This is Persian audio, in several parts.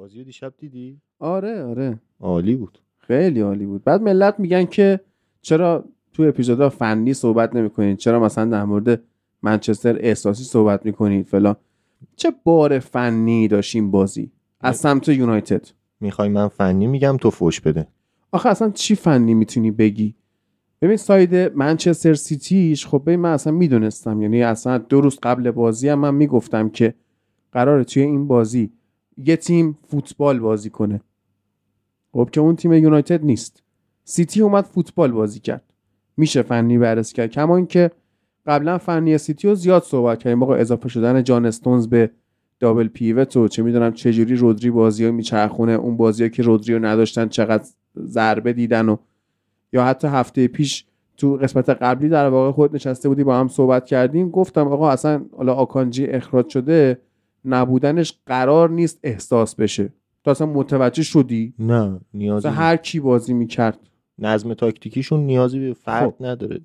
بازی دیشب دیدی؟ آره آره. عالی بود. خیلی عالی بود. بعد ملت میگن که چرا تو اپیزودها فنی صحبت نمی‌کنید چرا مثلا در مورد منچستر احساسی صحبت می‌کنید فلان. چه بار فنی داشت این بازی؟ از سمت یونایتد. می‌خوای من فنی میگم تو فوش بده. آخه اصلا چی فنی می‌تونی بگی؟ ببین ساید منچستر سیتیش خب ببین من اصلا می‌دونستم. یعنی اصلا دو روز قبل بازی هم من می‌گفتم که قراره توی این بازی یه تیم فوتبال بازی کنه. خب که اون تیم یونایتد نیست. سیتی اومد فوتبال بازی کرد. میشه فنی بررسی کرد. کما اینکه قبلا فنی سیتی رو زیاد صحبت کردیم. موقع اضافه شدن جان استونز به دابل پیوت و چه می‌دونم چجوری رودری بازی میچرخونه اون بازی که رودری رو نداشتن چقدر ضربه دیدن و یا حتی هفته پیش تو قسمت قبلی در واقع خود نشسته بودی با هم صحبت کردیم. گفتم آقا اصلا حالا آکانجی اخراج شده نبودنش قرار نیست احساس بشه. تو اصلا متوجه شدی؟ نه نیازی هر کی بازی می‌کرد. نظم تاکتیکیشون نیازی به فرد خب. نداره.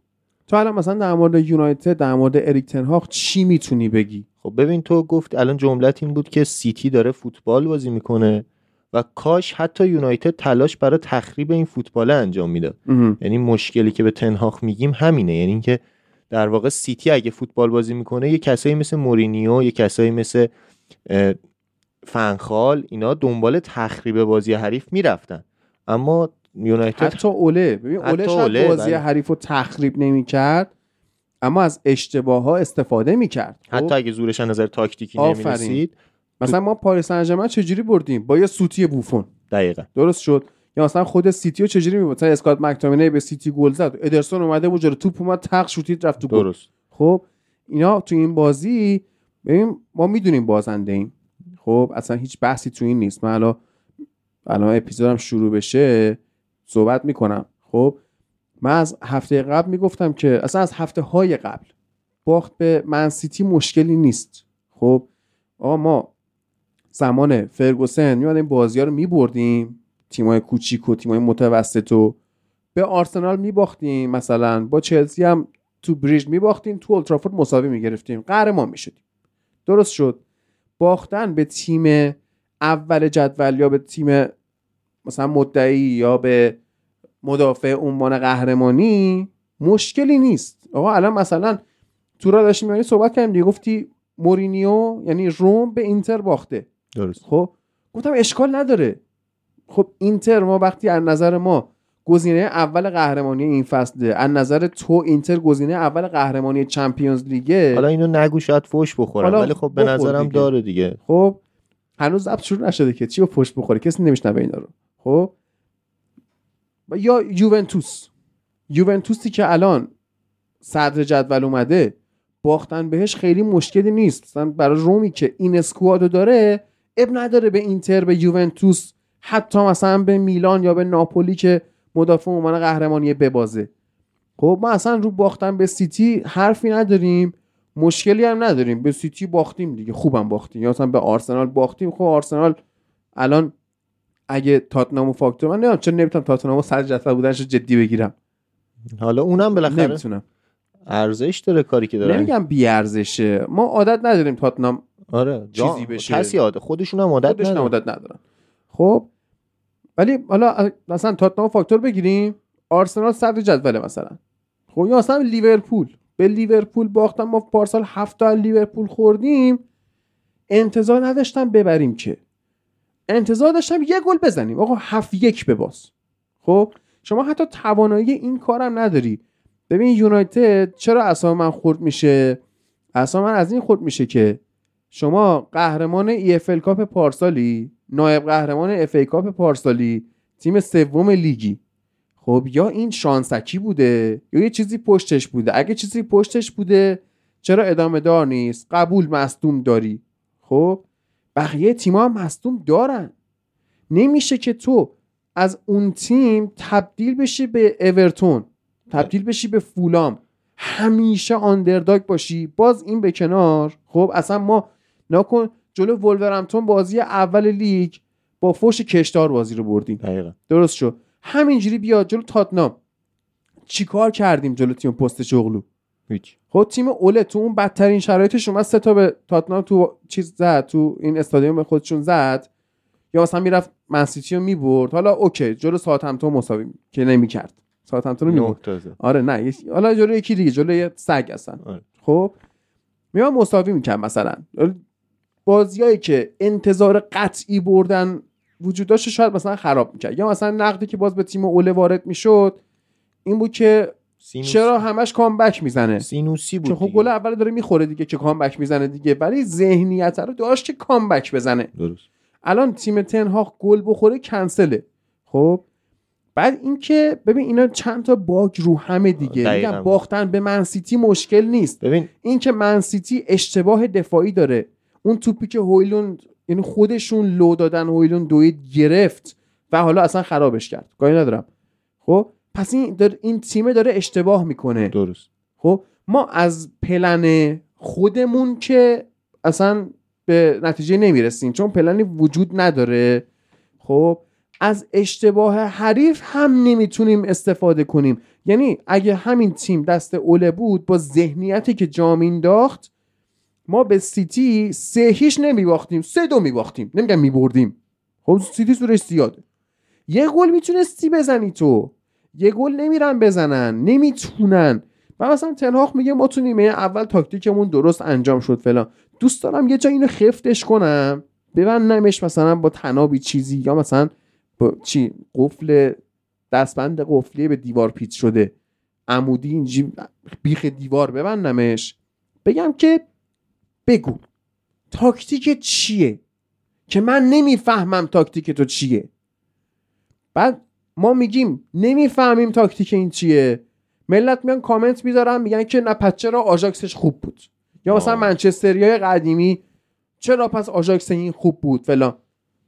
تو الان مثلا در مورد یونایتد در مورد اریک تنهاخ چی می‌تونی بگی؟ خب ببین تو گفت الان جملت این بود که سیتی داره فوتبال بازی می‌کنه و کاش حتی یونایتد تلاش برای تخریب این فوتبال انجام می‌داد. یعنی مشکلی که به تنهاخ میگیم همینه. یعنی اینکه در واقع سیتی اگه فوتبال بازی می‌کنه یه کسایی مثل مورینیو یه کسایی مثل فنخال اینا دنبال تخریب بازی حریف می‌رفتن. اما یونایتد حتی اوله. ببین اوله شاید اوله، بازی بله. حریف رو تخریب نمی‌کرد اما از اشتباه ها استفاده می‌کرد. حتی اگه زورش نظر تاکتیکی. نمی‌رسید مثلا ما پاریس سن چجوری بردیم؟ با یه سوتی بوفون. دقیقا. درست شد؟ یا مثلا خود سیتی رو چجوری می‌برد مثلا اسکات مکتامینی به سیتی گل زد. ادرسون اومده بود جلو توپ اومد تق شوتید رفت تو گل. درست. خب اینا تو این بازی ببین ما می‌دونیم بازنده ایم. خب اصلا هیچ بحثی تو این نیست. من الان الان اپیزودم شروع بشه صحبت می‌کنم. خب من از هفته قبل می‌گفتم که اصلا از هفته های قبل باخت به من سیتی مشکلی نیست. خب آقا ما زمان فرگوسن میاد این بازی ها رو میبردیم. تیمای کوچیک و تیمای متوسط و به آرسنال میباختیم. مثلا با چلسی هم تو بریج میباختیم تو اولترافورد مساوی می‌گرفتیم. قهرمان می‌شدیم. درست شد. باختن به تیم اول جدول یا به تیم مثلا مدعی یا به مدافع عنوان قهرمانی مشکلی نیست. آقا الان مثلا تو را داشتیم یعنی صحبت کردیم دیگه. گفتی مورینیو یعنی روم به اینتر باخته. درست. خب؟ گفتم اشکال نداره. خب اینتر ما وقتی از نظر ما گزینه اول قهرمانی این فصله از نظر تو اینتر گزینه اول قهرمانی چمپیونز لیگه. حالا اینو نگو شاید فوش بخورم ولی خب به نظرم دیگه. داره دیگه. خب هنوز ضبط شروع نشده که چی پشت بخوره کسی نمیشنوه اینا رو. خب؟ یا یوونتوس. یوونتوسی که الان صدر جدول اومده باختن بهش خیلی مشکلی نیست. مثلا برای رومی که این اسکوادو داره اب نداره به اینتر به یوونتوس حتی مثلا به میلان یا به ناپولی که مدافع عنوان قهرمانی ببازه. خب ما اصلا رو باختن به سیتی حرفی نداریم مشکلی هم نداریم. به سیتی باختیم دیگه خوبم باختیم. یا مثلا به آرسنال باختیم. خب آرسنال الان اگه تاتنامو فاکتور من نمی‌دونم چرا نمی‌تونم تاتنامو سر جدول بودنش جدی بگیرم. حالا اونم بالاخره نمی‌تونم. ارزش داره کاری که داره نمیگم بی ارزشه ما عادت نداریم تاتنام آره جا... چیزی بشه. کسی عادت خودشون هم عادت خودشون نداره عادت ندارن. خب ولی حالا مثلا تاتنام فاکتور بگیریم آرسنال صدر جدول مثلا. خب یا مثلا لیورپول. به لیورپول باختن ما پارسال هفت تا لیورپول خوردیم. انتظار نداشتم ببریم که. انتظار داشتم یه گل بزنیم. آقا هفت یک بباز خب؟ شما حتی توانایی این کارم نداری. ببین یونایتد چرا اصلا من خورد میشه؟ اصلا من از این خورد میشه که شما قهرمان EFL Cup پارسالی نایب قهرمان FA Cup پارسالی تیم سوم لیگی. خب یا این شانسکی بوده یا یه چیزی پشتش بوده. اگه چیزی پشتش بوده چرا ادامه دار نیست؟ قبول مصدوم داری. خب بقیه تیم‌ها هم مصدوم دارن. نمیشه که تو از اون تیم تبدیل بشی به اورتون تبدیل بشی به فولام. همیشه underdog باشی. باز این به کنار. خب اصلا ما نکن جلو ولورهمپتون بازی اول لیگ با فوش کشتار بازی رو بردیم. دقیقا. درست شد. همینجوری بیاد جلو تاتنام. چیکار کردیم جلو تیم پستکوغلو؟ هیچ. خب تیم اوله تو اون بدترین شرایطش اومد سه تا به تاتنام تو چیز زد تو این استادیوم خودشون زد. یا مثلا می‌رفت منسیتی رو می‌برد. حالا اوکی جلو ساوتهمپتون مساوی که نمی‌کرد. ساعتمتون رو می‌برد. آره نه حالا جلو یکی دیگه جلو یه سگ هستن آره. خب میام مساوی می‌کرد مثلا. بازیایی که انتظار قطعی بردن وجود داشت شاید مثلا خراب می‌کرد. یا مثلا نقدی که باز به تیم اوله وارد می‌شد این بود که چرا همش کامبک می‌زنه؟ سینوسی بود خب گل اول داره می‌خوره دیگه که کامبک می‌زنه دیگه ولی ذهنیت رو داشت که کامبک بزنه. درست. الان تیم تنها گل بخوره کنسله. خب؟ بعد اینکه ببین اینا چند تا باگ رو همه دیگه. میگم باختن به منسیتی مشکل نیست. ببین اینکه منسیتی اشتباه دفاعی داره. اون توپی که هویلون یعنی خودشون لو دادن هویلون دوید گرفت و حالا اصلا خرابش کرد. کاری ندارم. خب؟ پس این این تیم داره اشتباه می‌کنه. درست. خب؟ ما از پلن خودمون که اصلا به نتیجه نمی‌رسیم چون پلنی وجود نداره. خب؟ از اشتباه حریف هم نمی‌تونیم استفاده کنیم. یعنی اگه همین تیم دست اوله بود با ذهنیتی که جامین داخت ما به سیتی سه هیچ نمیباختیم سه دو میباختیم. نمیگم میبردیم. خب سیتی سورش زیاده. یه گل می‌تونستی بزنی تو. یه گل نمیرن بزنن نمی‌تونن. و مثلا تنهاخ میگه ما تو نیمه اول تاکتیکمون درست انجام شد فلان. دوست دارم یه جا اینو خفتش کنم. ببندمش مثلا با تنابی چیزی یا مثلا با چی قفل دستبند قفلی به دیوار پیچ شده. عمودی اینجی بیخ دیوار ببندمش. بگم که بگو. تاکتیک چیه؟ که من نمی‌فهمم تاکتیک تو چیه. بعد ما میگیم نمی‌فهمیم تاکتیک این چیه. ملت میان کامنت می‌ذارن میگن که نه پس چرا آژاکسش خوب بود؟ یا مثلا منچستریای قدیمی چرا پس آژاکس این خوب بود؟ فلان.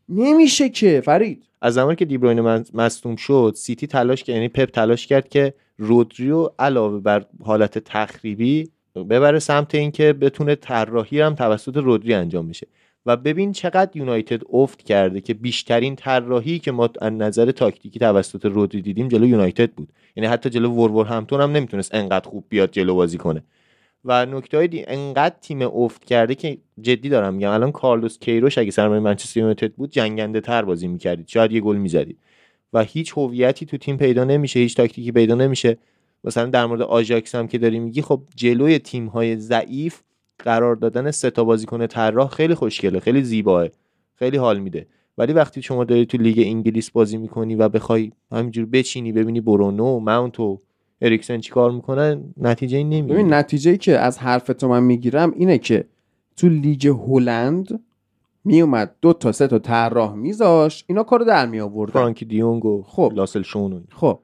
نمیشه که فرید. از زمانی که دیبروین مصدوم شد سیتی تلاش کرد یعنی پپ تلاش کرد که رودریو علاوه بر حالت تخریبی ببره سمت اینکه بتونه طراحی هم توسط رودری انجام میشه و ببین چقدر یونایتد افت کرده که بیشترین طراحی که ما از نظر تاکتیکی توسط رودری دیدیم جلو یونایتد بود. یعنی حتی جلو ورور همتون هم نمی‌تونست انقدر خوب بیاد جلو بازی کنه. و نکته دی انقدر تیم افت کرده که جدی دارم میگم. الان کارلوس کیروش اگه سرمایه منچستر یونایتد بود جنگنده تر بازی می‌کردید. شاید یه گل می‌زدید. و هیچ هویتی تو تیم پیدا نمیشه هیچ تاکتیکی پیدا نمیشه. مثلا در مورد آژاکس هم که داری میگی خب جلوی تیم های ضعیف قرار دادن سه تا بازیکن طراح خیلی خوشگله خیلی زیباه خیلی حال میده. ولی وقتی شما داری تو لیگ انگلیس بازی می‌کنی و بخوای همینجور بچینی ببینی برونو ماونت و اریکسن چیکار می‌کنن نتیجه این نمی‌گیره ببین نتیجه که از حرف تو من می‌گیرم اینه که تو لیگ هلند میومد دو تا سه تا طراح میذاش اینا کارو در می آوردن فرانکی دیونگ و خب. لاسه شونه خب.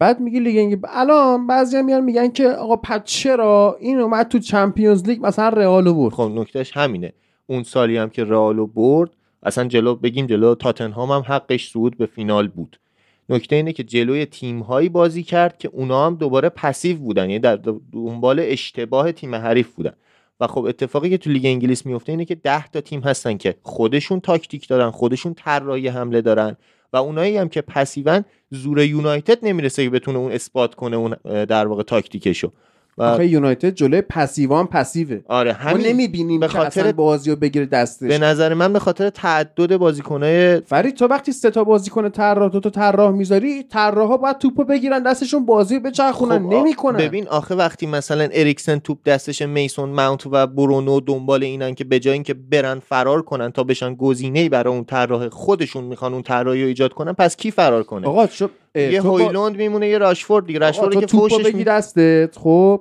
بعد میگی لیگ انگلیس الان بعضی میان میگن که آقا پس چرا این اومد تو Champions لیگ مثلا رئالو برد. خب نکتهش همینه. اون سالی هم که رئالو برد اصلا جلو بگیم جلو تاتنهام هم حقش صعود به فینال بود. نکته اینه که جلوی تیم هایی بازی کرد که اونا هم دوباره passive بودن یعنی در دنبال اشتباه تیم حریف بودن. و خب اتفاقی که تو لیگ انگلیس میفته اینه که 10 تا تیم هستن که خودشون تاکتیک دارن خودشون طراحی حمله دارن و اونایی هم که passive ن زور یونایتد نمی‌رسه که بتونه اون اثبات کنه اون در واقع تاکتیکشو. آخه یونایتد جلوی پسیوان پسیوه. آره همین ما نمی‌بینیم به خاطر بازی رو بگیره دستش. به نظر من به خاطر تعدد بازیکنای فرید تو وقتی سه تا بازیکن طراح دو تا طراح می‌ذاری طراحا باید توپو بگیرن دستشون بازی بچرخونن خب نمی‌کنن. ببین آخه وقتی مثلا اریکسن توپ دستش میسون ماونت و برونو دنبال اینن که به جای اینکه برن فرار کنن تا بشن گزینه‌ای برای اون طراح خودشون می‌خوان اون طراحی رو ایجاد کنن پس کی فرار کنه؟ آقا شو یه هویلند میمونه یه راشفورد دیگه. راشفورد که فوشش بگی دستت خب؟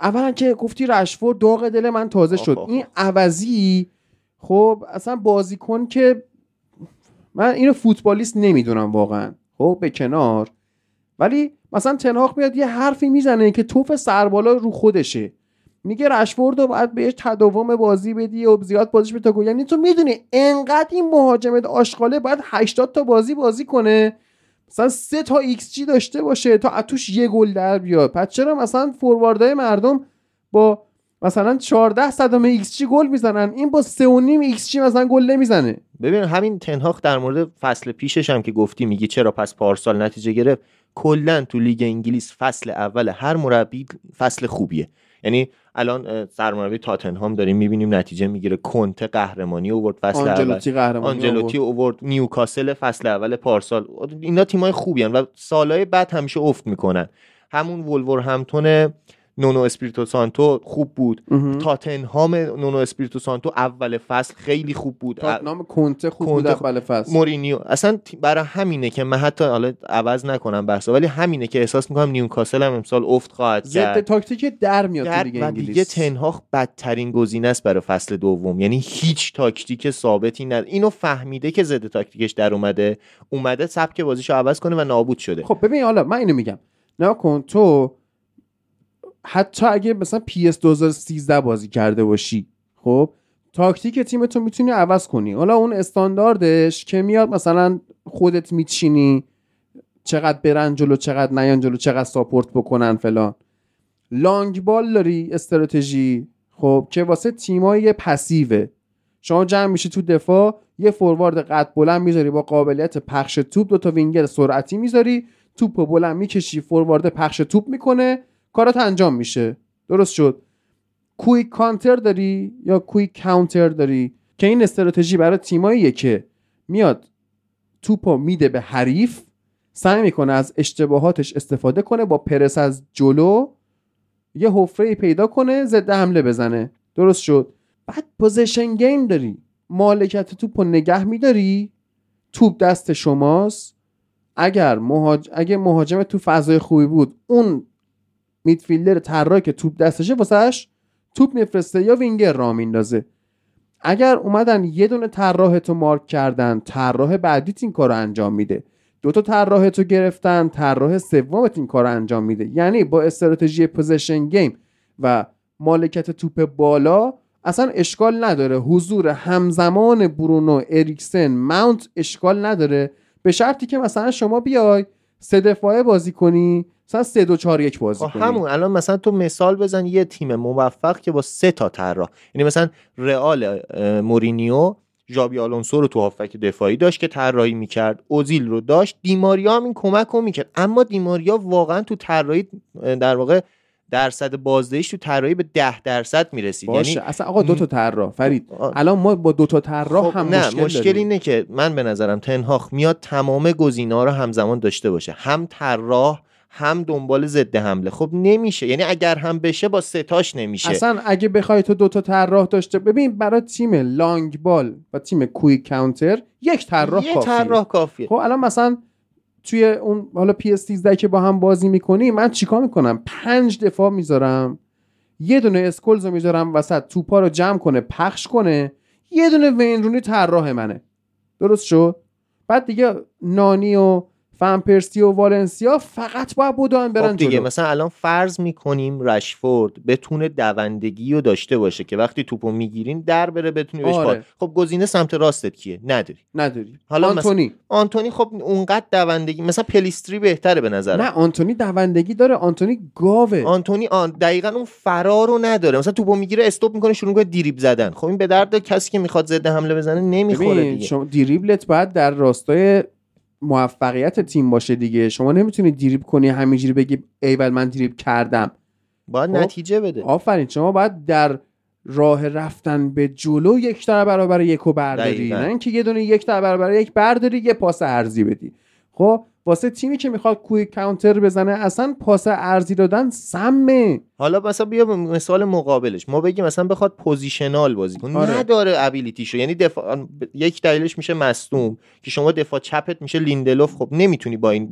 اولا که گفتی رشفورد داغ دل من تازه شد. این عوضی خب اصلا بازیکن که من اینو فوتبالیست نمی‌دونم واقعا. خب به کنار. ولی مثلا تنهاق میاد یه حرفی می‌زنه که توف سربالا رو خودشه. میگه رشفورد رو باید بهش تداوم بازی بدی و زیاد بازیش به یعنی تو می‌دونی انقدر این مهاجمت آشغاله باید 80 تا بازی بازی کنه. مثلا سه تا ایکس جی داشته باشه تا از توش یه گل در بیاد. پس چرا مثلا فورواردهای مردم با مثلا 14 صدم ایکس جی گل می‌زنن؟ این با 3 و نیم ایکس جی مثلا گل نمی‌زنه. ببین همین تنهاخ در مورد فصل پیشش هم که گفتی میگی چرا پس پارسال نتیجه گرفت؟ کلا تو لیگ انگلیس فصل اول هر مربی فصل خوبیه. یعنی الان سرمربی تاتنهام داریم می‌بینیم نتیجه می‌گیره. کنته قهرمانی اوورد فصل آنجلوتی قهرمانی آنجلوتی اوورد. نیوکاسل فصل اول پارسال. اینا تیمای خوبی هن و سالهای بعد همیشه افت می‌کنن. همون ولورهمپتون نونو اسپریتو سانتو خوب بود. تاتنهام نونو اسپریتو سانتو اول فصل خیلی خوب بود. تاتنهام کنته خوب بود اول فصل. مورینیو. اصلا برای همینه که من حتی حالا عوض نکنم بحثا ولی همینه که احساس می‌کنم نیوکاسل هم امسال افت خواهد کرد. تاکتیک در میاد در دیگه و دیگه تنهاخ بدترین گزینه است برای فصل دوم. یعنی هیچ تاکتیک ثابتی نداره اینو فهمیده که ضد تاکتیکش در اومده اومده سبک بازیشو عوض کنه و نابود شده. خب ببین حالا من اینو میگم. نکن تو حتی اگه مثلا PS 2013 بازی کرده باشی خب تاکتیک تیمتون می‌تونی عوض کنی. حالا اون استانداردش که میاد مثلا خودت میچینی چقدر برن جلو چقدر نیان جلو چقدر ساپورت بکنن فلان. لانگ بال داری استراتژی خب که واسه تیمای پسیوه. شما جمع میشی تو دفاع یه فوروارد قد بلند می‌ذاری با قابلیت پخش توپ دو تا وینگر سرعتی می‌ذاری توپ بلند می‌کشی فوروارد پخش توپ می‌کنه کارات انجام میشه. درست شد. کویک کانتر داری یا کویک کانتر داری؟ که این استراتژی برای تیماییه که میاد توپو میده به حریف سعی می‌کنه از اشتباهاتش استفاده کنه با پرس از جلو یه حفره پیدا کنه ضد حمله بزنه. درست شد. بعد position game داری. مالکیت توپ نگه میداری. توپ دست شماست. اگر مهاج... اگه مهاجم تو فضای خوبی بود اون midfielder طراحی که توپ دستشه واسهش توپ میفرسته یا وینگر را میندازه اگر اومدن یه دونه طراح تو مارک کردن طراح بعدیت این کار رو انجام میده. دو تا طراح تو گرفتن طراح سومت این کار رو انجام میده. یعنی با استراتژی position game و مالکت توپ بالا اصلا اشکال نداره. حضور همزمان برونو اریکسن ماونت اشکال نداره. به شرطی که مثلا شما بیای سه دفاعه بازی کنی مثلا 3 2 4 1 بازی کنی همون. الان مثلا تو مثال بزن یه تیم موفق که با سه تا طراح. یعنی مثلا رئال مورینیو ژابی آلونسو رو تو هافک دفاعی داشت که طراحی می‌کرد. اوزیل رو داشت. دیماریا هم این کمک رو می‌کرد. اما دیماریا واقعا تو طراحی در واقع درصد بازدهیش تو طراحی به 10 درصد می‌رسید. باشه. یعنی اصلا آقا دو تا طراح. فرید الان ما با دو تا طراح خب هم نه مشکل, مشکل اینه که من به نظرم تنهاخ میاد تمام گزینه‌ها رو همزمان داشته باشه. هم طراح هم دنبال ضد حمله. خب نمیشه. یعنی اگر هم بشه با ستاش نمیشه. اصلا اگه بخوای تو دوتا طراح داشته ببین برای تیم لانگ بال و تیم کویک کانتر یک طراح کافیه. طراح کافیه. خب الان مثلا توی اون حالا PES 13 که با هم بازی می‌کنی من چیکار می‌کنم؟ پنج دفاع می‌ذارم یه دونه اسکولز رو می‌ذارم وسط توپا رو جمع کنه پخش کنه یه دونه وین رونی طراح منه. درست شد؟ بعد دیگه نانی و فنپرسی و والنسیا فقط باید بودن برن خب دیگه جلو. مثلا الان فرض می‌کنیم رشفورد بتونه دوندگی رو داشته باشه که وقتی توپو می‌گیرین در بره بتونی بهش آره. خب گزینه سمت راستت کیه؟ نداری. نداری. حالا آنتونی مثلا... آنتونی. خب اونقدر دوندگی مثلا پلیستری بهتره به نظر نه آنتونی دوندگی داره آنتونی گاوه. آنتونی آن دقیقا اون فرار رو نداره. مثلا توپو می‌گیره استپ می‌کنه شروع می‌کنه دریبل زدن. خب این به درد کسی که می‌خواد ضد حمله بزنه نمی‌خوره دیگه. شما دریبلت باید در راستای موفقیت تیم باشه دیگه. شما نمی‌تونی دریبل کنی همینجوری بگی ایول من دریبل کردم. باید خب؟ نتیجه بده. آفرین. شما باید در راه رفتن به جلو یک در برابر یک و برداری. نه اینکه یه دونه یک در برابر یک برداری یه پاس عرضی بدی. خب؟ واسه تیمی که می‌خواد quick counter بزنه اصلا پاس عرضی دادن سمه. حالا مثلا بیا مثال مقابلش. ما بگیم مثلا بخواد positional بازی کنه. آره. نداره ability شو یعنی دفاع یک دلیلش میشه مصدوم که شما دفاع چپت میشه لیندلوف. خب نمی‌تونی با این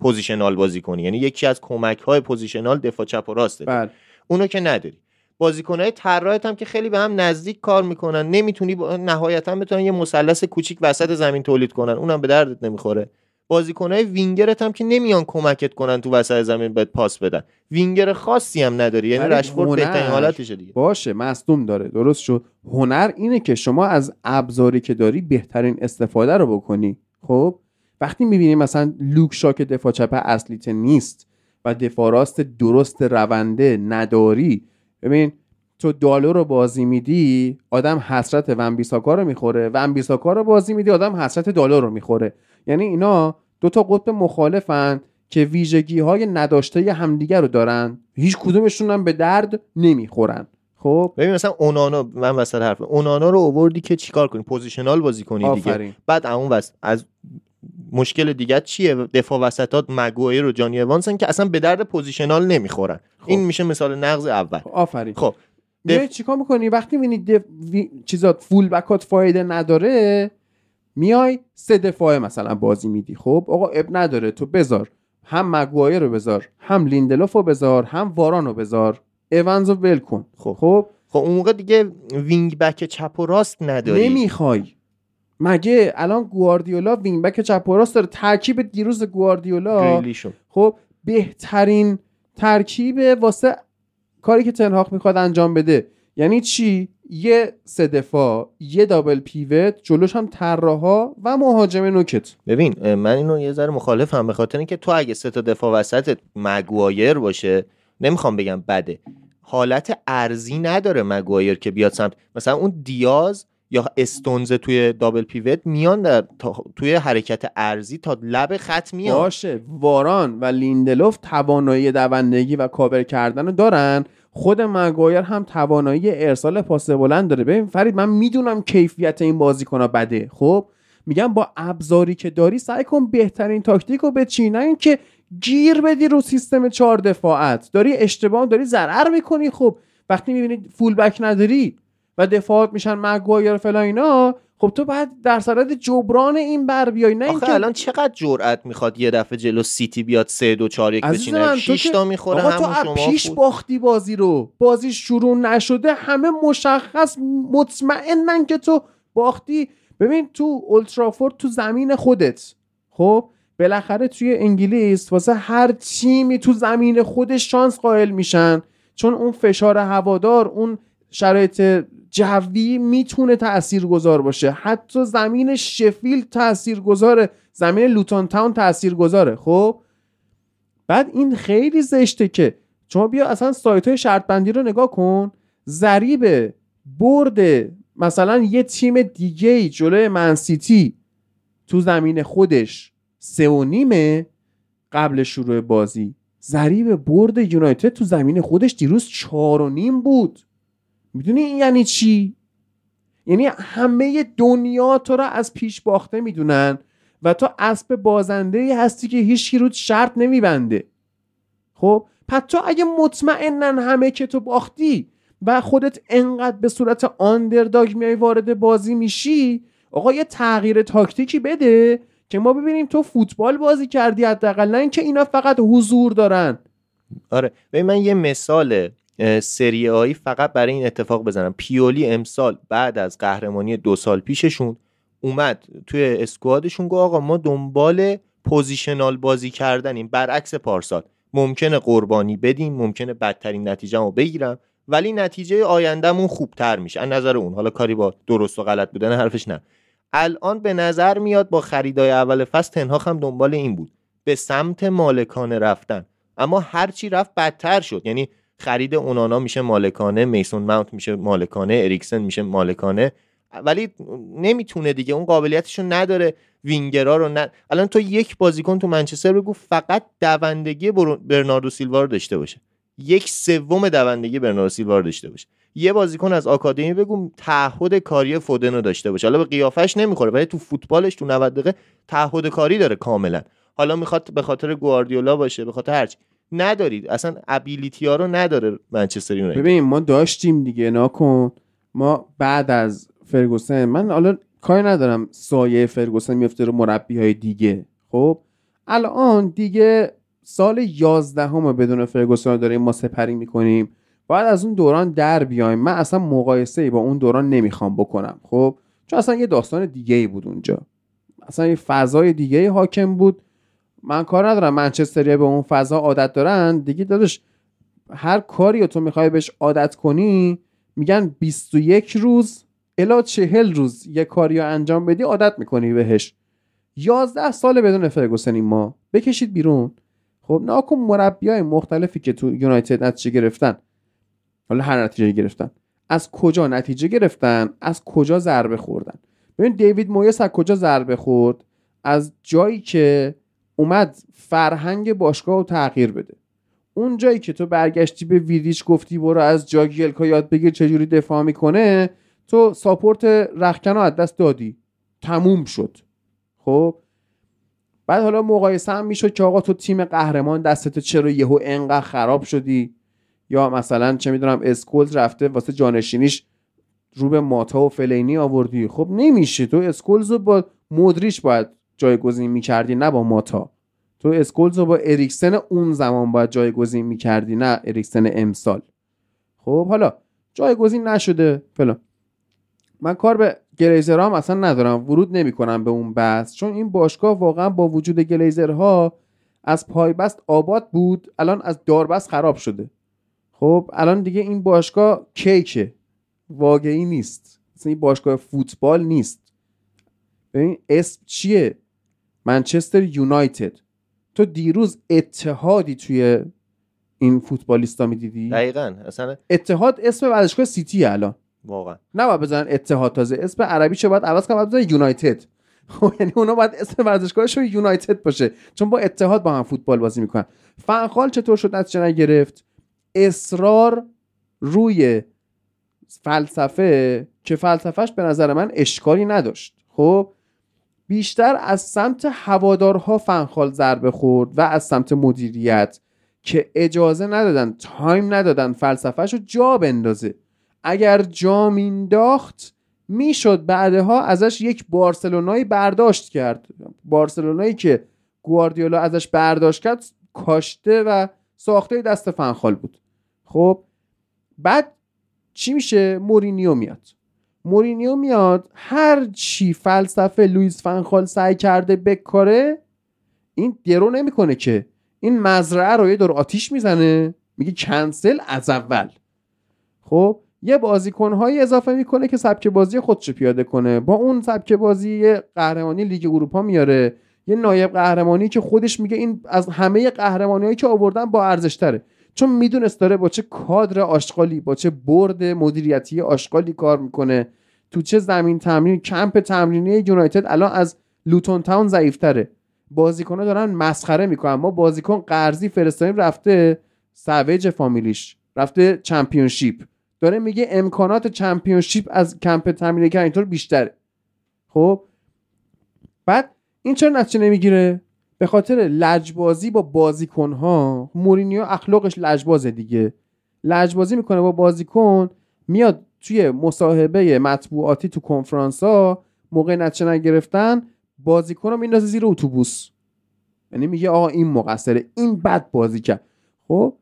positional بازی کنی. یعنی یکی از کمک های positional دفاع چپ و راسته. بله. اونو که نداری. بازیکنهای طراحت هم که خیلی به هم نزدیک کار می‌کنن. نمی‌تونی با... نهایتا بتونن یه مثلث کوچیک وسط زمین تولید کنن. اونم به دردت نمی‌خوره. بازیکنهای وینگرت هم که نمیان کمکت کنن تو وسط زمین بهت پاس بدن. وینگر خاصی هم نداری یعنی رشفورد بهترین حالتشه دیگه. باشه مصدوم داره درست شد. هنر اینه که شما از ابزاری که داری بهترین استفاده رو بکنی. خب وقتی می‌بینی مثلا لوک شاک دفاع چپ اصلیت نیست و دفاع راست درست رونده نداری ببین تو دالو رو بازی میدی آدم حسرت ونبیساکا رو می‌خوره. ونبیساکا رو بازی میدی آدم حسرت دالو رو می‌خوره. یعنی اینا دو تا قطب مخالفن که ویژگی های نداشته همدیگه رو دارن. هیچ کدومشون هم به درد نمی‌خورن. خب؟ ببین مثلا اونانا من وسط حرف اونانا رو اووردی که چیکار کنی؟ positional بازی کنی دیگه. بعد اون وسط از مشکل دیگه چیه؟ دفاع وسطات مگوایر و جانی اوانسن که اصلا به درد positional نمی‌خورن. خب. این میشه مثال نقض اول. آفرین. خب. دف... چیکار می‌کنی؟ وقتی می‌بینی دف... وی... چیزات fullback ات فایده نداره میای سه دفاعه مثلا بازی میدی. خب آقا عیب نداره. تو بذار. هم مگوایر رو بذار. هم لیندلوف رو بذار. هم واران رو بذار. ایونز رو ول کن. خب. خب؟ خب اون موقع دیگه wing back چپ و راست نداری. نمی‌خوای. مگه الان گواردیولا wing back چپ و راست داره؟ ترکیب دیروز گواردیولا. خب بهترین ترکیب واسه کاری که تن‌هاخ می‌خواد انجام بده. یعنی چی؟ یه سه دفاع یه double pivot جلوش هم طراحا و مهاجم نوکت. ببین من اینو یه ذره مخالفم به خاطر اینکه تو اگه سه تا دفاع وسط مگوایر باشه نمی‌خوام بگم بده. حالت عرضی نداره مگوایر که بیاد سمت. مثلا اون دیاز یا استونز توی double pivot میان در توی حرکت عرضی تا لب خط میان. باشه واران و لیندلوف توانایی دوندگی و کاور کردن رو دارن. خود مگوایر هم توانایی ارسال پاس بلند داره. ببین فرید من می‌دونم کیفیت این بازیکن بده. خب؟ میگم با ابزاری که داری سعی کن بهترین تاکتیک رو بچین. نه اینکه گیر بدی رو سیستم چهار دفاعت. داری اشتباه داری ضرر می‌کنی. خب وقتی می‌بینی فول بک نداری و دفاعات میشن مگوایر فلان اینا خب تو بعد در صورت جبران این بر بیای نه اینکه الان چقدر جرأت می‌خواد یه دفعه جلو سیتی بیاد 3 2 4 1 بچینه؟ 6 تا می‌خوره هم تو پیش باختی بازی رو. بازی شروع نشده همه مشخص مطمئنن که تو باختی. ببین تو اولترافورد تو زمین خودت خب؟ بالاخره توی انگلیس واسه هر تیمی تو زمین خودش شانس قائل میشن. چون اون فشار هوادار اون شرایط جوی می‌تونه تأثیر گذار باشه. حتی زمین شفیل تأثیر گذاره زمین لوتون تاون تأثیر گذاره خب؟ بعد این خیلی زشته که شما بیا اصلا سایت های شرط بندی رو نگاه کن. ضریب برد مثلا یه تیم دیگه جلوی منسیتی تو زمین خودش سه و نیمه قبل شروع بازی. ضریب برد یونایتد تو زمین خودش دیروز چهار و نیم بود. می‌دونی این یعنی چی؟ یعنی همه دنیا تو را از پیش باخته می‌دونن و تو اسب بازنده ای هستی که هیچ رو شرط نمیبنده. خب؟ پس تو اگه مطمئنن همه که تو باختی و خودت انقدر به صورت underdog میای وارد بازی میشی آقا یه تغییر تاکتیکی بده که ما ببینیم تو فوتبال بازی کردی حداقل نه اینکه اینا فقط حضور دارن. آره ببین من یه مثال سری آ فقط برای این اتفاق بزنم. پیولی امسال بعد از قهرمانی دو سال پیششون اومد توی squad شون گفت آقا ما دنبال positional بازی کردنیم. برعکس پارسال ممکنه قربانی بدیم ممکنه بدترین نتیجه رو بگیرم ولی نتیجه آیندهمون خوبتر میشه. از نظر اون حالا کاری با درست و غلط بودن حرفش نه. الان به نظر میاد با خریدای اول فصل تنها هم دنبال این بود. به سمت مالکانه رفتن. اما هرچی رفت بدتر شد. یعنی خرید اونانا میشه مالکانه میسون ماونت میشه مالکانه اریکسن میشه مالکانه. ولی نمی‌تونه دیگه اون قابلیتشو نداره وینگرا رو نه الان تو یک بازیکن تو منچستر بگو فقط دوندگی برناردو سیلوا رو داشته باشه. یک سوم دوندگی برناردو سیلوا رو داشته باشه. یه بازیکن از آکادمی بگو تعهد کاری فودن رو داشته باشه. حالا به قیافش نمی‌خوره ولی تو فوتبالش تو 90 دقیقه تعهد کاری داره کاملا. حالا می‌خواد به خاطر گواردیولا باشه به خاطر هرچی ندارید. اصلا ابیلیتی ها رو نداره منچستر یونایتد ببین ما داشتیم دیگه ناکن ما بعد از فرگوسن من حالا کاری ندارم سایه فرگوسن میفته رو مربی های دیگه. خب؟ الان دیگه سال 11 همه بدون فرگوسن داریم ما سپری می‌کنیم. باید از اون دوران در بیایم. من اصلا مقایسه ای با اون دوران نمی‌خوام بکنم. خب؟ چون اصلا یه داستان دیگه ای بود اونجا. اصلا یه فضای دیگه ای حاکم بود. من کار ندارم. منچستری به اون فضا عادت دارن. دیگه داداش هر کاری رو تو می‌خوای بهش عادت کنی میگن 21 روز الا 40 روز یه کاری رو انجام بدی عادت می‌کنی بهش. 11 سال بدون فرگوسن ما بکشید بیرون. خب ناکن مربی های مختلفی که تو یونایتد نتیجه گرفتن. حالا هر نتیجه گرفتن. از کجا نتیجه گرفتن؟ از کجا ضربه خوردن؟ ببین دیوید مویس از کجا ضربه خورد؟ از جایی که اومد فرهنگ باشگاه رو تغییر بده. اون جایی که تو برگشتی به ویدیچ گفتی برو از جاگیلکا یاد بگیر چجوری دفاع می‌کنه تو support رختکن رو از دست دادی. تموم شد. خب؟ بعد حالا مقایسه هم می‌شد که آقا تو تیم قهرمان دستت چرا یهو انقدر خراب شدی؟ یا مثلا چه می‌دونم اسکولز رفته واسه جانشینیش رو به ماتا و فلینی آوردی. خب نمیشه. تو اسکولز رو با مدریش باید جایگزین می‌کردی نه با ماتا. تو اسکولز رو با اریکسن اون زمان باید جایگزین می‌کردی نه اریکسن امسال. خب حالا جایگزین نشده فلان. من کار به گلیزرها هم اصلا ندارم ورود نمی‌کنم به اون بحث چون این باشگاه واقعا با وجود گلیزرها از پایبست آباد بود الان از داربست خراب شده. خب الان دیگه این باشگاه کیکه. واقعی نیست. مثلا این باشگاه فوتبال نیست. ببین اسم چیه؟ منچستر یونایتد. تو دیروز اتحادی توی این فوتبالیستا می‌دیدی؟ دقیقا. اصلا اتحاد اسم ورزشگاه سیتی الان. واقعا. نباید بزنن اتحاد تازه. اسم عربی چه باید عوض کنن باید یونایتد. خب یعنی اونا باید اسم ورزشگاهشون یونایتد باشه. چون با اتحاد با هم فوتبال بازی می‌کنن. فنخال چطور شد نتیجه نگرفت؟ اصرار روی فلسفه که فلسفهش به نظر من اشکالی نداشت. خب بیشتر از سمت هوادارها فنخال ضربه خورد و از سمت مدیریت که اجازه ندادن تایم ندادن فلسفهش رو جا بندازه. اگر جا مینداخت می‌شد. بعدها ازش یک بارسلونایی برداشت کرد. بارسلونایی که گواردیولا ازش برداشت کرد کاشته و ساخته دست فنخال بود. خب بعد چی میشه؟ مورینیو میاد. مورینیو میاد هر چی فلسفه لوئیس فنخال سعی کرده بکاره این درو نمی‌کنه که. این مزرعه رو یه دور آتیش می‌زنه میگه کنسل از اول. خب یه بازیکنهایی اضافه می‌کنه که سبک بازی خودش پیاده کنه. با اون سبک بازی قهرمانی لیگ اروپا میاره. یه نایب قهرمانی که خودش میگه این از همه قهرمانیایی که آوردن با ارزش تره چون می‌دونست داره با چه کادر آشغالی با چه board مدیریتی آشغالی کار می‌کنه تو چه زمین تمرین کمپ تمرینی یونایتد الان از لوتون تاون ضعیفتره. بازیکن‌ها دارن مسخره می‌کنن. ما بازیکن قرضی فرستادیم رفته سویج فامیلیش رفته Championship. داره میگه امکانات Championship از کمپ تمرینی کرینگتون بیشتره. خب؟ بعد این چرا نتیجه نمی‌گیره؟ به خاطر لجبازی با بازیکنها مورینیو اخلاقش لجبازه دیگه. لجبازی می‌کنه با بازیکن میاد توی مصاحبه مطبوعاتی تو کنفرانس ها موقع نتیجه نگرفتن بازیکن رو میندازه زیر اتوبوس. یعنی میگه آقا این مقصره این بد بازی کرد. خب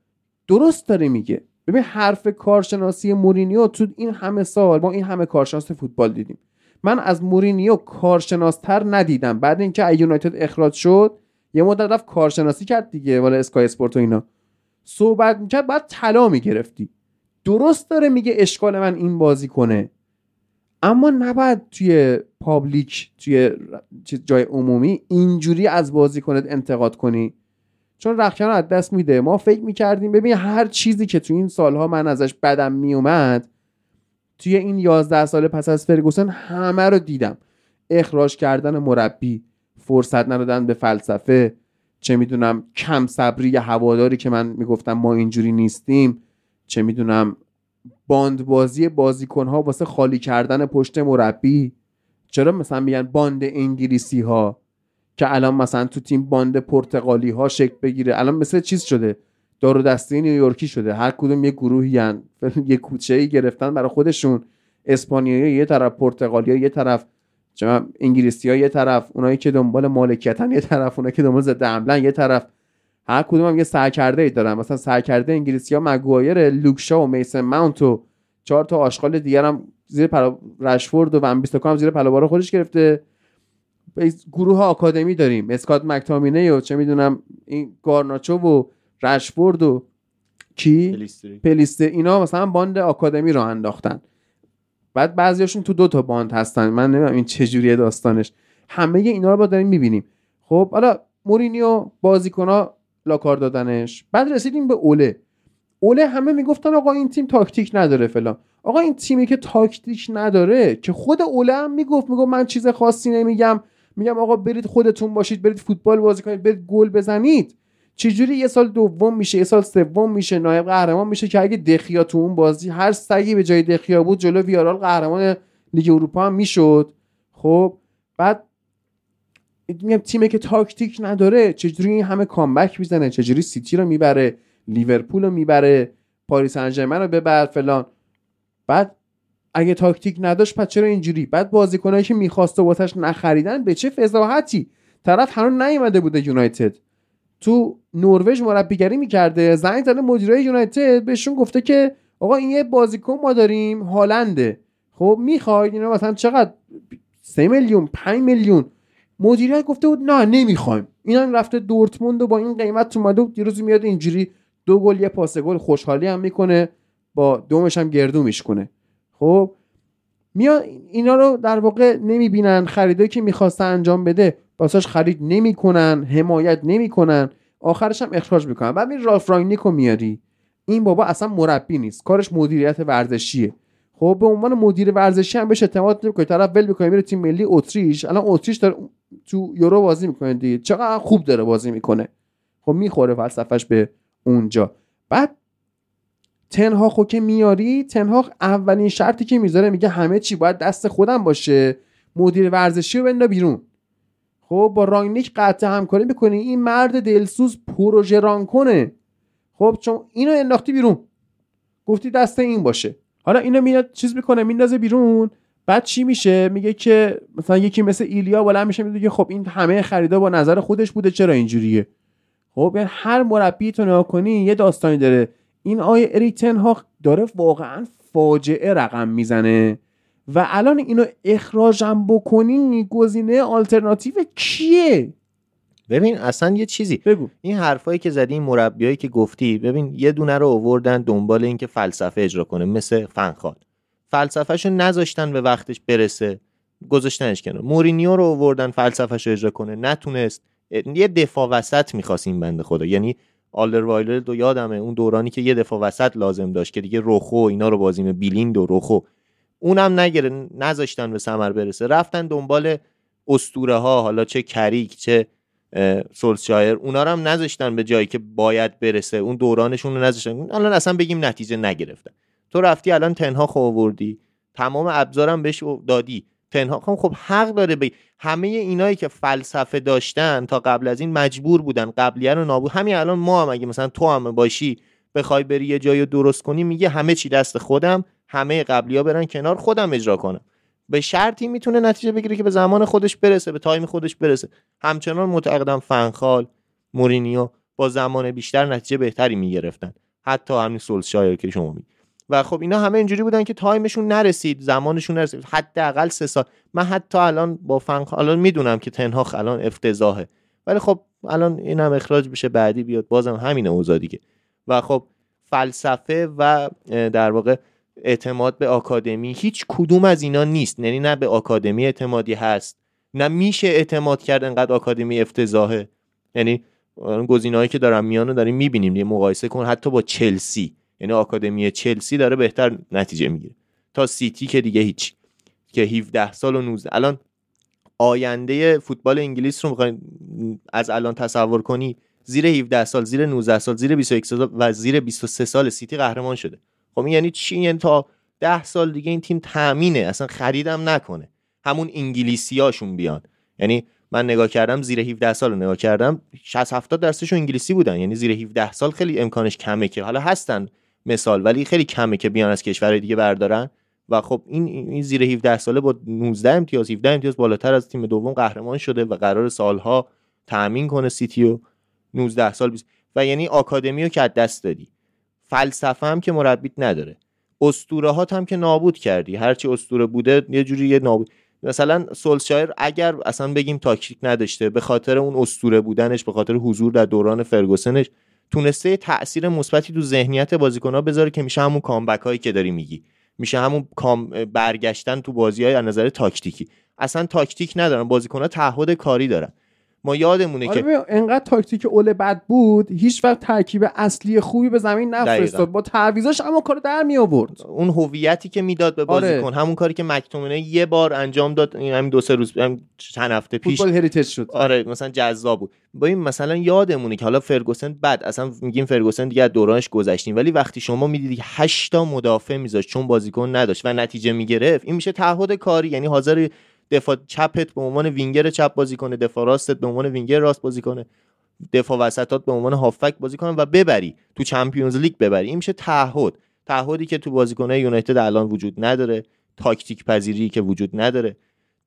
درست داره میگه. ببین حرف کارشناسی مورینیو تو این همه سال ما این همه کارشناس فوتبال دیدیم. من از مورینیو کارشناستر ندیدم. بعد اینکه یونایتد اخراج شد یه مدت رفت کارشناسی کرد دیگه والا اسکای اسپورت و اینا. صحبت می‌کرد بعد طلا می‌گرفتی. درست داره میگه اشکال من این بازی کنه. اما نباید توی public توی جای عمومی اینجوری از بازیکنت انتقاد کنی. چون رخکن از دست میده. ما فکر می‌کردیم ببین هر چیزی که تو این سالها من ازش بدم میومد توی این یازده سال پس از فرگوسن همه رو دیدم. اخراج کردن مربی. فرصت ندادن به فلسفه. چه می‌دونم کم صبری هواداری که من می‌گفتم ما اینجوری نیستیم. چه می‌دونم باند بازی بازیکن ها واسه خالی کردن پشت مربی. چرا مثلا میگن باند انگلیسی ها که الان مثلا تو تیم باند پرتغالی ها شکل بگیره؟ الان مثل چیز شده؟ دارو دسته نیویورکی شده. هر کدوم یه گروهی هن. یه کوچه ای گرفتن برای خودشون. اسپانیایی یه طرف پرتغالی یه طرف. انگلیسی ها یه طرف اونایی که دنبال مالکیتن یه طرف اونایی که دنبال ضد حملن یه طرف. هر کدوم هم یه سرکرده ای دارن. مثلا سرکرده انگلیسی ها مگوایر لوکشا و میسن ماونت و چهار تا آشغال دیگر هم زیر پلا رشفورد و ون هم زیر پلوبارا خودش گرفته. گروه آکادمی داریم. اسکات مکتامینه و چه می‌دونم این گارناچو و رشفورد و کی؟ پلیستری اینا مثلا باند آکادمی رو انداختن. بعد بعضیاشون تو دو تا باند هستن. من نمی‌دونم این چجوریه داستانش. همه اینا رو با داریم می‌بینیم. خب حالا مورینیو بازیکنها لاکار دادنش. بعد رسیدیم به اوله. اوله همه می‌گفتن آقا این تیم تاکتیک نداره فلان. آقا این تیمی که تاکتیک نداره که خود اوله هم می‌گفت می‌گفت من چیز خاصی نمیگم. میگم آقا برید خودتون باشید برید فوتبال بازی کنید برید گل بزنید. چجوری یه سال دوم میشه یه سال سوم میشه نایب قهرمان میشه که اگه دخیا تو اون بازی هر سگی به جای دخیا بود جلو ویارال قهرمان لیگ اروپا هم می‌شد. خب بعد میگم تیمی که تاکتیک نداره چجوری این همه comeback می‌زنه؟ چجوری سیتی رو می‌بره؟ لیورپول رو می‌بره؟ پاریس سن ژرمن رو ببر فلان. بعد اگه تاکتیک نداشت پس چرا اینجوری؟ بعد بازیکنایی که می‌خواسته واسش نخریدن به چه فضاحتی؟ طرف هنوز نیومده بوده یونایتد. تو نروژ مربیگری می‌کرده. زنگ زده مدیرای یونایتد بهشون گفته که آقا این یه بازیکن ما داریم هالنده. خب می‌خواید؟ اینا مثلا چقدر؟ 3 میلیون 5 میلیون. مدیریت گفته بود نه نمی‌خوایم. اینا رفته دورتموند و با این قیمت اومده بود دیروز میاد اینجوری دو گل یه پاس گل خوشحالی هم می‌کنه. با دومش هم گردو میشکنه خب میاد اینا رو در واقع نمی‌بینن. خریدایی که می‌خواسته انجام بده. واسش خرید نمی‌کنن حمایت نمی‌کنن. آخرش هم اخراج می‌کنن. بعد می رالف رانگنیکو میاری. این بابا اصلا مربی نیست. کارش مدیریت ورزشیه. خب به عنوان مدیر ورزشی هم بهش اعتماد نمی‌کنه طرف ول می‌کنه میره تیم ملی اتریش. الان اتریش داره تو یورو بازی می‌کنه دیگه. چقدر خوب داره بازی می‌کنه. خب می‌خوره فلسفهش به اونجا. بعد تنهاخو که میاری تنهاخ اولین شرطی که می‌ذاره میگه همه چی باید دست خودم باشه. مدیر ورزشی رو بنده بیرون. خب با رانگنیک قطع همکاری می‌کنی. این مرد دلسوز پروژه ران کنه. خب چون اینو انداختی بیرون. گفتی دست این باشه. حالا اینو میاد چیز می‌کنه میندازه بیرون. بعد چی میشه؟ میگه که مثلا یکی مثل ایلیا بلند میشه میگه خب این همه خریدا با نظر خودش بوده چرا اینجوریه؟ خب یعنی هر مربی تو نگاه کنی یه داستانی داره. این آیه اریتن ها داره واقعا فاجعه رقم می‌زنه. و الان اینو اخراجم بکنی گزینه آلترناتیو کیه؟ ببین اصلا یه چیزی. بگو. این حرفایی که زدی این مربیایی که گفتی ببین یه دونه رو آوردن دنبال اینکه فلسفه اجرا کنه مثل فنخال فلسفهشو نذاشتن به وقتش برسه گذاشتنش کنار. مورینیو رو آوردن فلسفهشو اجرا کنه نتونست. یه دفاع وسط می‌خواست این بنده خدا. یعنی آلر وایلر دو یادمه اون دورانی که یه دفاع وسط لازم داشت که دیگه روخو اینا رو بازی بیلیند و روخو اونم نگره نذاشتن به ثمر برسه. رفتن دنبال استوره ها حالا چه کریک چه سولشایر اونا رو هم نذاشتن به جایی که باید برسه. اون دورانشون رو نذاشتن. الان اصلا بگیم نتیجه نگرفتن تو رفتی الان تنها آوردی. تمام ابزارم بهش دادی. تنها خب حق داره به همه اینایی که فلسفه داشتن تا قبل از این مجبور بودن. قبلیه رو نابود. همین الان ما هم اگه مثلا تو هم باشی بخوای بری یه جایی درست کنی میگه همه چی دست خودم. همه قبلی ها برن کنار خودم اجرا کنم. به شرطی می‌تونه نتیجه بگیره که به زمان خودش برسه به time خودش برسه. همچنان معتقدم فنخال مورینیو با زمان بیشتر نتیجه بهتری می‌گرفتن. حتی همین سولشایر که شما می و خب اینا همه اینجوری بودن که تایمشون نرسید زمانشون نرسید. حداقل سه سال. من حتی الان با فنخال الان می‌دونم که تنهاخ الان افتضاحه. ولی خب الان اینم اخراج بشه بعدی بیاد. بازم همین اوضاع دیگه. و خب فلسفه و در واقع اعتماد به آکادمی هیچ کدوم از اینا نیست. یعنی نه به آکادمی اعتمادی هست نه میشه اعتماد کرد انقدر آکادمی افتضاحه. یعنی گزینه‌هایی که دارم میانو داریم می‌بینیم. یه مقایسه کن حتی با چلسی. یعنی آکادمی چلسی داره بهتر نتیجه می‌گیره. تا سیتی که دیگه هیچ. که 17 سال و 19 الان آینده فوتبال انگلیس رو می‌خواین از الان تصور کنی زیر 17 سال زیر 19 سال زیر 21 سال و زیر 23 سال سیتی قهرمان شده. خب یعنی چی؟ یعنی تا ده سال دیگه این تیم تامینه اصلا خریدم نکنه. همون انگلیسیاشون بیان. یعنی من نگاه کردم زیر 17 سال رو نگاه کردم 60 70 درصدشون انگلیسی بودن. یعنی زیر 17 سال خیلی امکانش کمه که. حالا هستن مثال ولی خیلی کمه که بیان از کشورهای دیگه بردارن. و خب این این زیر 17 ساله با 19 امتیاز 17 امتیاز بالاتر از تیم دوم قهرمان شده و قرار سالها تامین کنه سیتی و 19 سال بیست. و یعنی آکادمی رو که از دست دادی. فلسفه هم که مربیت نداره. اسطوره هات هم که نابود کردی. هرچی اسطوره بوده یه جوری یه نابود. مثلا سولشایر اگر اصلا بگیم تاکتیک نداشته به خاطر اون اسطوره بودنش به خاطر حضور در دوران فرگوسنش تونسته تاثیر مثبتی تو ذهنیت بازیکن‌ها بذاره که میشه همون comeback هایی که داری میگی. میشه همون کام برگشتن تو بازی های از نظر تاکتیکی. اصلا تاکتیک ندارن. بازیکن‌ها تعهد کاری دارن. ما یادمونه آره که ببین، انقدر تاکتیک اوله بد بود هیچ وقت ترکیب اصلی خوبی به زمین نفرستاد. با تعویضاش اما کار در می آورد اون هویتی که می‌داد به آره. بازیکن همون کاری که مک‌تومینی یه بار انجام داد همین دو سه روز چند هفته پیش. فوتبال heritage شد. آره مثلا جذاب بود. با این مثلا یادمونه که حالا فرگوسن بعد اصلا میگیم فرگوسن دیگه از دورانش گذشتیم ولی وقتی شما می‌دیدی 8 تا مدافع میذاشت چون بازیکن نداشت و نتیجه می‌گرفت این میشه تعهد کاری یعنی حاضر دفاع چپت به عنوان وینگر چپ بازی کنه دفاع راستت به عنوان وینگر راست بازی کنه دفاع وسطات به عنوان هافبک بازی کنه و ببری تو Champions League ببری. این میشه تعهد. تعهدی که تو بازیکن‌های یونایتد الان وجود نداره تاکتیک پذیری که وجود نداره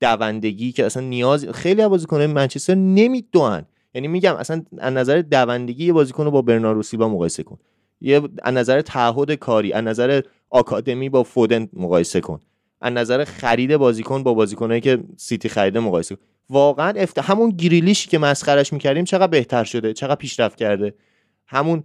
دوندگی که اصلا نیاز خیلی از بازیکن‌های منچستر نمی‌دونن. یعنی میگم اصلا از نظر دوندگی یه بازیکن رو با برناردو سیلوا مقایسه کن. یه از نظر تعهد کاری از نظر آکادمی با فودن مقایسه کن. از نظر خرید بازیکن با بازیکنایی که سیتی خریده مقایسه واقعا افت... همون گریلیش که مسخرش می‌کردیم چقدر بهتر شده چقدر پیشرفت کرده. همون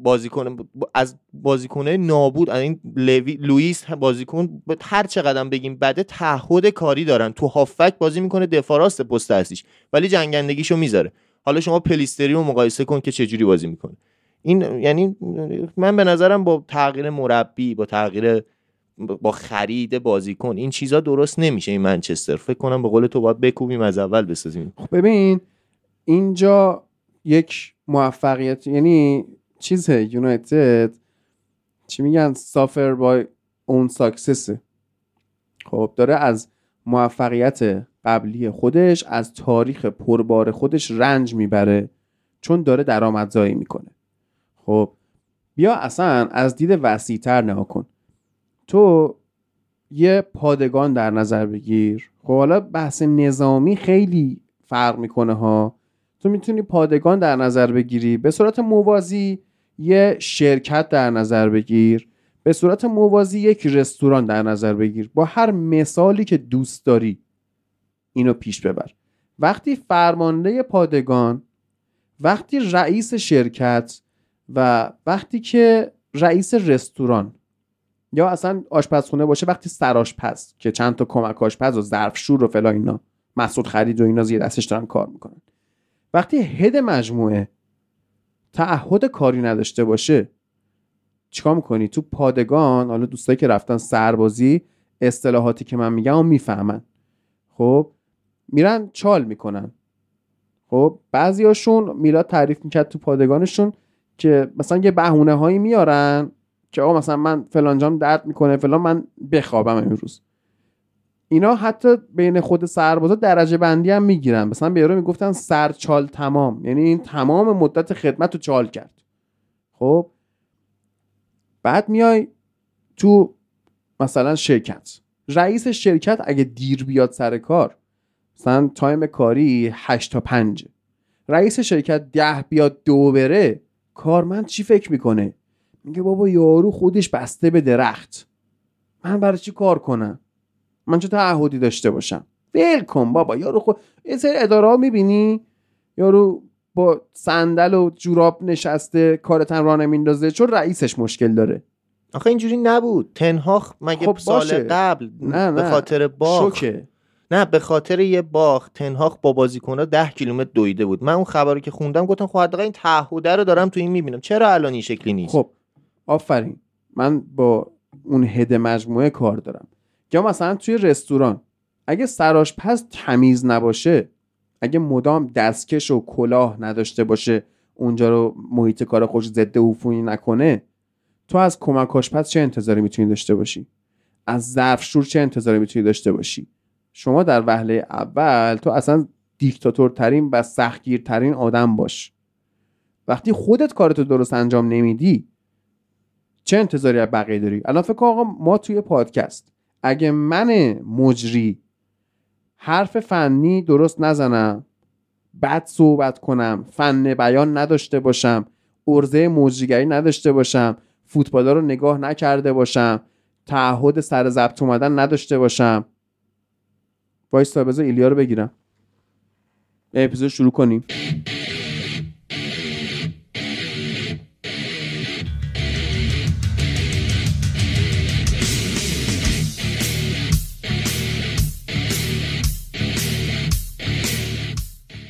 بازیکن از بازیکنه نابود از این لوی... لوئیس بازیکن هر چقدر بگیم بده تعهد کاری دارن. تو هافک بازی می‌کنه دفاع راست پست اصلیش ولی جنگندگیشو می‌ذاره. حالا شما پلیستری رو مقایسه کن که چجوری بازی می‌کنه. این یعنی من به نظرم با تغییر مربی با تغییر با خرید بازیکن. این چیزا درست نمیشه. این منچستر. فکر کنم به قول تو باید بکوبیم از اول بسازیم. خب ببین اینجا یک موفقیت یعنی چیز یونایتد چی میگن؟ suffer by own success خب داره از موفقیت قبلی خودش از تاریخ پربار خودش رنج می‌بره چون داره درآمدزایی می‌کنه. خب بیا اصلا از دید وسیعتر نها کن. تو یه پادگان در نظر بگیر. خب حالا بحث نظامی خیلی فرق می‌کنه ها. تو می‌تونی پادگان در نظر بگیری. به صورت موازی یه شرکت در نظر بگیر. به صورت موازی یک رستوران در نظر بگیر. با هر مثالی که دوست داری اینو پیش ببر. وقتی فرمانده پادگان وقتی رئیس شرکت و وقتی که رئیس رستوران یا اصلا آشپزخونه باشه وقتی سرآشپز که چند تا کمک آشپز و ظرفشور و فلا اینا مسعود خرید و اینا زیر دستش دارن کار می‌کنن. وقتی هد مجموعه تعهد کاری نداشته باشه چیکار می‌کنی؟ تو پادگان حالا دوستایی که رفتن سربازی اصطلاحاتی که من میگم و می‌فهمن. خب میرن چال می‌کنن. خب بعضیاشون میلاد تعریف می‌کرد تو پادگانشون که مثلا یه بهونه هایی میارن که آقا مثلا من فلان جام درد می‌کنه فلان من بخوابم امروز. اینا حتی بین خود سربازا درجه بندی هم می‌گیرن. مثلا به یارو می‌گفتن سر چال تمام. یعنی این تمام مدت خدمت رو چال کرد. خب؟ بعد میای تو مثلا شرکت. رئیس شرکت اگه دیر بیاد سر کار مثلا تایم کاری 8 تا 5 رئیس شرکت ده بیاد دو بره کارمند چی فکر می‌کنه؟ میگه بابا یارو خودش بسته به درخت. من برای چی کار کنم؟ من چه تعهدی داشته باشم؟ ول کن بابا یارو خود یه سری اداره ها می‌بینی؟ یارو با صندل و جوراب نشسته کارتن را نمیندازه چون رئیسش مشکل داره. آخه اینجوری نبود. تنهاخ مگه خب سال. قبل نه به نه. خاطر باخ شوکه. نه به خاطر یه باخ تنهاخ با بازیکن‌ها 10 کیلومتر دویده بود. من اون خبری که خوندم گفتم خب حداقل این تعهده رو دارم تو این می‌بینم. چرا الان این شکلی نیست؟ خب آفرین. من با اون هد مجموعه کار دارم. یا مثلا توی رستوران. اگه سرآشپز تمیز نباشه اگه مدام دستکش و کلاه نداشته باشه اونجا رو محیط کار خوش ضد عفونی نکنه تو از کمک آشپز چه انتظاری می‌تونی داشته باشی؟ از ظرفشور چه انتظاری می‌تونی داشته باشی؟ شما در وهله اول تو اصلا دیکتاتورترین و سختگیرترین آدم باش. وقتی خودت کارتو درست انجام نمیدی چه انتظاری از بقیه داری؟ الان فکر کن آقا ما توی پادکست اگه من مجری حرف فنی درست نزنم بد صحبت کنم فن بیان نداشته باشم ارزه مجریگری نداشته باشم فوتبالا رو نگاه نکرده باشم تعهد سر ضبط اومدن نداشته باشم وایستا بذار ایلیا رو بگیرم. اپیزود شروع کنیم.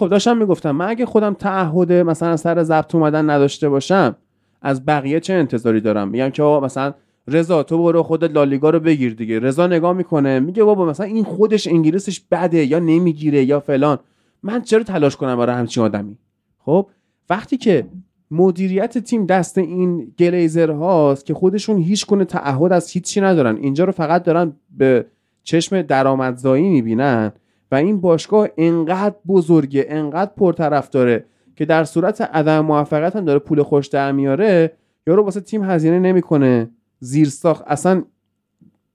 خب داشتم می‌گفتم من اگه خودم تعهد مثلا سر ضبط اومدن نداشته باشم از بقیه چه انتظاری دارم؟ میگم که مثلا رضا تو برو خودت لالیگا رو بگیر دیگه. رضا نگاه می‌کنه میگه بابا مثلا این خودش انگلیسش بده یا نمی‌گیره یا فلان. من چرا تلاش کنم برای همچین آدمی؟ خب وقتی که مدیریت تیم دست این گلیزر هاست که خودشون هیچ کنه تعهد از هیچی ندارن اینجا رو فقط دارن به چشم درآمدزایی می‌بینن و این باشگاه انقدر بزرگه انقدر پرطرف داره که در صورت عدم موفقیت هم داره پول خوش در میاره. یارو واسه تیم هزینه نمی‌کنه. زیرساخت اصلا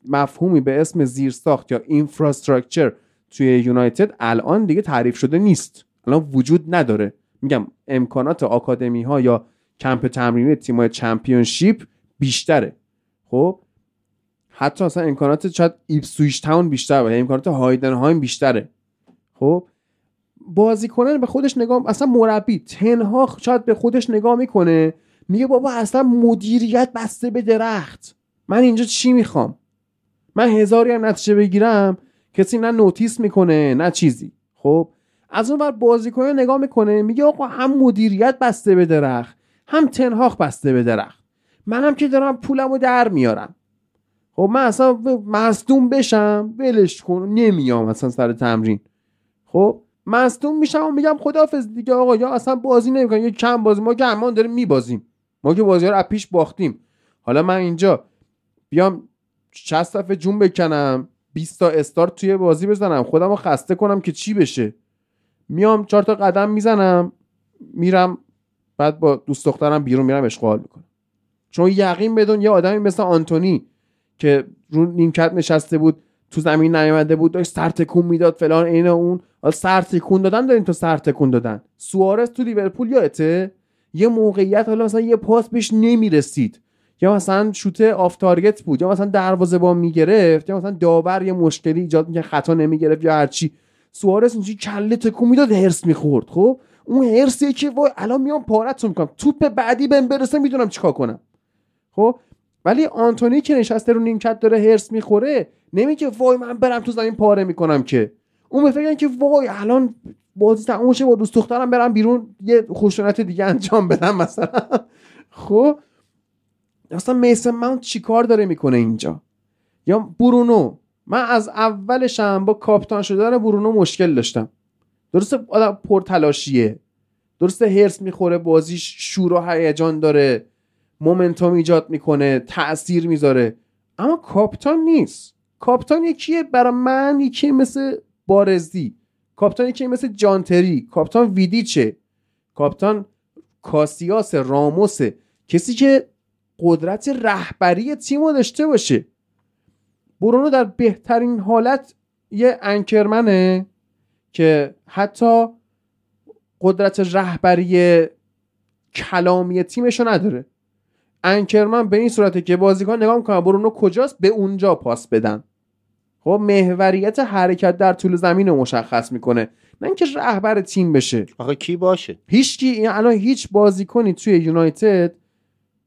مفهومی به اسم زیرساخت یا اینفراستراکچر توی یونایتد الان دیگه تعریف شده نیست. الان وجود نداره. میگم امکانات آکادمی ها یا کمپ تمرینی تیمای چمپیونشیپ بیشتره. خب؟ حتی اصلا امکانات شاید ایپسویچ تاون بیشتر باشه امکانات هایدنهایم بیشتره. خب بازیکنان به خودش نگاه اصلا مربی تنها شاید به خودش نگاه می‌کنه میگه بابا اصلا مدیریت بسته به درخت. من اینجا چی می‌خوام؟ من هزاری هم نتیجه بگیرم کسی نه notice می‌کنه نه چیزی. خب از اون ور بازیکن نگاه می‌کنه میگه آقا هم مدیریت بسته به درخت هم تنهاخ بسته به درخت. منم که دارم پولمو در میارم. خب من اصلا مصدوم بشم؟ ولش کن. نمیام اصلا سر تمرین. خب مصدوم میشم و میگم خدافظ دیگه آقا یا اصلا بازی نمی‌کنم یا کم بازی؟ ما که همان داریم میبازیم. ما که بازی رو پیش باختیم. حالا من اینجا بیام 60 دفعه جون بکنم 20 تا استارت توی بازی بزنم. خودم رو خسته کنم که چی بشه. میام چهار تا قدم می‌زنم میرم بعد با دوست دخترم بیرون میرم عشق و حال می‌کنم. چون یقین بدون یه آدمی مثل آنتونی که رو نیمکت نشسته بود تو زمین نیامده بود داشت سر تکون می‌داد فلان عین اون. سر تکون دادن داریم تو سر تکون دادن. سوارز تو لیورپول یادته؟ یه موقعیت حالا مثلا یه پاس بهش نمی‌رسید. یا مثلا shot off target بود یا مثلا دروازه‌بان می‌گرفت یا مثلا داور یه مشکلی ایجاد می‌کرد خطا نمی‌گرفت یا هرچی سوارز اینجوری کله تکون می‌داد هرس می‌خورد خب؟ اون هرسیه که وای الان میام پارتون می‌کنم. توپ بعدی بهم برسه می‌دونم چیکار کنم. خب؟ ولی آنتونی که نشسته رو نیمکت داره هرس می‌خوره نمیگه وای من برم تو زمین پاره می‌کنم که. اون فکر که وای الان بازی تموم شه با دوست دخترم برم بیرون یه خشونت دیگه انجام بدم مثلا. خب؟ اصلا میسن ماونت چیکار داره می‌کنه اینجا؟ یا برونو من از اولشم با کاپتان شدن برونو مشکل داشتم. درسته آدم پرتلاشیه. درسته هرس می‌خوره بازیش شور و هیجان داره. مومنتوم ایجاد می‌کنه تاثیر می‌ذاره. اما کاپتان نیست. کاپتان یکیه برای من یکی مثل بارزی کاپتان یکی مثل جانتری کاپتان ویدیچه. کاپتان کاسیاس راموسه کسی که قدرت رهبری تیم رو داشته باشه. برونو در بهترین حالت یه انکرمنه که حتی قدرت رهبری کلامی تیمشو نداره. انکرمن به این صورته که بازیکن نگاه می‌کنن برونو کجاست؟ به اونجا پاس بدن. خب محوریت حرکت در طول زمین رو مشخص می‌کنه. نه اینکه رهبر تیم بشه. آخه کی باشه؟ هیچ کی الان هیچ بازیکنی توی یونایتد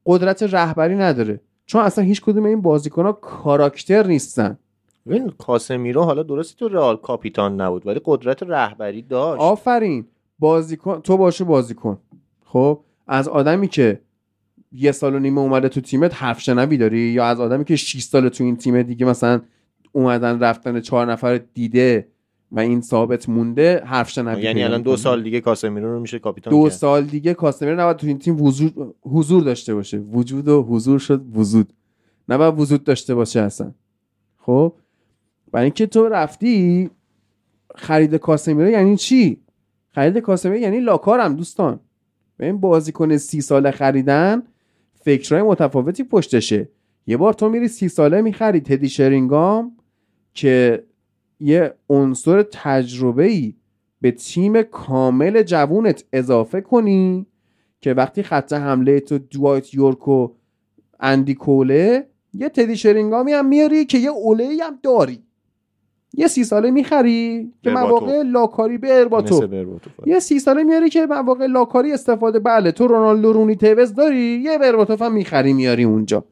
قدرت رهبری نداره. چون اصلا هیچ کدوم این بازیکن ها کاراکتر نیستن. این کاسمیرو حالا درستی تو رئال کاپیتان نبود ولی قدرت رهبری داشت. آفرین. بازیکن تو باشه بازیکن. خب از آدمی که یه سال و نیمه اومده تو تیمت حرف شنوی داری؟ یا از آدمی که 6 سال تو این تیم دیگه مثلا اومدن رفتن چهار نفر دیده و این ثابت مونده حرف شنوی یعنی الان دو سال دیگه کاسمیرو رو میشه کاپیتان دو سال دیگه کاسمیرو نباید تو این تیم حضور, حضور داشته باشه. وجود و حضور شد وجود. نباید وجود داشته باشه اصلا. خب؟ برای اینکه تو رفتی خرید کاسمیرو یعنی چی؟ خرید کاسمیرو یعنی لاکارم دوستان. به این بازیکن سی ساله خریدن فکرهای متفاوتی پشتشه. یه بار تو میری سی ساله می‌خری تدی شرینگام که یه عنصر تجربه ای به تیم کامل جوونت اضافه کنی که وقتی خط حمله تو دوایت یورک و اندی کوله یه تدی شرینگامی هم میاری که یه اوله هم داری. یه سی ساله می‌خری که مواقع لاکاری به ارباتو یه سی ساله میاری که مواقع لاکاری استفاده بله تو رونالدو رونی توز داری یه برباتوف هم می‌خری میاری اونجا.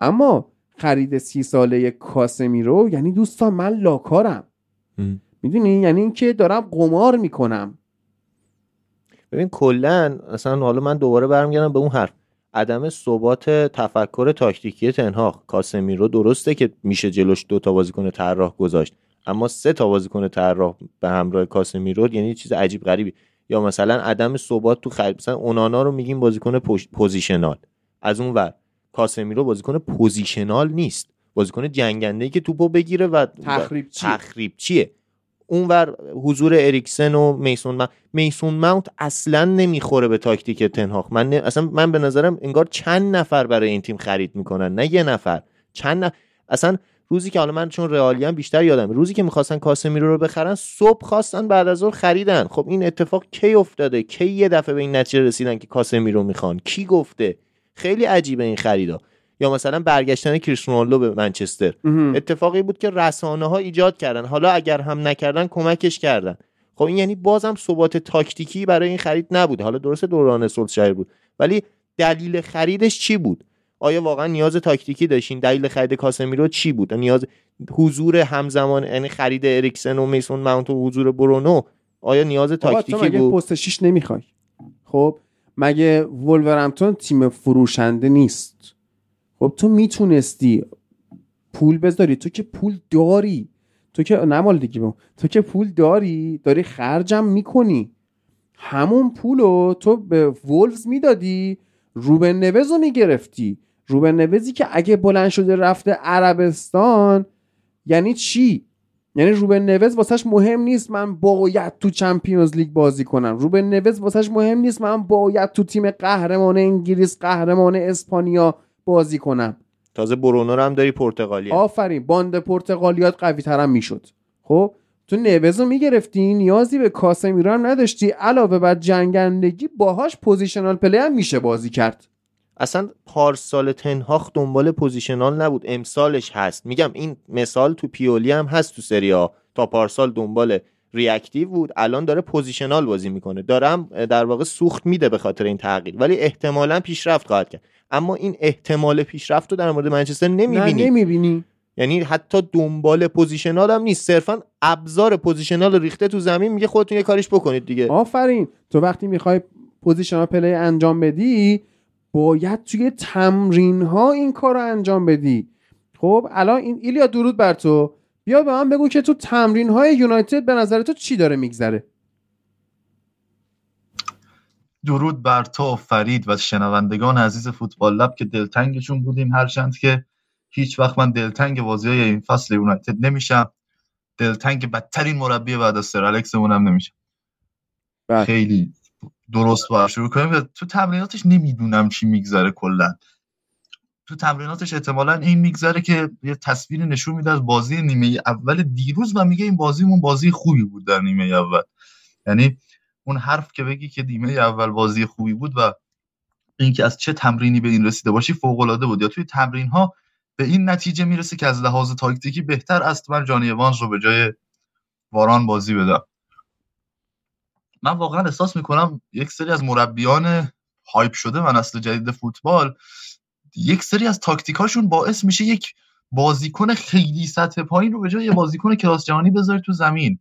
اما خرید سی ساله کاسمی رو یعنی دوستان من لاکارم. می‌دونی؟ یعنی اینکه دارم قمار می‌کنم. ببین کلا اصلا حالا من دوباره برمیگردم به اون حرف. عدم ثبات تفکر تاکتیکی تنها کاسمیرو درسته که میشه جلوش دو تا بازیکن طراح گذاشت اما سه تا بازیکن طراح به همراه کاسمیرو یعنی چیز عجیب غریبی. یا مثلا عدم ثبات تو خرید مثلا اونانا رو میگیم بازیکن positional. از اون ور کاسمیرو بازیکن positional نیست. بازیکن جنگنده که توپو بگیره و تخریب چیه, تخریب چیه؟ اونور حضور اریکسن و میسون ماونت میسون ماونت اصلا نمی‌خوره به تاکتیک تنهاخ من اصلا من به نظرم انگار چند نفر برای این تیم خرید می‌کنن. نه یه نفر. چند نفر اصلا روزی که حالا من چون رئالی بیشتر یادم روزی که می‌خواستن کاسمیرو رو بخرن صبح خواستن بعد از ظهر خریدن. خب این اتفاق کی افتاده؟ کی یه دفعه به این نتیجه رسیدن که کاسمیرو می‌خوان؟ کی گفته؟ خیلی عجیبه این خریدا. یا مثلا برگشتن کریستیانو به منچستر. اتفاقی بود که رسانه ها ایجاد کردن. حالا اگر هم نکردن کمکش کردن. خب این یعنی بازم ثبات تاکتیکی برای این خرید نبود. حالا درست دوران سولشایر بود. ولی دلیل خریدش چی بود؟ آیا واقعا نیاز تاکتیکی داشتین؟ دلیل خرید کاسمیرو چی بود؟ نیاز حضور همزمان یعنی خرید اریکسن و میسون ماونت و حضور برونو آیا نیاز تاکتیکی بود؟ پست 6 نمی‌خوای؟ خب مگه ولورهمپتون تیم فروشنده نیست؟ خب تو می‌تونستی پول بذاری. تو که پول داری. تو که نمال دیگه. تو که پول داری داری خرجم می‌کنی. همون پولو تو به وولفز می‌دادی روبن نوز رو می‌گرفتی. روبن نوزی که اگه بلند شده رفته عربستان یعنی چی؟ یعنی روبن نوز واسهش مهم نیست من باید تو چمپیونز لیگ بازی کنم. روبن نوز واسهش مهم نیست من باید تو تیم قهرمان انگلیس قهرمان اسپانیا بازی کنم. تازه برونو هم داری پرتغالی آفرین باند پرتغالیات قوی ترم می‌شد. خب تو نونز رو می‌گرفتی نیازی به کاسمیرو هم نداشتی علاوه بر جنگندگی باهاش positional play هم میشه بازی کرد. اصلا پارسال تنهاخ دنبال positional نبود امسالش هست. میگم این مثال تو پیولی هم هست تو سری آ تا پارسال دنبال reactive بود الان داره positional بازی می‌کنه. دارم در واقع سوخت میده به خاطر این تغییر. ولی احتمالا پیشرفت خواهد کرد. اما این احتمال پیشرفت رو در مورد منچستر نمی‌بینی. نمی‌بینی. یعنی حتی دنبال positional هم نیست. صرفا ابزار positional ریخته تو زمین میگه خودتون یه کاریش بکنید دیگه. آفرین. تو وقتی می‌خوای positional play انجام بدی باید توی تمرین ها این کار رو انجام بدی. خب الان این ایلیا درود بر تو. بیا به من بگو که تو تمرین های یونایتد به نظر تو چی داره میگذره؟ درود بر تو فرید و شنوندگان عزیز فوتبال لب که دلتنگشون بودیم هرچند که هیچ وقت من دلتنگ بازی های این فصل یونایتد نمیشم. دلتنگ بدترین مربی بعد از سر الکس هم نمیشم. بله. خیلی درست باید شروع کنیم. تو تمریناتش نمی‌دونم چی میگذره کلا. تو تمریناتش احتمالا این میگذره که یه تصویر نشون میده از بازی نیمه اول دیروز و میگه این بازیمون بازی خوبی بود در نیمه اول. یعنی اون حرف که بگی که نیمه اول بازی خوبی بود و اینکه از چه تمرینی به این رسیده باشی فوق العاده بود. یا توی تمرین ها به این نتیجه می‌رسه که از لحاظ تاکتیکی بهتر است من جانی رو به جای واران بازی بدم. من واقعا احساس می‌کنم یک سری از مربیان هایپ شده من نسل جدید فوتبال یک سری از تاکتیکاشون باعث میشه یک بازیکن خیلی سطح پایین رو به جای بازیکن کلاس جهانی بذاری تو زمین.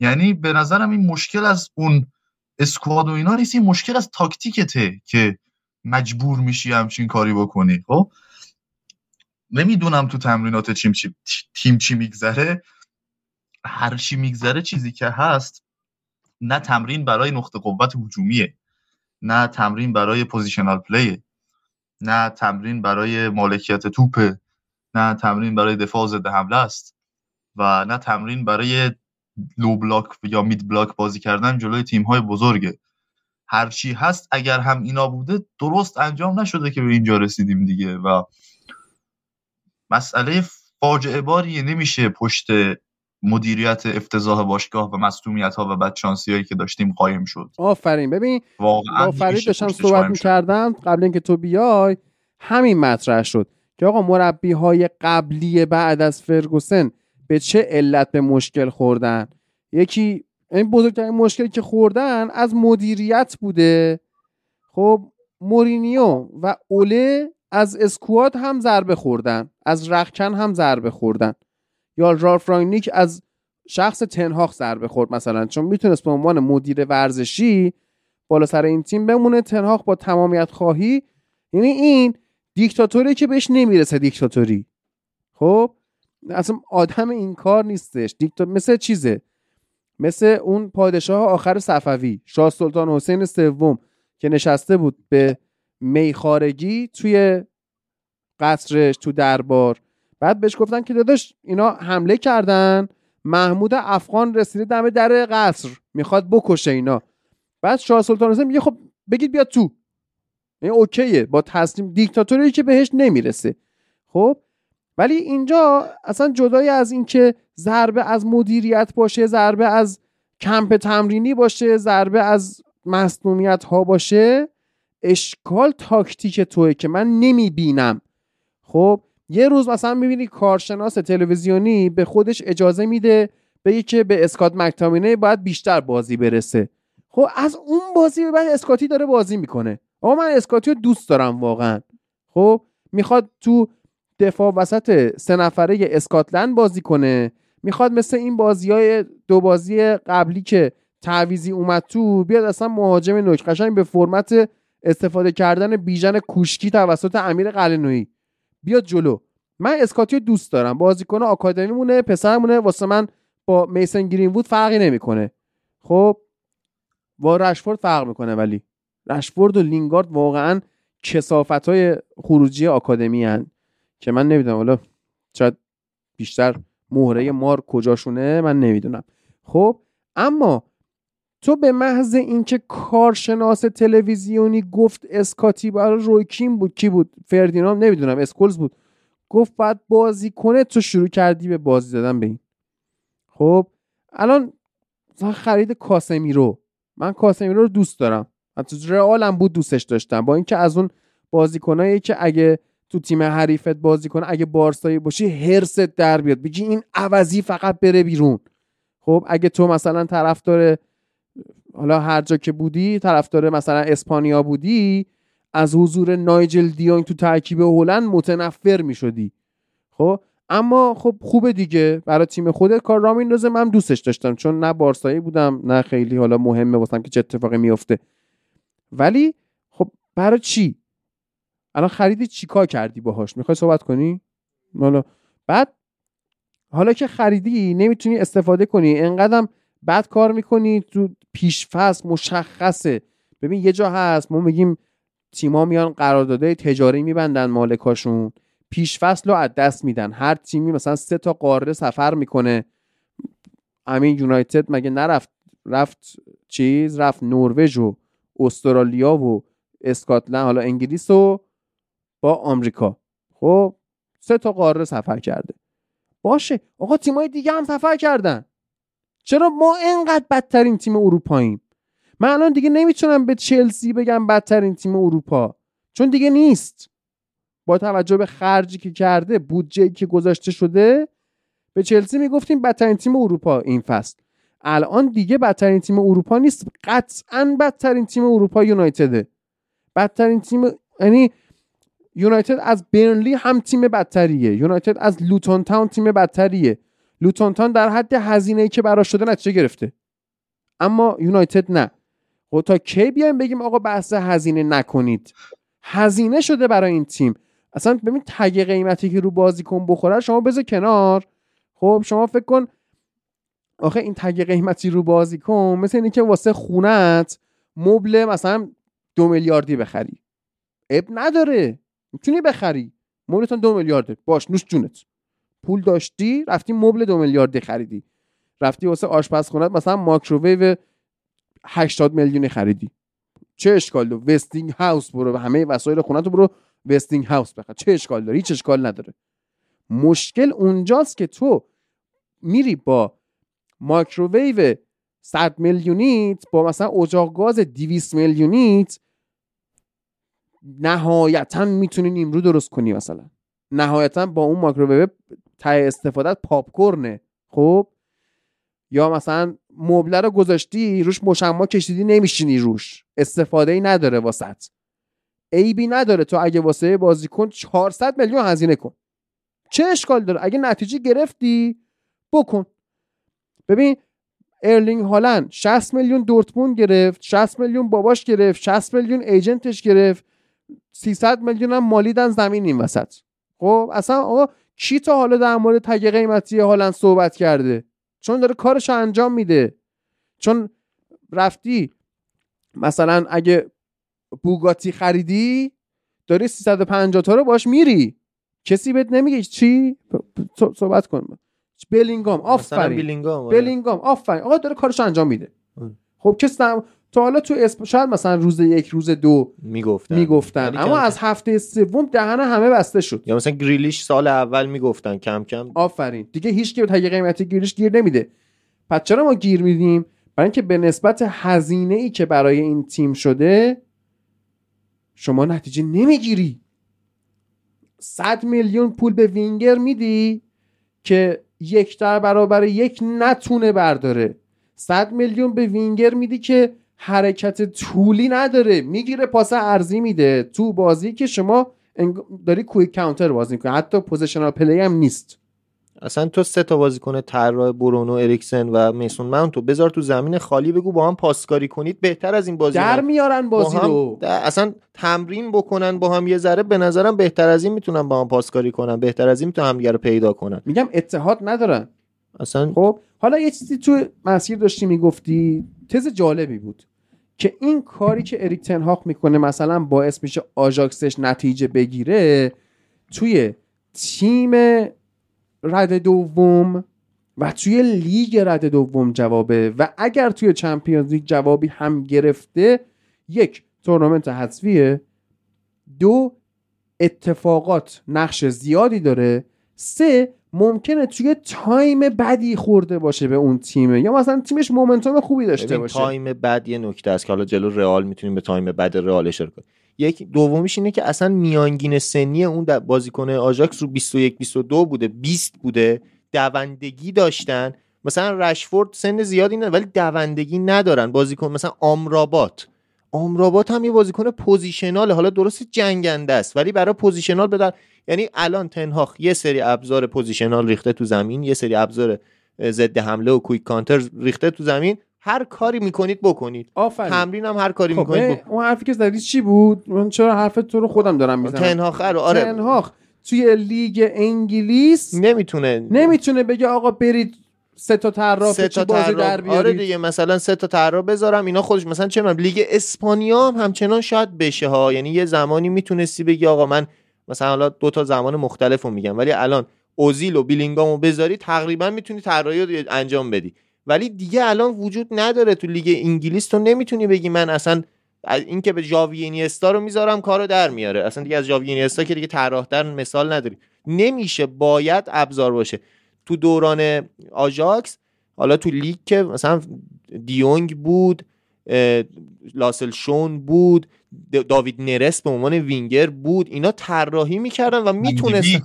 یعنی به نظرم این مشکل از اون squad و اینا نیست این مشکل از تاکتیکته که مجبور میشی همچین کاری بکنی. خب؟ نمی‌دونم تو تمرینات تیم چی تیم چی میگذره. هر چی میگذره چیزی که هست نه تمرین برای نقطه قوت هجومیه نه تمرین برای positional play نه تمرین برای مالکیت توپه نه تمرین برای دفاع ضد حمله است و نه تمرین برای لو بلاک یا مید بلاک بازی کردن جلوی تیم های بزرگه هرچی هست اگر هم اینا بوده درست انجام نشده که به اینجا رسیدیم دیگه و مسئله فاجعه باری نمیشه پشت مدیریت افتضاح باشگاه و مصدومیت ها و بدشانسی هایی که داشتیم قایم شد. آفرین. ببین واقعا با فرید داشتم صحبت می‌کردم قبل اینکه تو بیای همین مطرح شد که آقا مربی های قبلی بعد از فرگوسن به چه علت به مشکل خوردن؟ یکی این بزرگترین مشکلی که خوردن از مدیریت بوده. خب مورینیو و اوله از اسکواد هم ضربه خوردن از رخکن هم ضربه خوردن. یا رالف رانگنیک از شخص تنهاخ ضربه خورد مثلا چون می‌تونست به عنوان مدیر ورزشی بالا سر این تیم بمونه. تنهاخ با تمامیت خواهی یعنی این دیکتاتوری که بهش نمی‌رسه دیکتاتوری. خب؟ اصلا آدم این کار نیستش. دیکتاتور مثل چیزه؟ مثل اون پادشاه آخر صفوی شاه سلطان حسین سوم که نشسته بود به میخارگی توی قصرش تو دربار. بعد بهش گفتن که داداش اینا حمله کردن محمود افغان رسیده دم در قصر می‌خواد بکشه اینا. بعد شاه سلطان حسین میگه خب بگید بیاد تو. این اوکیه با تصمیم دیکتاتوری که بهش نمی‌رسه. خب؟ ولی اینجا اصلا جدای از اینکه ضربه از مدیریت باشه ضربه از کمپ تمرینی باشه ضربه از مصنومیت ها باشه اشکال تاکتیک توه که من نمی‌بینم. خب؟ یه روز مثلا می‌بینی کارشناس تلویزیونی به خودش اجازه میده بگه که به اسکات مکتامینه باید بیشتر بازی برسه. خب از اون بازی به بعد اسکاتی داره بازی می‌کنه. آقا من اسکاتی رو دوست دارم واقعا. خب می‌خواد تو دفاع وسط سه نفره اسکاتلند بازی کنه. می‌خواد مثل این بازی های دو بازی قبلی که تعویزی اومد تو بیاد اصلا مهاجم نوک قشنگ به فرمت استفاده کردن بیژن کوشکی توسط امیر قلنویی. بیاد جلو. من اسکاتی رو دوست دارم. بازیکن آکادمی مونه پسرمونه. واسه من با میسن گرین وود فرقی نمی‌کنه. خب با رشفورد فرق می‌کنه ولی. رشفورد و لینگارد واقعا کسافت های خروجی آکادمی هن. که من نمی‌دونم. حالا شاید بیشتر مهره مار کجاشونه من نمی‌دونم. خب اما تو به محض اینکه کارشناس تلویزیونی گفت اسکاتی برای رویکین بود کی بود؟ فردیناند نمی‌دونم اسکولز بود. گفت باید بازی کنه تو شروع کردی به بازی دادن به این. خب الان خرید کاسمی رو من کاسمی رو دوست دارم. حتی رئالم بود دوستش داشتم. با اینکه از اون بازیکنایی که اگه تو تیم حریفت بازی کنه اگه بارسایی باشی هرست در بیاد. بگی این عوضی فقط بره بیرون. خب اگه تو مثلا طرفدار حالا هر جا که بودی طرفدار مثلا اسپانیا بودی از حضور نایجل دیونگ تو ترکیب هلند متنفر می شدی خب؟ اما خب خوبه دیگه. برای تیم خودت کار را میندازه من دوستش داشتم چون نه بارسایی بودم نه خیلی حالا مهمه واسم که چه اتفاقی میفته ولی خب برای چی؟ الان خریدی چیکار کردی باهاش؟ می‌خوای صحبت کنی؟ حالا بعد حالا که خریدی نمی‌تونی استفاده کنی. انقدرم بعد کار می‌کنی تو پیش فصل مشخصه. ببین یه جا هست ما میگیم تیما میان قراردادهای تجاری میبندن مالکاشون. پیش فصل رو از دست میدن. هر تیمی مثلا سه تا قاره سفر می‌کنه. همین یونایتد مگه نرفت رفت چیز؟ رفت نروژ و استرالیا و اسکاتلند حالا انگلیس و با آمریکا. خب سه تا قاره سفر کرده. باشه. آقا تیمای دیگه هم سفر کردن. چرا ما انقدر بدترین تیم اروپاییم؟ من الان دیگه نمی‌تونم به چلسی بگم بدترین تیم اروپا چون دیگه نیست. با توجه به خرجی که کرده بودجه که گذاشته شده به چلسی می‌گفتیم بدترین تیم اروپا این فصل. الان دیگه بدترین تیم اروپا نیست قطعا بدترین تیم اروپا یونایتده. بدترین تیم یعنی یونایتد از برنلی هم تیم بدتریه. یونایتد از لوتون تاون تیم بدتریه. لوتون تاون در حد هزینه که براش شده نتیجه گرفته. اما یونایتد نه. خب تا کی بیایم بگیم آقا بحث هزینه نکنید؟ هزینه شده برای این تیم. اصلا ببین تگ قیمتی که رو بازیکن بخوره شما بذار کنار. خب شما فکر کن آخه این تگ قیمتی رو بازیکن مثل اینه که واسه خونت مبل مثلا دو میلیاردی بخری. اب نداره. می‌تونی بخری. مبلتان دو میلیارده. باش نوش جونت. پول داشتی رفتی مبل دو میلیاردی خریدی. رفتی واسه آشپزخونت مثلا ماکروویو 80 میلیونی خریدی. چه اشکال داره؟ Westinghouse برو همه وسایل خونت رو برو Westinghouse بخر. چه اشکال داره؟ هیچ اشکال نداره. مشکل اونجاست که تو میری با مایکروویو 100 میلیونیت با مثلا اجاق گاز 200 میلیونیت نهایتا می‌تونی نیمرو درست کنی مثلا. نهایتا با اون مایکروویو تهِ استفادت popcorn ه خب؟ یا مثلا مبله رو گذاشتی روش مشما کشیدی نمیشینی روش. استفاده ای نداره واست. عیبی نداره تو اگه واسه بازیکن 400 میلیون هزینه کن. چه اشکال داره؟ اگه نتیجه گرفتی بکن. ببین ارلینگ هالند 60 میلیون دورتموند گرفت 60 میلیون باباش گرفت 60 میلیون agent ش گرفت 300 میلیون هم مالیدن زمین این وسط. خب اصلا آقا کی تا حالا در مورد تگ قیمتی هالند صحبت کرده؟ چون داره کارش انجام میده. چون رفتی مثلا اگه بوگاتی خریدی داری 350 تا رو باش میری. کسی بهت نمیگه چی؟ صحبت کن. بلینگام آفرین. بلینگام بلینگام آفرین. آقا داره کارش انجام میده. خب کسی تا حالا تو اسم شاید مثلا روز یک روز دو می‌گفتن. می‌گفتن. اما از هفته سوم دهن همه بسته شد. یا مثلا گریلیش سال اول می‌گفتن کم کم. آفرین. دیگه هیچ کی به قیمتی گریلیش گیر نمیده. پس چرا ما گیر میدیم؟ برای اینکه به نسبت هزینه ای که برای این تیم شده شما نتیجه نمی‌گیری. 100 میلیون پول به وینگر میدی که یک در برابر یک نتونه برداره. 100 میلیون به وینگر میدی که حرکت طولی نداره. می‌گیره پاس عرضی میده. تو بازی که شما داری quick counter بازی می‌کنی. حتی positional play هم نیست. اصلا تو سه تا بازیکن طراح برونو اریکسن و میسون ماونتو بذار تو زمین خالی بگو با هم پاسکاری کنید. بهتر از این بازی در میارن بازی رو. اصلا تمرین بکنن با هم یه ذره به نظرم بهتر از این می‌تونن با هم پاسکاری کنن. بهتر از این می‌تونن همدیگه رو پیدا کنن. میگم اتحاد ندارن. اصلا خب حالا یه چیزی تو مسیر داشتی می‌گفتی؟ تز جالبی بود که این کاری که اریک تنهاخ می‌کنه مثلا باعث میشه آژاکسش نتیجه بگیره توی تیم رده دوم و توی لیگ رده دوم جوابه و اگر توی Champions League جوابی هم گرفته یک تورنمنت حذفیه دو اتفاقات نقش زیادی داره سه ممکنه توی time بدی خورده باشه به اون تیمه یا مثلا تیمش momentum خوبی داشته باشه. time بد یه نکته است که حالا جلو رئال می‌تونیم به time بد رئال اشاره کنیم. یک دومیش اینه که اصلا میانگین سنی اون بازیکن آژاکس رو 21 22 بوده 20 بوده. دوندگی داشتن. مثلا رشفورد سن زیادی نداره ولی دوندگی ندارن. بازیکن مثلا آمرابات. آمرابات هم یه بازیکن positional حالا درست جنگنده است ولی برای positional بدن. یعنی الان تنهاخ یه سری ابزار positional ریخته تو زمین یه سری ابزار ضد حمله و quick counter ریخته تو زمین. هر کاری می‌کنید بکنید. آفرین. تمرین هم هر کاری خب می‌کنید اون حرفی که زدی چی بود؟ من چرا حرف تو رو خودم دارم می‌زنم؟ تنهاخ رو آره تنهاخ توی لیگ انگلیس نمی‌تونه. نمی‌تونه بگه آقا برید سه تا طراح سه تا بازی در بیارید. آره دیگه مثلا سه تا طراح بذارم اینا خودش مثلا چه من لیگ اسپانیا هم همچنان شاید بشه ها. یعنی یه زمانی می‌تونستی بگی آقا من مثلا حالا دو تا زمان مختلف رو میگم ولی الان اوزیل و بیلینگامو بذاری تقریبا می‌تونی طراحی انجام بدی. ولی دیگه الان وجود نداره تو لیگ انگلیس تو نمی‌تونی بگی من اصلا این که به ژاوی اینیستا رو می‌ذارم کارو در میاره. اصلا دیگه از ژاوی اینیستا که دیگه طراحتر مثال نداری. نمیشه باید ابزار باشه. تو دوران آژاکس حالا تو لیگ که مثلا دیونگ بود لاسل شون بود داوید نرس به عنوان وینگر بود. اینا طراحی می‌کردن و می‌تونستن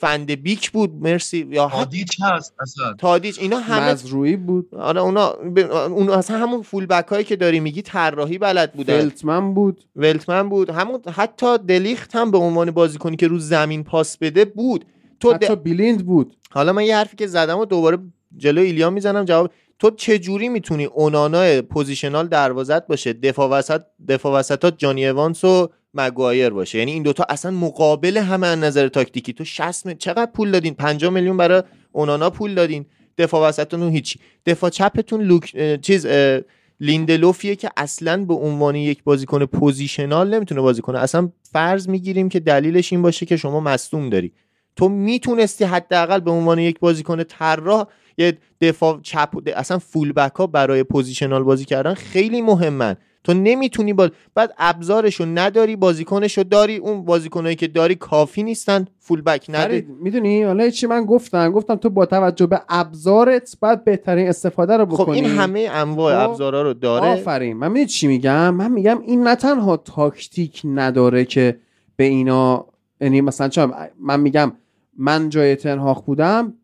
فند بیک بود. مرسی. یا تادیچ هست اصلا. تادیچ. اینا همه مزروعی بود. آره اونا ب... اونا اصلا همون فول بک هایی که داری میگی طراحی بلد بودن ولتمن بود. ولتمن بود. همون حتی دلیخت هم به عنوان بازیکنی که رو زمین پاس بده بود. تو حتی د... بیلیند بود. حالا من یه حرفی که زدم و دوباره جلو ایلیا می‌زنم. جواب تو چه جوری می‌تونی اونانا positional دروازت باشه؟ دفاع وسط دفاع وسطات جانی اوانس و مگوایر باشه. یعنی این دوتا اصلا مقابل همن از نظر تاکتیکی. تو 60 چقدر پول دادین؟ 5 میلیون برای اونانا پول دادین. دفاع وسطتون هیچی. دفاع چپتون لوک چیز لیندلوفیه که اصلا به عنوان یک بازیکن positional نمی‌تونه بازی کنه. اصلا فرض می‌گیریم که دلیلش این باشه که شما مصدوم داری. تو می‌تونستی حداقل به عنوان یک بازیکن طراح یه دفاع چپ اصلا full back ها برای positional بازی کردن خیلی مهمن. تو نمی‌تونی با بعد ابزارشو نداری بازیکنشو داری اون بازیکنایی که داری کافی نیستن full back نداری می‌دونی؟ حالا چی من گفتم؟ گفتم تو با توجه به ابزارت باید بهترین استفاده رو بکنی خب این همه انواع خب، ابزارا رو داره. آفرین. من می‌دونی چی میگم؟ من میگم این نه تنها تاکتیک نداره که به اینا یعنی مثلا چه من میگم من جای تنهاخ بودم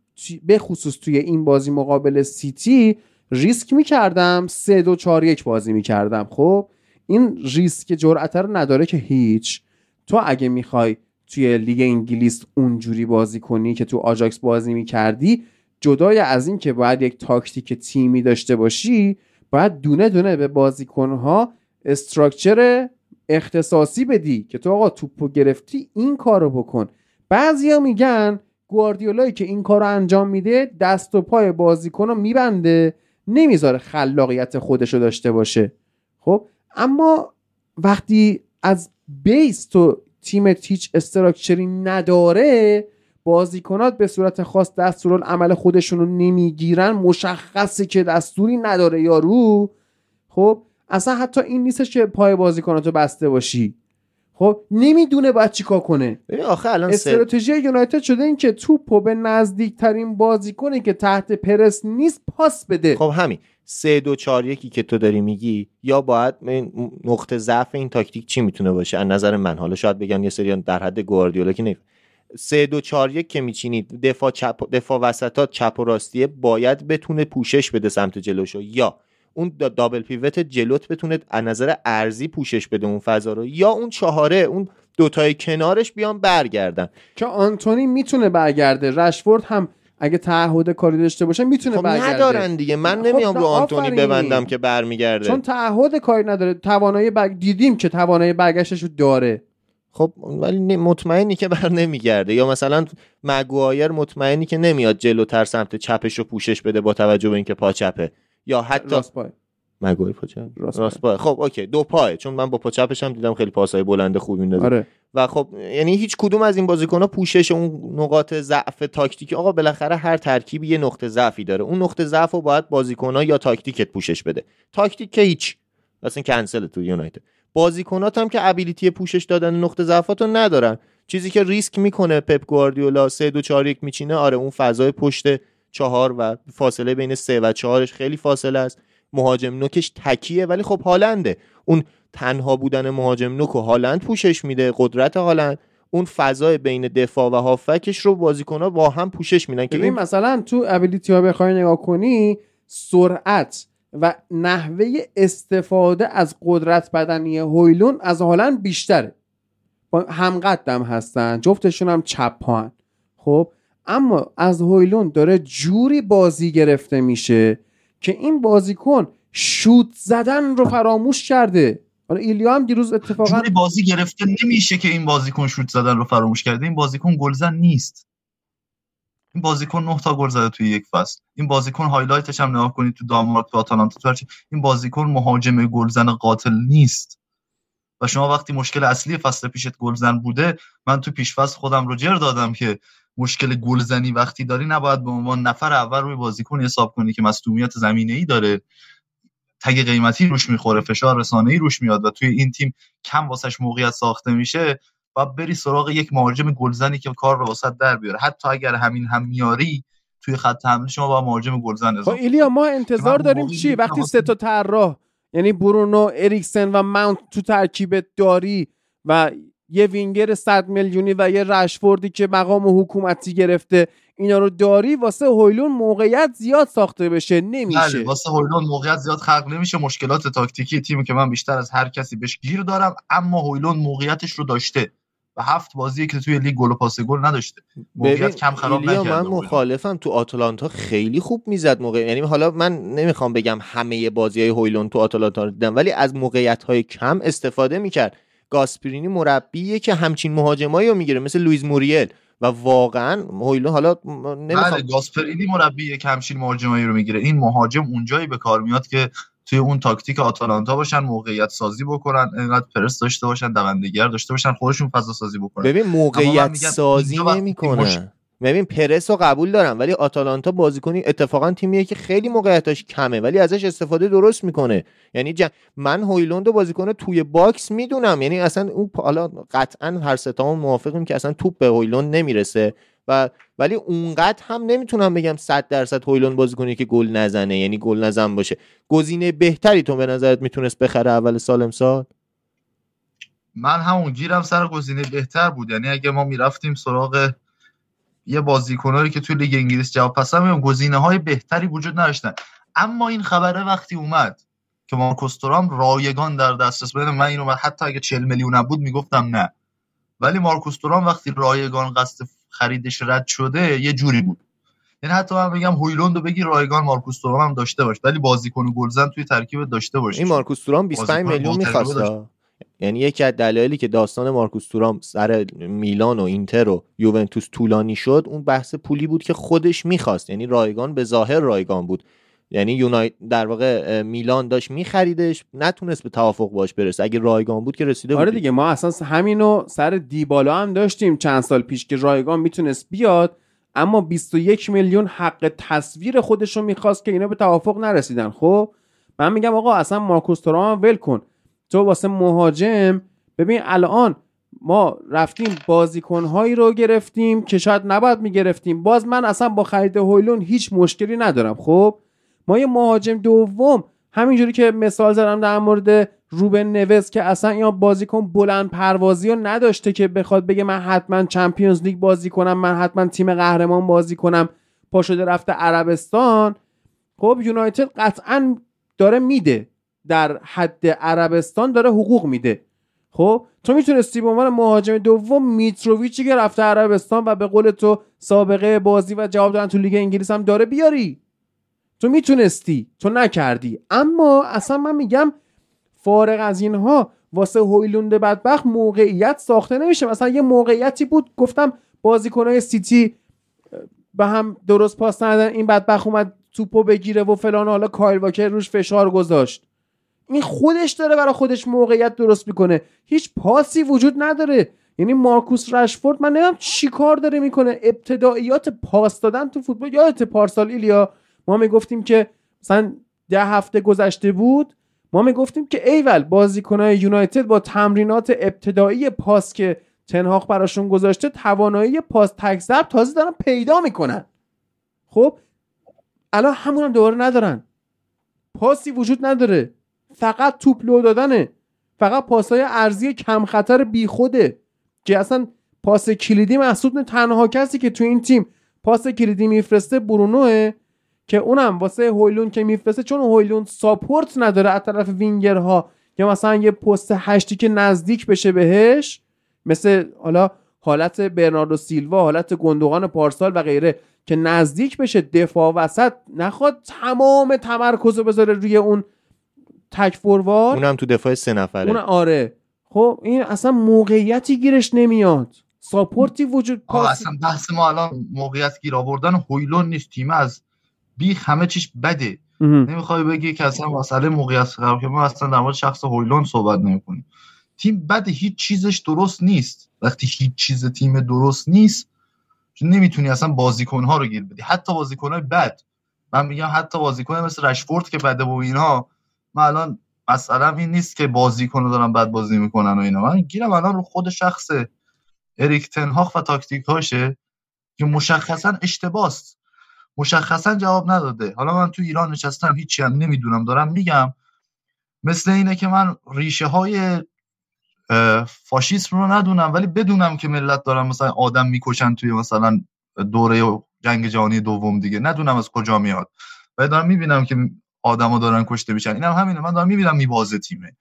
به خصوص توی این بازی مقابل سیتی ریسک می‌کردم. سه دو چهار یک بازی می‌کردم. خب این ریسک جرأت رو نداره که هیچ. تو اگه می‌خوای توی لیگ انگلیس اونجوری بازی کنی که تو آجاکس بازی می‌کردی جدای از این که باید یک تاکتیک تیمی داشته باشی باید دونه دونه به بازیکنها استراکچر اختصاصی بدی که تو آقا توپو گرفتی این کارو بکن. بعضیا میگن گواردیولایی که این کار رو انجام میده دست و پای بازیکن رو میبنده نمی‌ذاره خلاقیت خودش رو داشته باشه. خب اما وقتی از بیس تو تیم تیچ استراکچری نداره بازیکنات به صورت خاص دستور عمل خودشون رو نمی‌گیرن مشخصه که دستوری نداره یارو. خب اصلا حتی این نیستش که پای بازیکناتو بسته باشی. خب نمی‌دونه باید چیکار کنه. آخه الان استراتژی یونایتد شده این که توپو به نزدیکترین بازیکنی که تحت پرس نیست پاس بده. خب همین. سه دو چهار یکی که تو داری میگی یا باید نقطه ضعف این تاکتیک چی می‌تونه باشه؟ از نظر من. حالا شاید بگن یه سری در حد گواردیولا که نه سه دو چهار یک که میچینید دفاع چپ دفاع وسطات چپ و راستیه باید بتونه پوشش بده سمت جلوشو. یا اون دابل پیوت جلوت بتونه از نظر ارزی پوشش بده اون فضا رو. یا اون چهاره اون دوتای کنارش بیان برگردن. که آنتونی می‌تونه برگرده. رشفورد هم اگه تعهد کاری داشته باشه می‌تونه خب برگرده. ندارن دیگه. من خب نمیام رو آنتونی ببندم که برمیگرده. چون تعهد کاری نداره. توانایی برگ... دیدیم که توانایی برگشتش رو داره. خب ولی مطمئنی که بر نمیگرده. یا مثلا مگوایر مطمئنی که نمیاد جلوتر سمت چپش رو پوشش بده با توجه به اینکه پا چپه. یا حتی راست پای مگوایر پا چپ. راست, پای. خب okay. دو پای. چون من با پا چپش هم دیدم خیلی پاسای بلند خوب میندازه. آره. و خب یعنی هیچ کدوم از این بازیکن‌ها پوشش اون نقاط ضعف تاکتیکی آقا بالاخره هر ترکیبی یه نقطه ضعفی داره. اون نقطه ضعف رو باید بازیکن‌ها یا تاکتیکت پوشش بده. تاکتیک که هیچ. اصلا کنسل تو یونایتد. بازیکنات هم که ability پوشش دادن نقطه ضعفات رو ندارن. چیزی که ریسک می‌کنه پپ گواردیولا 3 2 4 1 میچینه آره اون فضای پشت چهار و فاصله بین سه و چهارش خیلی فاصله است. مهاجم نوکش تکیه ولی خب هالنده. اون تنها بودن مهاجم نوک و هالند پوشش میده قدرت هالند. اون فضای بین دفاع و هافکش رو بازیکن‌ها با هم پوشش میدن که این مثلا تو ابیلیتی ها بخوای نگاه کنی سرعت و نحوه استفاده از قدرت بدنی هویلون از هالند بیشتره. همقدم هستن جفتشون هم چپ خب؟ اما از هویلون داره جوری بازی گرفته میشه که این بازیکن شوت زدن رو فراموش کرده. حالا ایلیا هم دیروز اتفاقا جوری بازی گرفته نمیشه که این بازیکن شوت زدن رو فراموش کرده. این بازیکن گلزن نیست. این بازیکن 9 تا گل زده توی یک فصل. این بازیکن highlight ش هم نگاه کنید تو دانمارک تو آتالانتا تو این بازیکن مهاجم گلزن قاتل نیست. و شما وقتی مشکل اصلی فصل پیشت گلزن بوده من تو پیش فصل خودم رو جر دادم که مشکل گلزنی وقتی داری نباید به عنوان نفر اول روی بازیکن حساب کنی که مصدومیت زمینه ای داره. تگ قیمتی روش می‌خوره فشار رسانه ای روش میاد و توی این تیم کم واسش موقعیت ساخته میشه و بری سراغ یک مهاجم گلزنی که کار رو واسط در بیاره. حتی اگر همین هم میاری توی خط حمله شما با مهاجم گلزن خب ایلیا ما انتظار داریم چی؟ وقتی سه تا طراح یعنی برونو اریکسن و ماونت تو ترکیب داری و یه وینگر 100 میلیونی و یه رشفوردی که مقام حکومتی گرفته اینا رو داری واسه هویلون موقعیت زیاد ساخته بشه نمیشه. بله واسه هویلون موقعیت زیاد خلق نمیشه. مشکلات تاکتیکی تیمی که من بیشتر از هر کسی بهش گیر دارم اما هویلون موقعیتش رو داشته و هفت بازی که توی لیگ گل و پاس گل نداشته. موقعیت کم خراب نکرده من مخالفم تو آتالانتا خیلی خوب می‌زد موقع. یعنی حالا من نمی‌خوام بگم همه بازی های هویلون تو آتالانتا رو دیدم ولی از موقعیت های کم استفاده می‌کرد. گاسپرینی مربیه که همچین مهاجمایی رو می‌گیره مثل لویز موریل. و واقعا هویلون حالا نمی‌خوام بله گاسپرینی مربیه که همچین مهاجمایی رو می‌گیره. این مهاجم اونجایی به کار میاد که توی اون تاکتیک آتالانتا باشن موقعیت سازی بکنن اینقدر پرس داشته باشن دوندگی داشته باشن خودشون فضا سازی بکنن. ببین موقعیت سازی نمی‌کنه. ببین پرس رو قبول دارم ولی آتالانتا بازیکنی اتفاقا تیمیه که خیلی موقعیتاش کمه ولی ازش استفاده درست می‌کنه. یعنی من هویلوند بازیکن توی box می‌دونم. یعنی اصلا اون حالا قطعا هر سه تامون موافقیم که اصلا توپ به هویلوند نمی‌رسه و ولی اونقدر هم نمی‌تونم بگم 100 درصد هویلوند بازیکنی که گل نزنه یعنی گل نزن باشه. گزینه بهتری تو به نظرت می‌تونست بخره اول سال امسال؟ من همون گیرم سر گزینه بهتر بود. یعنی اگه ما می‌رفتیم سراغ یه بازیکنایی که توی لیگ انگلیس جواب پس هم گزینه های بهتری وجود نداشتن. اما این خبره وقتی اومد که مارکوس تورام رایگان در دسترس بده من اینو حتی اگه 40 میلیون بود می‌گفتم نه. ولی مارکوس تورام وقتی رایگان قصد خریدش رد شده یه جوری بود. یعنی حتی من بگم هویلوند رو بگی رایگان مارکوس تورام هم داشته باش. ولی بازیکن گلزن توی ترکیب داشته باشه این مارکوس تورام 25 میلیون می‌خواست یعنی یکی از دلایلی که داستان مارکوس تورام سر میلان و اینتر و یوونتوس طولانی شد اون بحث پولی بود که خودش می‌خواست. یعنی رایگان به ظاهر رایگان بود. یعنی یونایت در واقع میلان داشت میخریدش نتونست به توافق باش برسه. اگه رایگان بود که رسیده آره دیگه ما اصلا همینو سر دیبالا هم داشتیم چند سال پیش که رایگان می‌تونست بیاد اما 21 میلیون حق تصویر خودش رو می‌خواست که اینا به توافق نرسیدن. خب من میگم آقا اصلا مارکوس تورام ول کن. تو واسه مهاجم ببین الان ما رفتیم بازیکنهایی رو گرفتیم که شاید نباید می‌گرفتیم. باز من اصلا با خرید هویلون هیچ مشکلی ندارم خب؟ ما یه مهاجم دوم همینجوری که مثال زدم در مورد روبن نوز که اصلا یا بازیکن بلند پروازی رو نداشته که بخواد بگه من حتما چمپیونز لیگ بازی کنم من حتما تیم قهرمان بازی کنم پا شده رفته عربستان. خب یونایتد قطعا داره میده. در حد عربستان داره حقوق میده. خب؟ تو می‌تونستی به عنوان مهاجم دوم میتروویچی که رفته عربستان و به قول تو سابقه بازی و جواب دادن تو لیگ انگلیس هم داره بیاری. تو می‌تونستی تو نکردی. اما اصلا من میگم فارغ از اینها واسه هویلوند بدبخت موقعیت ساخته نمیشه. مثلا یه موقعیتی بود گفتم بازیکنهای سیتی به هم درست پاس ندادن این بدبخت اومد توپو بگیره و فلان. حالا کایل واکر روش فشار گذاشت. این خودش داره برای خودش موقعیت درست می‌کنه. هیچ پاسی وجود نداره. یعنی مارکوس رشفورد من نمی‌دونم چی کار داره می‌کنه. ابتداییات پاس دادن تو فوتبال یادت پارسال ایلیا ما می‌گفتیم که مثلا ده هفته گذشته بود. ما می‌گفتیم که ایول بازیکنهای یونایتد با تمرینات ابتدایی پاس که تنهاق براشون گذاشته توانایی پاس تک تازه دارن پیدا می‌کنن. خب الان همون هم دوباره ندارن. پاسی وجود نداره. فقط توپ لو دادنه. فقط پاسای ارزی کم خطر بیخوده که اصلا پاس کلیدی محسوب تنها کسی که تو این تیم پاس کلیدی میفرسته برونوه که اونم واسه هویلون که میفرسته چون هویلون ساپورت نداره از طرف وینگرها. یا مثلا یه پست هشتی که نزدیک بشه بهش مثل حالا حالت برناردو سیلوا حالت گندوغان پارسال و غیره که نزدیک بشه دفاع وسط نخواد تمام تمرکز رو بذاره روی اون تک فوروارد. اونم تو دفاع سه نفره. اون آره. خب این اصلا موقعیتی گیرش نمیاد. ساپورتی وجود پاس اصلا بحث ما الان موقعیت گیر آوردن هویلون نیست. تیم از بیخ همه چیش بده. نمی‌خوای بگی که اصلا مسئله موقعیت قرار که ما اصلا در مورد شخص هویلون صحبت نمی‌کنیم. تیم بده هیچ چیزش درست نیست. وقتی هیچ چیز تیم درست نیست نمی‌تونی اصلا بازیکنها رو گیر بدی. حتی بازیکنهای بد. من میگم حتی بازیکن مثل رشفورد که بده و اینا من الان مثلا این نیست که بازیکن رو دارن بد بازی می‌کنن و اینا. من گیرم الان رو خود شخص اریک تنهاخ و تاکتیک هاشه که مشخصا اشتباست. مشخصا جواب نداده. حالا من تو ایران نشستم هیچی هم نمی‌دونم. دارم میگم مثل اینه که من ریشه های فاشیسم رو ندونم ولی بدونم که ملت دارن مثلا آدم می‌کشن توی مثلا دوره جنگ جهانی دوم دیگه. ندونم از کجا میاد. و دارم می‌بینم که آدما دارن کشته میشن. اینم هم همینه. من دارم می‌بینم میبازه تیمه.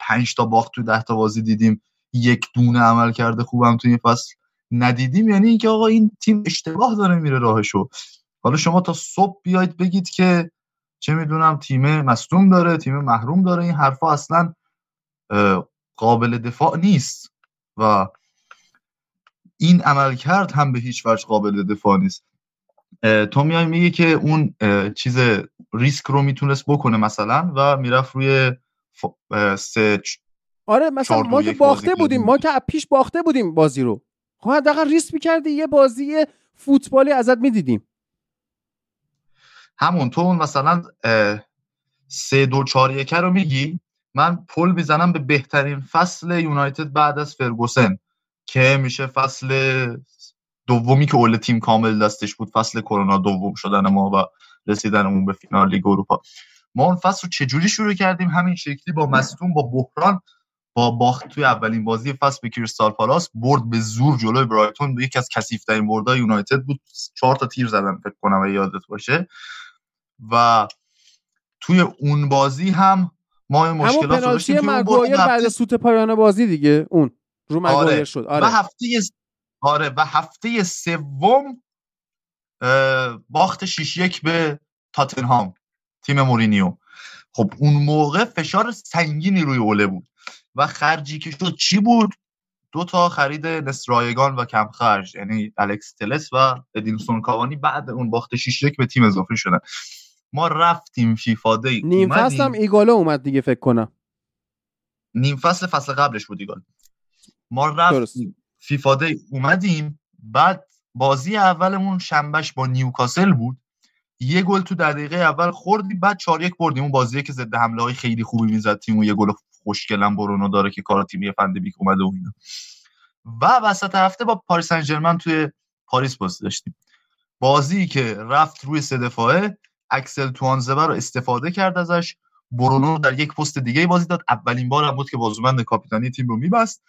پنج تا باخت تو ده تا بازی دیدیم. یک دونه عمل کرده خوبم توی این فصل ندیدیم. یعنی اینکه آقا این تیم اشتباه داره میره راهشو. حالا شما تا صبح بیاید بگید که چه می‌دونم تیم مصدوم داره تیم محروم داره. این حرفا اصلا قابل دفاع نیست. و این عمل کرد هم به هیچ وجه قابل دفاع نیست. تو میای میگه که اون چیز ریسک رو می‌تونست بکنه مثلا و می‌رفت روی سه آره مثلا ما که باخته بودیم ما که پیش باخته بودیم بازی رو. خب حداقل ریسک می‌کردی یه بازی فوتبالی ازت می‌دیدیم. همون تو مثلا سه دو چهار یکه رو میگی من پل می‌زنم به بهترین فصل یونایتد بعد از فرگوسن که میشه فصل دومی که اول تیم کامل دستش بود فصل کرونا دوم شدن ما و رسیدنمون به فینال لیگ اروپا. ما اون فصل رو چجوری شروع کردیم؟ همین شکلی با مصدوم با بحران با باخت توی اولین بازی فصل به کریستال پالاس برد به زور جلوی برایتون. به یکی از کثیف‌ترین بردهای یونایتد بود. چهار تا تیر زدن فکر کنم و یادت باشه. و توی اون بازی هم ما مشکلات رو داشتیم بعد سوت پایان بازی دیگه. اون رو آره. شد. آره. و هفته آره و هفته سوم باخت 6 یک به تاتنهام تیم مورینیو. خب اون موقع فشار سنگینی روی اوله بود و خرجی که شد چی بود؟ دو تا خرید نسرایگان و کم خرج یعنی الکس تلس و ادینسون کاوانی بعد اون باخت 6 یک به تیم اضافه شدن. ما رفتیم FIFA day نیم فصل هم ایگالو اومد دیگه فکر کنم. نیم فصل فصل قبلش بود ایگالو ما رفتیم. FIFA day اومدیم. بعد بازی اولمون شنبهش با نیوکاسل بود. یه گل تو دقیقه اول خوردیم بعد 4 یک بردیم. اون بازیه که ضد حمله های خیلی خوبی می‌زد. تیم و یه گل خوشگلم برونو داره که کار تیمی فن‌دبیک اومده و اینا. و وسط هفته با پاریس سن توی پاریس بازی داشتیم. بازی که رفت روی سه دفاعه اکسل توانزبه رو استفاده کرد ازش. برونو در یک پست دیگه بازی داد. اولین بار هم بود که بازوبند کاپیتانی تیم رو میبست.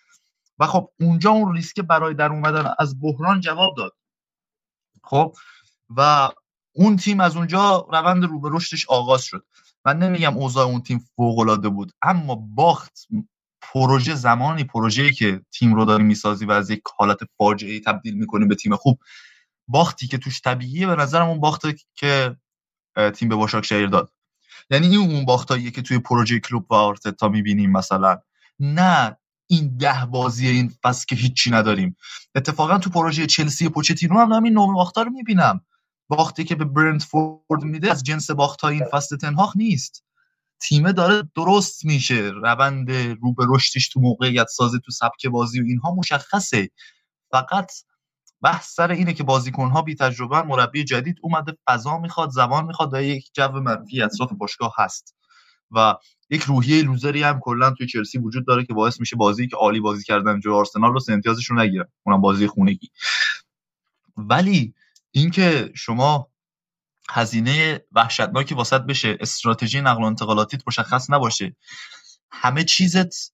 و خب اونجا اون ریسک برای در اومدن از بحران جواب داد. خب و اون تیم از اونجا روند رو به رشدش آغاز شد. من نمیگم اوضاع اون تیم فوق العاده بود اما باخت پروژه زمانی پروژه‌ای که تیم رو داری می‌سازی و از یک حالت فاجعه تبدیل می‌کنی به تیم خوب باختی که توش طبیعیه به نظرم اون باخته که تیم به باشاک شهر داد. یعنی این اون باختاییه که توی پروژه کلوب و آرتتا می‌بینیم مثلا. نه این ده بازی این فصل که هیچی نداریم. اتفاقا تو پروژه چلسی پوچتینو هم همین نوع باختا رو می‌بینم. باختی که به برنتفورد میده از جنس باختای این فصل تنهاخ نیست. تیمه داره درست میشه. روند رو به رشدش تو موقعیت سازی تو سبک بازی و اینها مشخصه. فقط بحث سر اینه که بازیکنها بی تجربه مربی جدید اومده فضا می‌خواد زبان می‌خواد و یک جو منفی اطراف باشگاه هست. و یک روحیه لوزری هم کلا توی چلسی وجود داره که باعث میشه بازی که عالی بازی کردن جو آرسنال رو امتیازش رو نگیرن. اونم بازی خونگی. ولی اینکه شما هزینه وحشتناکی واسط بشه استراتژی نقل و انتقالاتیت مشخص نباشه همه چیزت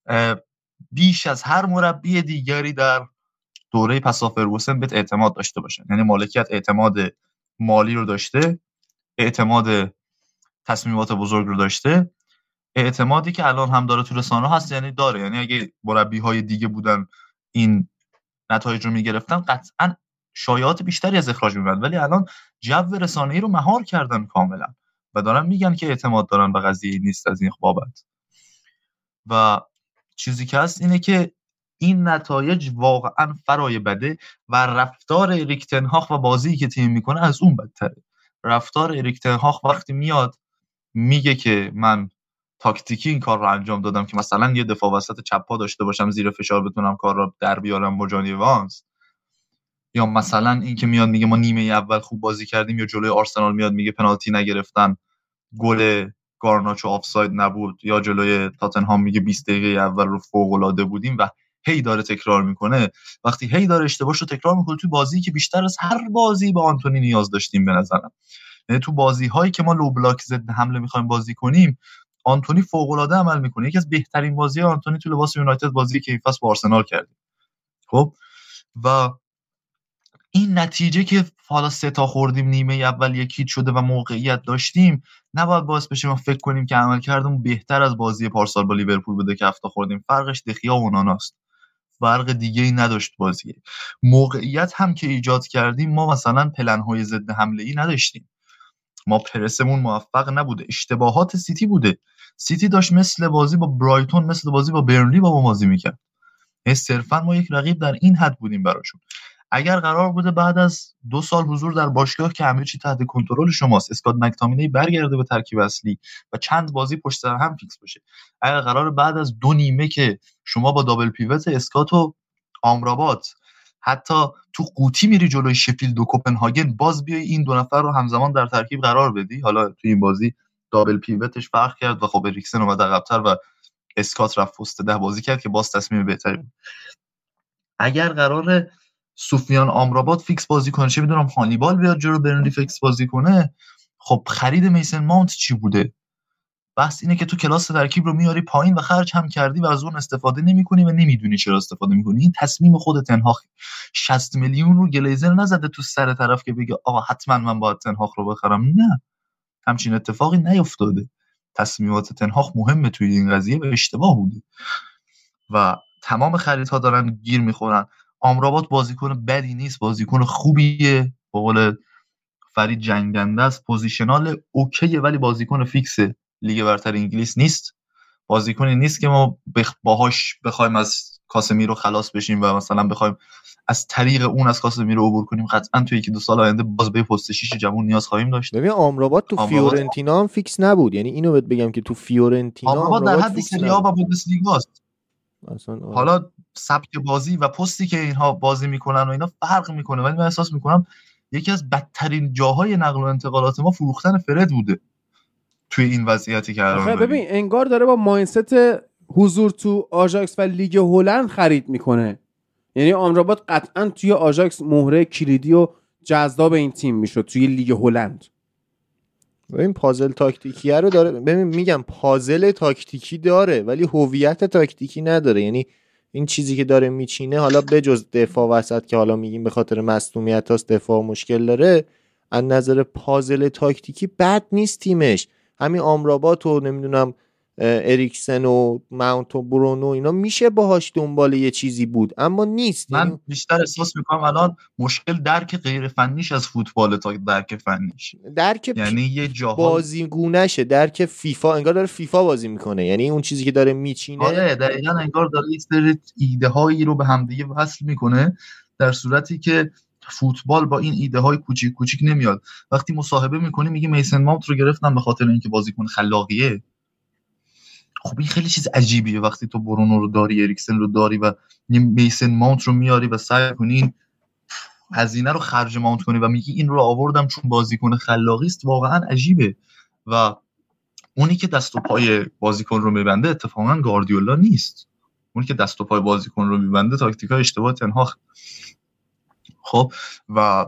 بیش از هر مربی دیگری در دوره پسا فرگوسن بهت اعتماد داشته باشه یعنی مالکیت اعتماد مالی رو داشته اعتماد تصمیمات بزرگ رو داشته اعتمادی که الان هم داره تو رسانه هست یعنی داره. یعنی اگه مربی های دیگه بودن این نتایج رو می‌گرفتن قطعا شایعات بیشتری از اخراج می‌برد ولی الان جو رسانه‌ای رو مهار کردن کاملا و دارن میگن که اعتماد دارن به قضیه نیست از این بابت. و چیزی که هست اینه که این نتایج واقعا فرای بده و رفتار اریکتنهاخ و بازی که تیم می‌کنه از اون بدتره. رفتار اریکتنهاخ وقتی میاد میگه که من تاکتیکی این کار رو انجام دادم که مثلا یه دفاع وسط چپا داشته باشم زیر فشار بتونم کار رو در بیارم با جانی وانس. یا مثلا اینکه میاد میگه ما نیمه اول خوب بازی کردیم یا جلوی آرسنال میاد میگه پنالتی نگرفتن گل گارناچو آفساید نبود یا جلوی تاتنهام میگه 20 دقیقه اول رو فوق العاده بودیم و هی داره تکرار می‌کنه. وقتی هی داره اشتباهش رو تکرار می‌کنه توی بازی که بیشتر از هر بازی با آنتونی نیاز داشتیم به نظرم. یعنی تو بازی هایی که ما لو بلاک ضد حمله می‌خوایم بازی کنیم آنتونی فوق العاده عمل می‌کنه. یکی از بهترین بازی آنتونی تو لباس یونایتد بازی که این فصل با آرسنال کردیم خب؟ و این نتیجه که حالا سه تا خوردیم نیمه اول یکیت شده و موقعیت داشتیم نباید باعث بشه ما فکر کنیم که عمل کردم بهتر از بازی پارسال با لیورپول بوده که هفته خوردیم. فرقش دخیا و اوناناست فرق دیگه ای نداشت بازیه موقعیت هم که ایجاد کردیم ما مثلا پلنهای ضد حمله ای نداشتیم. ما پرسمون موفق نبوده. اشتباهات سیتی بوده. سیتی داشت مثل بازی با برایتون مثل بازی با برنلی با ما بازی می‌کرد. صرفا ما یک رقیب در این حد بودیم براشون. اگر قرار بوده بعد از دو سال حضور در باشگاه که همه چی تحت کنترل شماست اسکات مکتامینی برگرده به ترکیب اصلی و چند بازی پشت سر هم فیکس بشه اگر قرار بعد از دو نیمه که شما با double pivot اسکات و آمرابات حتی تو قوطی میری جلوی شفیلد و کوپنهاگن باز بیای این دو نفر رو همزمان در ترکیب قرار بدی؟ حالا تو این بازی double pivot ش فرق کرد و خب اریکسن اومد عقب‌تر و اسکات رفت پست ده بازی کرد که باز تصمیم بهتری بود. اگر قرار سوفیان آمرابات فیکس بازی کنه چه می‌دونم هانیبال بیاد جلو برنلی فیکس بازی کنه خب خرید میسن ماونت چی بوده؟ بحث اینه که تو کلاس ترکیب رو میاری پایین و خرج هم کردی و از اون استفاده نمی‌کنی و نمی‌دونی چرا استفاده می‌کنی. این تصمیم خود تنهاخ 60 میلیون رو گلیزر نزده تو سر طرف که بگه آقا حتما من باید تنهاخ رو بخرم. نه. همچین اتفاقی نیفتاده. تصمیمات تنهاخ مهمه توی این قضیه و اشتباه بوده. و تمام خریدها دارن گیر می‌خورن. آمرابات بازیکن بدی نیست بازیکن خوبیه. به قول فرید جنگنده است positional okay ه ولی بازیکن فیکس لیگ برتر انگلیس نیست. بازیکنی نیست که ما باهاش بخوایم از کاسمیرو خلاص بشیم و مثلا بخوایم از طریق اون از کاسمیرو عبور کنیم. قطعا توی یکی دو سال آینده باز به پست شیش جوون نیاز خواهیم داشت. ببین آمرابات تو آمرابات فیورنتینا هم فیکس نبود. یعنی اینو بهت بگم که تو فیورنتینا آمرابات در حد سری و بوندسلیگاست حالا سبک بازی و پستی که اینها بازی می‌کنن و اینا فرق می‌کنه ولی من احساس می‌کنم یکی از بدترین جاهای نقل و انتقالات ما فروختن فرد بوده توی این وضعیتی که ببین انگار داره با mindset حضور تو آژاکس و لیگ هلند خرید می‌کنه. یعنی آمرابات قطعا توی آژاکس مهره کلیدی و جذاب این تیم می‌شد توی لیگ هلند. این پازل تاکتیکی رو داره ببین میگم پازل تاکتیکی داره ولی هویت تاکتیکی نداره. یعنی این چیزی که داره میچینه حالا بجز دفاع وسط که حالا میگیم به خاطر مصونیت هاست دفاع مشکل داره از نظر پازل تاکتیکی بد نیست تیمش. همین آمرابات و نمی‌دونم اریکسن و ماونت و برونو اینا میشه باهاش دنبال یه چیزی بود اما نیست. من یعنی بیشتر احساس می‌کنم الان مشکل درک غیر فنیش از فوتبال تا درک فنیش. درک یعنی یه جاها بازیگونشه درک فیفا انگار داره فیفا بازی می‌کنه. یعنی اون چیزی که داره میچینه آره دقیقا انگار داره یه سری ایده هایی رو به همدیگه وصل می‌کنه در صورتی که فوتبال با این ایده های کوچیک کوچیک نمیاد. وقتی مصاحبه می‌کنی میگه میسن ماونت رو گرفتم به خاطر اینکه بازیکن خلاقیه. خب این خیلی چیز عجیبیه. وقتی تو برونو رو داری اریکسن رو داری و میسن ماونت رو میاری و سعی کنی هزینه رو خرج ماونت کنی و میگی این رو آوردم چون بازیکن خلاقی است واقعا عجیبه. و اونی که دست و پای بازیکن رو میبنده اتفاقا گاردیولا نیست. اونی که دست و پای بازیکن رو میبنده تاکتیکای اشتباه تنها خب و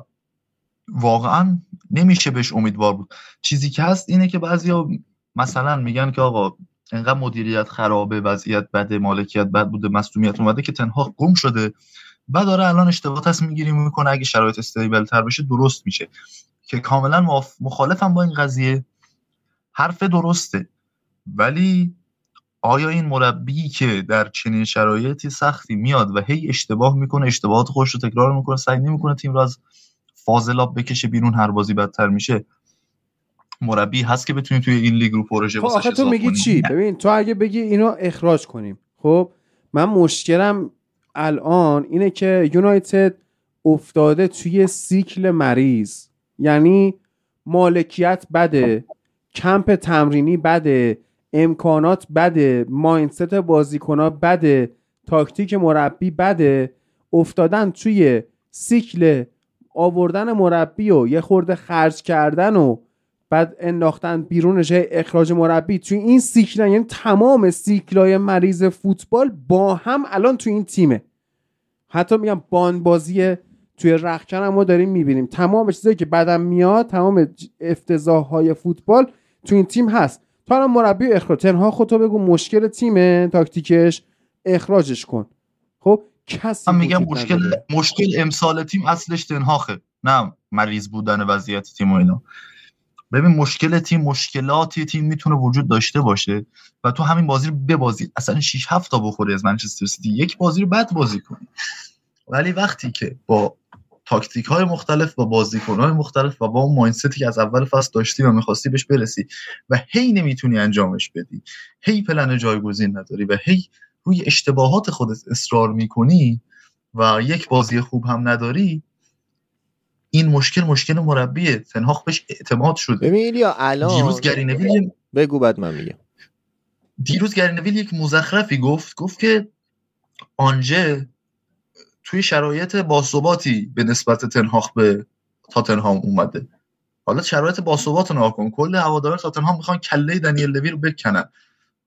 واقعا نمیشه بهش امیدوار بود. چیزی که هست اینه که بعضیا مثلا میگن که آقا انقدر مدیریت خرابه وضعیت بده مالکیت بد بوده مصونیت اومده که تنها گم شده. و داره الان اشتباه تصمیم گیری می‌کنه اگه شرایط استیبل تر بشه درست میشه. که کاملا مخالفم با این قضیه. حرف درسته. ولی آیا این مربی که در چنین شرایطی سختی میاد و هی اشتباه می‌کنه اشتباهات خودش رو تکرار می‌کنه سعی نمی‌کنه تیم رو از فاضلاب بکشه بیرون هر بازی بدتر میشه؟ مربی هست که بتونیم توی این لیگ رو پروژه خب آخه تو میگی چی؟ ببین تو اگه بگی اینو اخراج کنیم. خب من مشکلم الان اینه که یونایتد افتاده توی سیکل مریض. یعنی مالکیت بده کمپ تمرینی بده امکانات بده mindset بازیکنها بده تاکتیک مربی بده. افتادن توی سیکل آوردن مربی و یه خورده خرج کردن و بعد انداختن بیرونش اخراج مربی. توی این سیکل یعنی تمام سیکلای مریض فوتبال با هم الان توی این تیمه. حتی میگم بان بازی توی رخکن هم ما داریم می‌بینیم. تمام چیزایی که بعدم میاد تمام افتضاح های فوتبال توی این تیم هست. تا الان مربی اخراج. تنها خودتو بگو مشکل تیمه تاکتیکش اخراجش کن. خب کسی من میگم مشکل مشکل امسال تیم اصلش تنهاخه. نه مریض بودن وضعیت تیم و اینا. ببین مشکل تیم مشکلاتی تیم می‌تونه وجود داشته باشه و تو همین بازی رو ببازی. اصلا 6 7 تا بخوری از منچستر سیتی. یک بازی رو بد بازی کنی. ولی وقتی که با تاکتیک های مختلف با بازیکن های مختلف و با اون مایندستی که از اول فصل داشتی و می‌خواستی بهش برسی و هی نمی‌تونی انجامش بدی هی پلن جایگزین نداری و هی روی اشتباهات خودت اصرار می‌کنی و یک بازی خوب هم نداری این مشکل مشکل مربیه. تنهاخ بهش اعتماد شده. ببین یا الان دیروز گرینویل بگو بعد من میگم. دیروز گرینویل یک مزخرفی گفت. گفت که آنجه توی شرایط باثباتی به نسبت تنهاخ به تاتنهام اومده. حالا شرایط باثبات رو کن. کل هوادار تاتنهام می‌خوان کله دنیل لوی رو بکنن.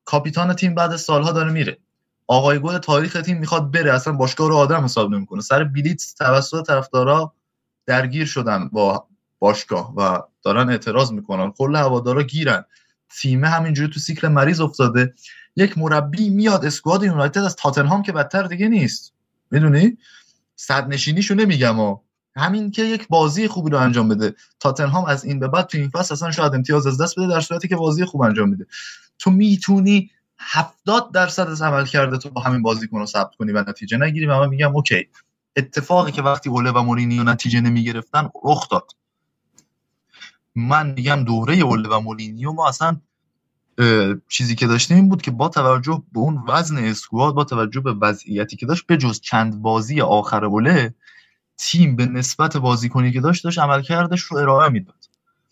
کاپیتان تیم بعد سالها داره میره. آقای گل تاریخ تیم می‌خواد بره. اصلا باشگاه رو آدم حساب نمی‌کنه. سر بلیت توسط طرفدارا درگیر شدن با باشگاه و دارن اعتراض می‌کنن کل هوادارا گیرن. تیم همینجوری تو سیکل مریض افتاده. یک مربی میاد squad یونایتد از تاتنهام که بدتر دیگه نیست. می‌دونی؟ صدرنشینیشو نمیگم ها همین که یک بازی خوبی رو انجام بده. تاتنهام از این به بعد تو این فصل اصلا شاید امتیاز از دست بده در صورتی که بازی خوب انجام میده. تو می‌تونی 70 درصد از عملکردتو با همین بازیکن رو ثبت کنی و نتیجه نگیری و من میگم okay. اتفاقی که وقتی اوله و مورینیو نتیجه نمی‌گرفتن رخ داد. من میگم دوره اوله و مورینیو ما اصلا چیزی که داشتیم این بود که با توجه به اون وزن اسکواد با توجه به وضعیتی که داشت به جز چند بازی آخر اوله تیم به نسبت بازیکنی که داشت داشت عملکردش رو ارائه می‌داد.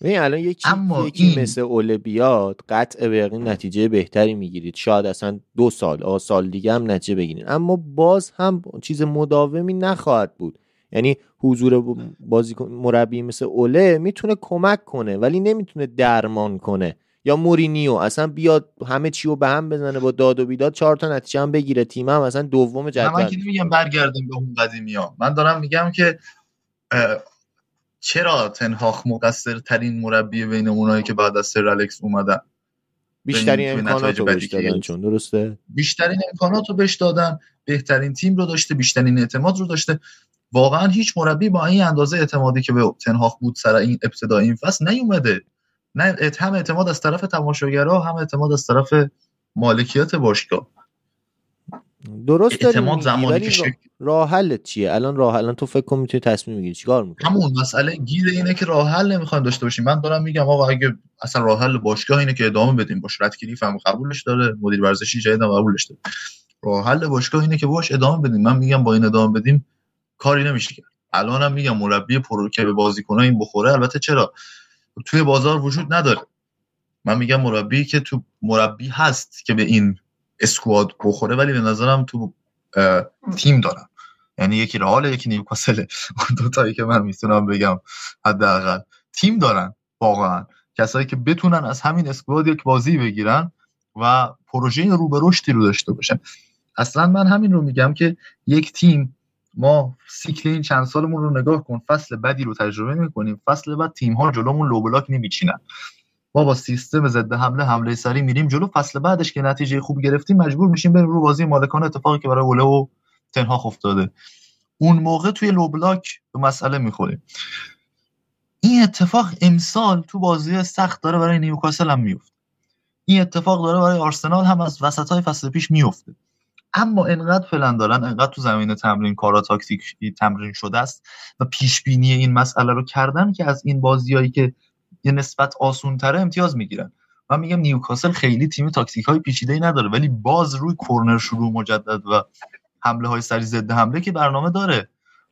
ببین الان یکی, اما یکی این... مثل اوله بیاد قطع به نتیجه بهتری می‌گیرید. شاید اصلا دو سال آ سال دیگه هم نتیجه بگیرید. اما باز هم چیز مداومی نخواهد بود. یعنی حضور بازیکن مربی مثل اوله می‌تونه کمک کنه ولی نمی‌تونه درمان کنه. یا مورینیو اصلا بیاد همه چی رو به هم بزنه با داد و بیداد چهار تا نتیجه هم بگیره. تیم هم اصلا دوم جدول من که نمیگم برگردیم به اون قدیمی ها من دارم میگم که چرا تنهاخ مقصر ترین مربی بین اونایی که بعد از سر الکس اومدن؟ بیشترین امکانات رو بهش دادن چون درسته؟ بیشترین امکانات رو بهش دادن بهترین تیم رو داشته بیشترین اعتماد رو داشته. واقعا هیچ مربی با این اندازه اعتمادی که به تنهاخ بود سر این ابتدای این فصل نیومده. نه هم اعتماد از طرف تماشاگرها هم اعتماد از طرف مالکیت باشگاه. درست اعتماد زمانی که راه حلت چیه؟ الان راه الان تو فکر کن می‌تونی تصمیم بگیری. چیکار می‌کنی؟ همون مسئله گیر اینه که راه حل نمی‌خوایم داشته باشیم. من دارم میگم آقا اگه اصلا راه حل باشگاه اینه که ادامه بدیم باش رتگیری فهم قبولش داره مدیر ورزشی جدید قبولش داره. راه حل باشگاه اینه که باش ادامه بدیم. من میگم با این ادامه بدیم کاری نمیشه کرد. الانم میگم مربی pro که به بازیکن‌ها این بخوره البته چرا؟ توی بازار وجود نداره. من میگم مربی که تو مربی هست که به این squad بخوره ولی به نظرم تو تیم دارن. یعنی یکی رئال یکی نیوکاسل. دو تایی که من می‌تونم بگم حداقل. تیم دارن واقعا. کسایی که بتونن از همین squad یک بازی بگیرن و پروژه رو به رشدی رو داشته باشن. اصلا من همین رو میگم که یک تیم ما سیکل این چند سالمون رو نگاه کن فصل بدی رو تجربه می‌کنیم فصل بعد تیم ها جلومون low block نمیچینن. ما با سیستم ضد حمله حمله سریع میریم جلو. فصل بعدش که نتیجه خوب گرفتیم مجبور میشیم بریم رو بازی مالکان اتفاقی که برای اوله و تنهاخ افتاده. اون موقع توی low block به مسئله می‌خوریم. این اتفاق امسال تو بازی سخت داره برای نیوکاسل هم میفته این اتفاق داره برای آرسنال هم از وسط های فصل پیش میفته اما انقدر فلان دارن انقدر تو زمین تمرین کارا تاکتیکی تمرین شده است و پیش بینی این مسئله رو کردن که از این بازیایی که یه نسبت آسون تره امتیاز می‌گیرن. من میگم نیوکاسل خیلی تیم تاکتیک های پیچیده ای نداره ولی باز روی کرنر شروع مجدد و حمله های سری ضد حمله که برنامه داره.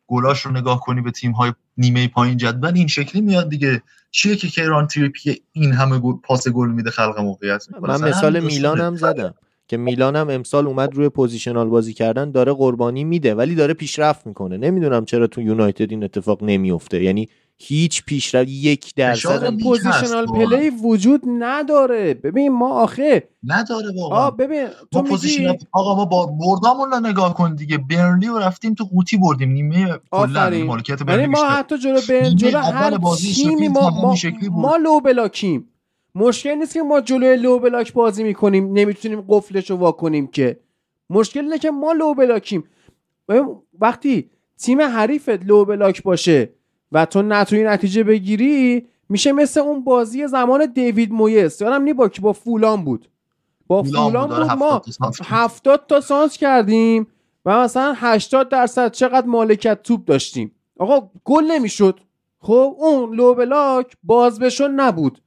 گلاش رو نگاه کنی به تیم های نیمه پایین جدول این شکلی میاد دیگه. چیه که کیران تریپیر این همه پاس گل میده خلق موقعیت من مثال میلانم زدم که میلان هم امسال اومد روی positional بازی کردن داره قربانی میده ولی داره پیشرفت می‌کنه. نمی‌دونم چرا تو یونایتد این اتفاق نمیفته یعنی هیچ پیشرفت یک درصد. positional play وجود نداره. ببین ما آخه نداره واقعا. ببین تو میگی آقا ما با بردامون رو نگاه کن دیگه. برنلی رو رفتیم تو قوطی بردیم. نیمه کلا مالکیت برنلی یعنی ما حتی جلو برن جلو هر تیمی ما ما, ما low block یم. مشکل نیست که ما جلوی low block بازی می‌کنیم نمی‌تونیم قفلش رو واکنیم که. مشکل اینه که ما low block یم. وقتی تیم حریفت low block باشه و تو نتونی نتیجه بگیری میشه مثل اون بازی زمان دیوید مویس. یادم نی با با فولام بود. با فولام, بود, ما هفتاد تا سانتر کردیم. و مثلا 80 درصد چقدر مالکیت توپ داشتیم. آقا گل نمی‌شد. خب اون low block باز بشون نبود.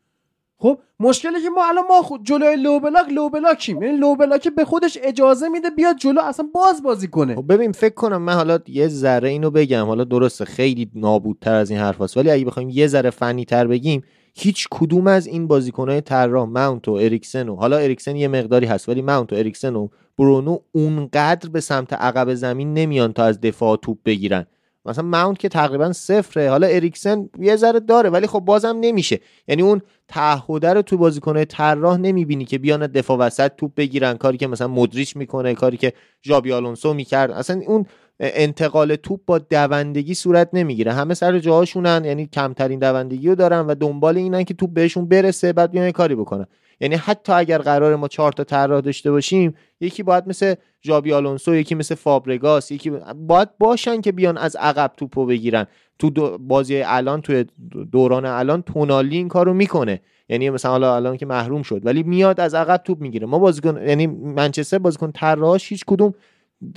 خب مشکلی که ما الان ما خود جلوی low block low block یم. یعنی low block به خودش اجازه میده بیاد جلو اصلا باز بازی کنه. خب ببین فکر کنم من حالا یه ذره اینو بگم. حالا درسته خیلی نابودتر از این حرف هست ولی اگه بخوایم یه ذره فنی تر بگیم هیچ کدوم از این بازیکنهای طراح ماونت و اریکسن و حالا اریکسن یه مقداری هست ولی ماونت و اریکسن و برونو اونقدر به سمت عقب زمین نمیان تا از دفاع توپ بگیرن. مثلا ماونت که تقریبا صفره. حالا اریکسن یه ذره داره ولی خب بازم نمیشه. یعنی اون تعهده رو تو بازیکنهای طراح نمی‌بینی که بیان دفاع وسط توپ بگیرن. کاری که مثلا مدریچ می‌کنه کاری که ژابی آلونسو می‌کرد. اصلا اون انتقال توپ با دوندگی صورت نمی‌گیره. همه سر جاهاشونن یعنی کمترین دوندگی رو دارن و دنبال اینن که توپ بهشون برسه بعد بیان کاری بکنن. یعنی حتی اگر قرار ما چهار تا طراح داشته باشیم یکی باید مثل جابی آلونسو یکی مثل فابرگاس یکی باید باشن که بیان از عقب توپو بگیرن. تو بازی الان توی دوران الان تونالی این کارو می‌کنه. یعنی مثلا حالا الان که محروم شد ولی میاد از عقب توپ می‌گیره. ما بازیکن یعنی منچستر بازیکن طراحش هیچ کدوم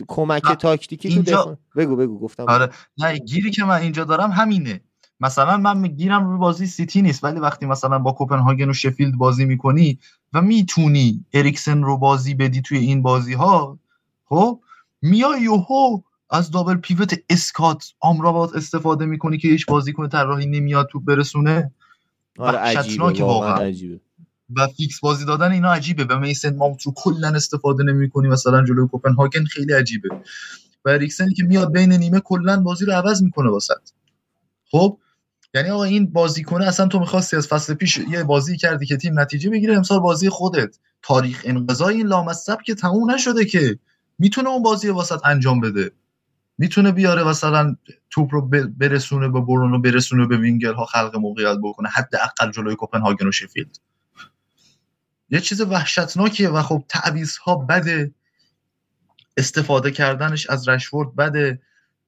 کمک تاکتیکی اینجا... تو بگو بگو گفتم. آره. نه گیری که من اینجا دارم همینه. مثلا من می‌گیرم روی بازی سیتی نیست ولی وقتی مثلا با کوپنهاگن و شفیلد بازی می‌کنی و می‌تونی اریکسن رو بازی بدی توی این بازی ها خب میای یوهو از دابل پیوت اسکات آمرابات استفاده می‌کنی که هیچ بازیکن طراحی نمیاد تو برسونه. آره عجیبه واقعا عجیبه. و فیکس بازی دادن اینا عجیبه و میسن ماونت رو کلا استفاده نمی‌کنی مثلا جلوی کوپنهاگن خیلی عجیبه. و اریکسنی که میاد بین نیمه کلا بازی رو عوض می‌کنه واسط خب یعنی آقا این بازیکنه اصلا تو می‌خواستی از فصل پیش یه بازی کردی که تیم نتیجه بگیره امسال بازی خودت. تاریخ انقضای این لامصب که تموم نشده که می‌تونه اون بازی واسط انجام بده. می‌تونه بیاره مثلا توپ رو برسونه به برونو برسونه به وینگر ها خلق موقعیت بکنه. حداقل جلوی کوپنهاگن و شفیلد. یه چیز وحشتناکیه و خب تعویض ها بده. استفاده کردنش از رشورد بده.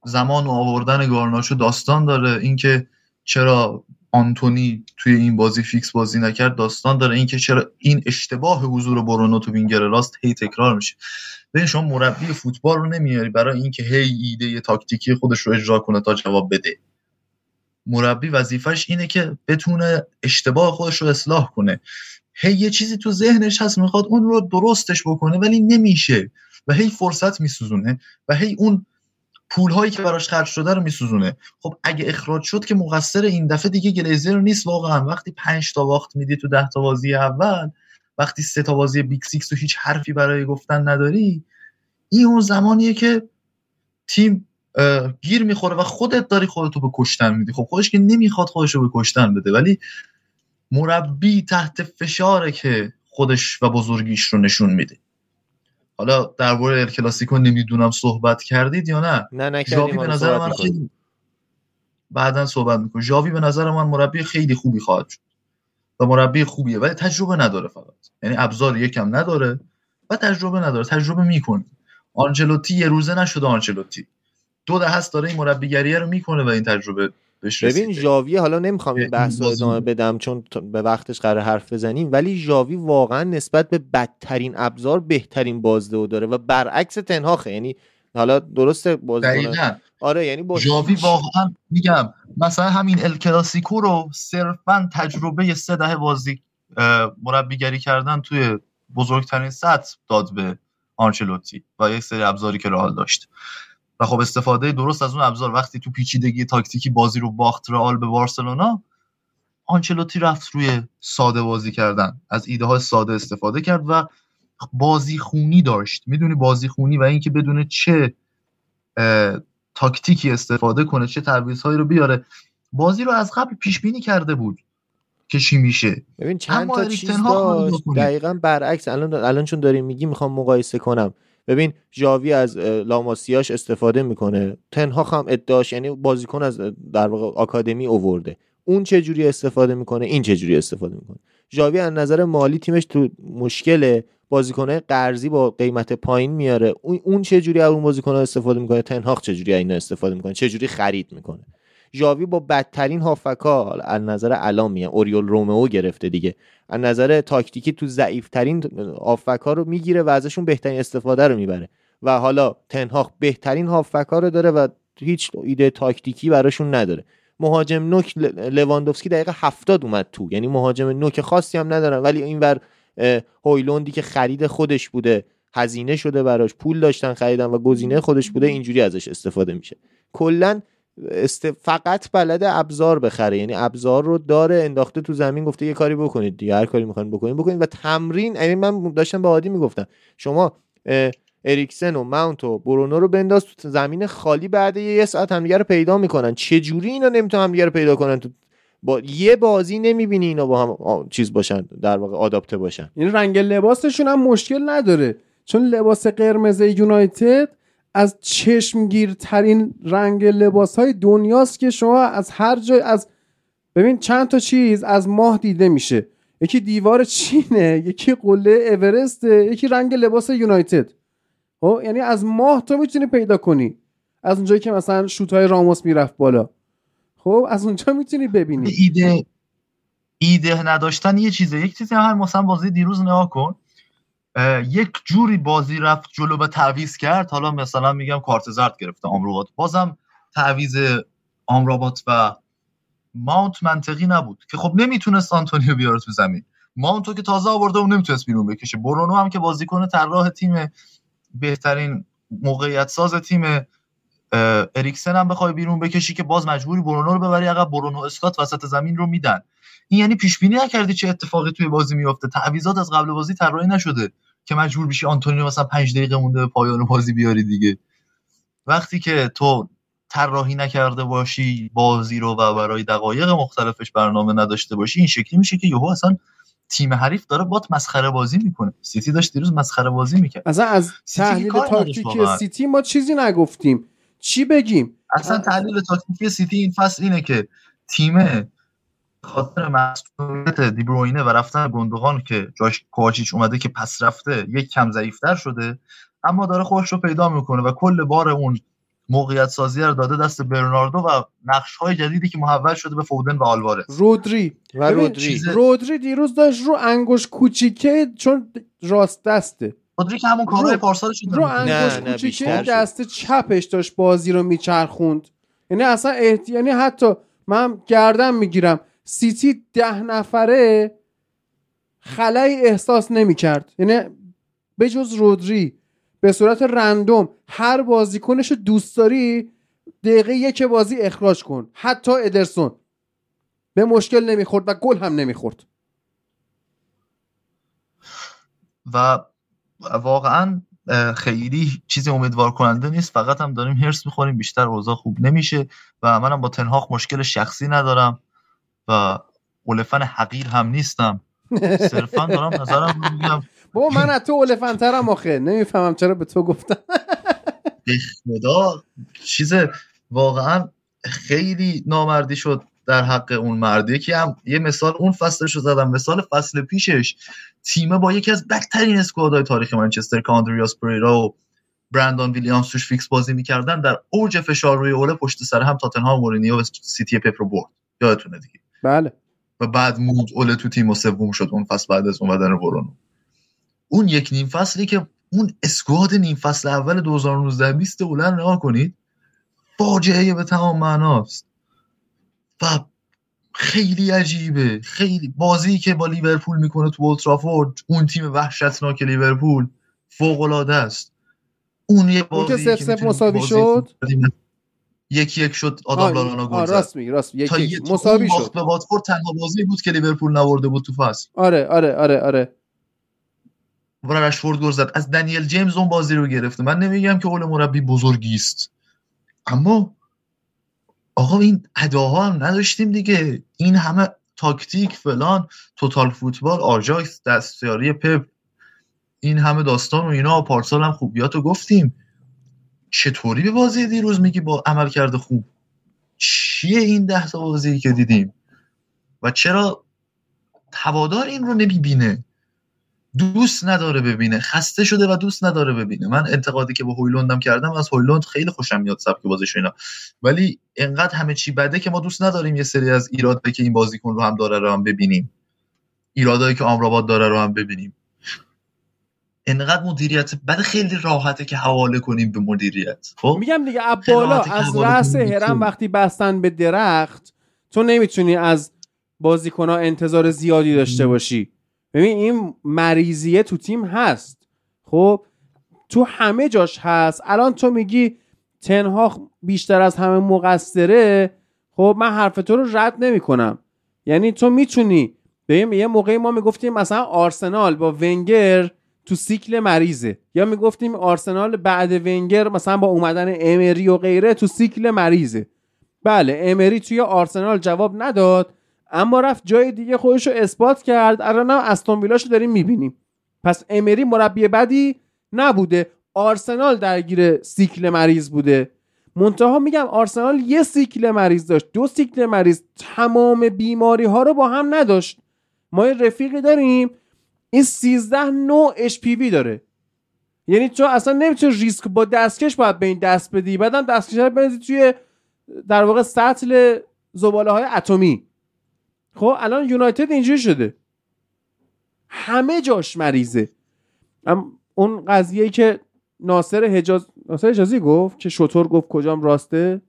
زمان و آوردن گارناچو داستان داره. اینکه چرا آنتونی توی این بازی فیکس بازی نکرد؟ داستان داره اینکه چرا این اشتباه حضور برونو تو وینگر راست هی تکرار میشه. ببین شما مربی فوتبال رو نمیاری برای اینکه هی ایده تاکتیکی خودش رو اجرا کنه تا جواب بده. مربی وظیفش اینه که بتونه اشتباه خودش رو اصلاح کنه. هی یه چیزی تو ذهنش هست می‌خواد اون رو درستش بکنه ولی نمیشه. و هی فرصت میسوزونه. و هی اون پول هایی که براش خرج شده رو میسوزونه. خب اگه اخراج شد که مقصر این دفعه دیگه گلیزر نیست واقعا. وقتی پنج تا باخت میدی تو ده تا بازی اول وقتی سه تا بازی Big Six و هیچ حرفی برای گفتن نداری این اون زمانیه که تیم گیر می‌خوره و خودت داری خودتو به کشتن میدی. خب خودش که نمی‌خواد خودشو به کشتن بده. ولی مربی تحت فشاره که خودش و بزرگیش رو نشون میده. حالا درباره ال کلاسیکو نمی‌دونم صحبت کردید یا نه. نه نکردیم به نظر من خیلی بعدا صحبت می‌کنه ژاوی به نظر من مربی خیلی خوبی خواهد شد و مربی خوبیه ولی تجربه نداره فقط. یعنی ابزار یکم نداره و تجربه نداره. تجربه می‌کنه. آنچلوتی یه روزه نشده آنچلوتی. دو ده هست داره این مربیگریه رو می‌کنه و این تجربه ببین ژاوی حالا نمی‌خوام این بحث رو ادامه بدم چون به وقتش قرار حرف بزنیم ولی ژاوی واقعا نسبت به بدترین ابزار بهترین بازده داره و برعکس تنهاخه. یعنی حالا درسته بازیکن آره یعنی با ژاوی واقعا میگم مثلا همین ال کلاسیکو رو صرفا تجربه سه دهه بازی مربیگری کردن توی بزرگترین سطح داد به آنچلوتی و یک سری ابزاری که رئال داشت. و خب استفاده درست از اون ابزار. وقتی تو پیچیدگی تاکتیکی بازی رو باخت رئال به بارسلونا آنچلوتی رفت روی ساده بازی کردن. از ایده های ساده استفاده کرد و بازی خونی داشت. می‌دونی بازی خونی و اینکه بدونه چه تاکتیکی استفاده کنه چه هایی رو بیاره. بازی رو از قبل پیش بینی کرده بود که چی میشه. ببین چند تا چیز داشت. دقیقا برعکس الان الان چون داریم میگی می‌خوام مقایسه کنم. ببین ژاوی از لاماسیاش استفاده می‌کنه. تنها هم ادعاش یعنی بازیکن از در واقع آکادمی اوورده. اون چه جوری استفاده می‌کنه؟ این چه جوری استفاده می‌کنه؟ ژاوی از نظر مالی تیمش تو مشکله. بازیکنه قرضی با قیمت پایین میاره. اون چه جوری از اون بازیکن استفاده می‌کنه؟ تنهاق چه جوری اینا استفاده می‌کنه؟ چه جوری خرید می‌کنه؟ ژاوی با بدترین هافکا از نظر الان میگم اوریول رومئو گرفته دیگه. از نظر تاکتیکی تو ضعیفترین هافکا رو می‌گیره و ازشون بهترین استفاده رو می‌بره. و حالا تنهاق بهترین هافکا رو داره و هیچ ایده تاکتیکی براشون نداره. مهاجم نوک لواندوفسکی دقیقه هفتاد اومد تو. یعنی مهاجم نوک خاصی هم ندارن. ولی اینور هویلوندی که خرید خودش بوده هزینه شده براش پول داشتن خریدن و گزینه خودش بوده اینجوری ازش استفاده میشه. کلا است... فقط بلد ابزار بخره. یعنی ابزار رو داره انداخته تو زمین گفته یه کاری بکنید دیگه هر کاری می‌خواین بکنید بکنید. و تمرین یعنی من داشتم به عادی می‌گفتم شما اریکسن و ماونت و برونو رو بنداز تو زمین خالی بعد یه ساعت همدیگه رو پیدا می‌کنن. چه جوری اینا نمی‌تونن همدیگه رو پیدا کنن؟ تو با یه بازی نمی‌بینی اینا با هم چیز باشن در واقع آداپته باشن. این یعنی رنگ لباسشون هم مشکل نداره. چون لباس قرمز یونایتد از چشمگیرترین رنگ لباس های دنیاست که شما از هر جای از ببین چند تا چیز از ماه دیده میشه. یکی دیوار چینه یکی قله اورسته یکی رنگ لباس یونایتد. خب یعنی از ماه تو می‌تونی پیدا کنی. از اونجایی که مثلا شوت های راموس می‌رفت بالا. خب از اونجا می‌تونی ببینی. ایده ایده نداشتن یه چیزه. یک چیزی هم مثلا بازی دیروز نگاه کن. یک جوری بازی رفت جلو به تعویز کرد. حالا مثلا میگم کارت زرد گرفته آمروبات بازم تعویز آمرابات و ماونت منطقی نبود که خب نمی‌تونست آنتونیو بیاره تو زمین. ماونتو که تازه آورده اون نمی‌تونست بیرون بکشه. برونو هم که بازیکن طراح تیم بهترین موقعیت ساز تیم اریکسن هم بخوای بیرون بکشی که باز مجبوری برونو رو ببری عقب. برونو اسکات وسط زمین رو میدن. این یعنی پیش بینی نکردی چه اتفاقی توی بازی میفته تعویضات از قبل بازی طراحی نشده. که مجبور بشی آنتونیو مثلا 5 دقیقه مونده به پایان بازی بیاری دیگه. وقتی که تو طراحی نکرده باشی بازی رو و برای دقایق مختلفش برنامه نداشته باشی این شکلی میشه که یهو اصلا تیم حریف داره بات مسخره بازی می‌کنه. سیتی داشت دیروز مسخره بازی می‌کرد. اصلا از تحلیل تاکتیکی سیتی ما چیزی نگفتیم. چی بگیم؟ اصلا تحلیل تاکتیکی سیتی این فصل اینه که تیم به خاطر مصدومیت دیبروینه و رفتن گندوغان که جاش کواچیچ اومده که پس رفته یک کم ضعیفتر شده اما داره خودش رو پیدا می‌کنه و کل بار اون موقعیت سازی رو داده دست برناردو و نقش های جدیدی که محول شده به فودن و آلوارز. رودری و رودری. رودری دیروز داشت رو انگوش کوچیکه چون راست دسته. رودری که همون کارهای پارسالش رو انگوش کوچیکه دست چپش داشت بازی رو میچرخوند. یعنی اصلا احت... یعنی حتی من گردن می‌گیرم. سیتی ده نفره خلای احساس نمی‌کرد. یعنی به جز رودری به صورت رندوم هر بازیکنش دوست داری دقیقه یک بازی اخراج کن. حتی ادرسون. به مشکل نمی‌خورد و گل هم نمی‌خورد. و واقعا خیلی چیزی امیدوار کننده نیست. فقط هم داریم هرس می‌خوریم بیشتر اوضاع خوب نمیشه و منم با تنهاق مشکل شخصی ندارم. و اولفن حقیر هم نیستم. صرفا دارم نظرم میگم. با من از تو اولفنترم آخه. نمی‌فهمم چرا به تو گفتم. خدا چیز واقعا خیلی نامردی شد در حق اون مرد. یکی هم یه مثال اون فصلش رو زدم. مثال فصل پیشش. تیمه با یکی از بدترین squad های تاریخ منچستر که آندریاس پریرا و برندان ویلیامز توش فیکس بازی می‌کردن در اوج فشار روی اوله پشت سر هم تاتنهام مورینیو و سیتی پپ رو برد. یادتونه دیگه. بله. و بعد موند اوله تو تیم و سوم شد اون فصل بعد از اومدن برونو اون یک نیم فصلی که اون اسکواد نیم فصل اول 2019 20 اولن نگاه کنید فاجعه به تمام معناست. و خیلی عجیبه. خیلی بازی که با لیورپول می‌کنه تو اولترافورد اون تیم وحشتناک لیورپول فوق العاده است. اون یه بازی اون که سف مساوی شد؟ یکی یک شد آدم لالانا گل راست میگی راست یک مساوی شد. به واتفورد تنها بازی بود که لیورپول نبرده بود تو فصل. آره آره آره آره. و رشفورد گل زد. از دنیل جیمز اون بازی رو گرفته. من نمیگم که اول مربی بزرگی است. اما آقا این اداها هم نداشتیم دیگه. این همه تاکتیک فلان توتال فوتبال آجاکس دستیاری پپ این همه داستان و اینا پارسال هم خوبیاتو گفتیم. چطوری به بازی دیروز میگی با عمل کرده خوب؟ چیه این ده تا بازی که دیدیم؟ و چرا هوادار این رو نمی‌بینه؟ دوست نداره ببینه خسته شده و دوست نداره ببینه. من انتقادی که به هویلوندم کردم از هویلوند خیلی خوشم میاد سبک بازیش اینا. ولی انقدر همه چی بده که ما دوست نداریم یه سری از ایراده که این بازیکن رو هم داره رو هم ببینیم. ایرادایی که آمراباد داره رو هم ببینیم. انقدر مدیریت بعد خیلی راحته که حواله کنیم به مدیریت. خب؟ میگم دیگه بالا از رأس هرم وقتی بستن به درخت تو نمی‌تونی از بازیکنها انتظار زیادی داشته باشی. ببین این مریضیه تو تیم هست. خب؟ تو همه جاش هست. الان تو میگی تنها بیشتر از همه مقصره. خب من حرف تو رو رد نمی کنم یعنی تو می‌تونی به یه موقعی ما می‌گفتیم مثلا آرسنال با ونگر تو سیکل مریضه. یا می‌گفتیم آرسنال بعد ونگر مثلا با اومدن امری و غیره تو سیکل مریضه. بله امری توی آرسنال جواب نداد اما رفت جای دیگه خودش رو اثبات کرد. الان هم استون ویلاشو داریم می‌بینیم. پس امری مربی بدی نبوده. آرسنال درگیر سیکل مریض بوده. منتها میگم آرسنال یه سیکل مریض داشت. دو سیکل مریض تمام بیماری ها رو با هم نداشت. ما یه رفیقی داریم این 13 نوع HPV داره. یعنی تو اصلا نمی‌تونی ریسک با دستکش باید به این دست بدی. بعدم دستکش رو بنزی توی در واقع سطل زباله های اتمی. خب الان یونایتد اینجوری شده. همه جاش مریضه. اون قضیه که ناصر حجاز ناصر حجازی گفت که شطور گفت کجام راسته؟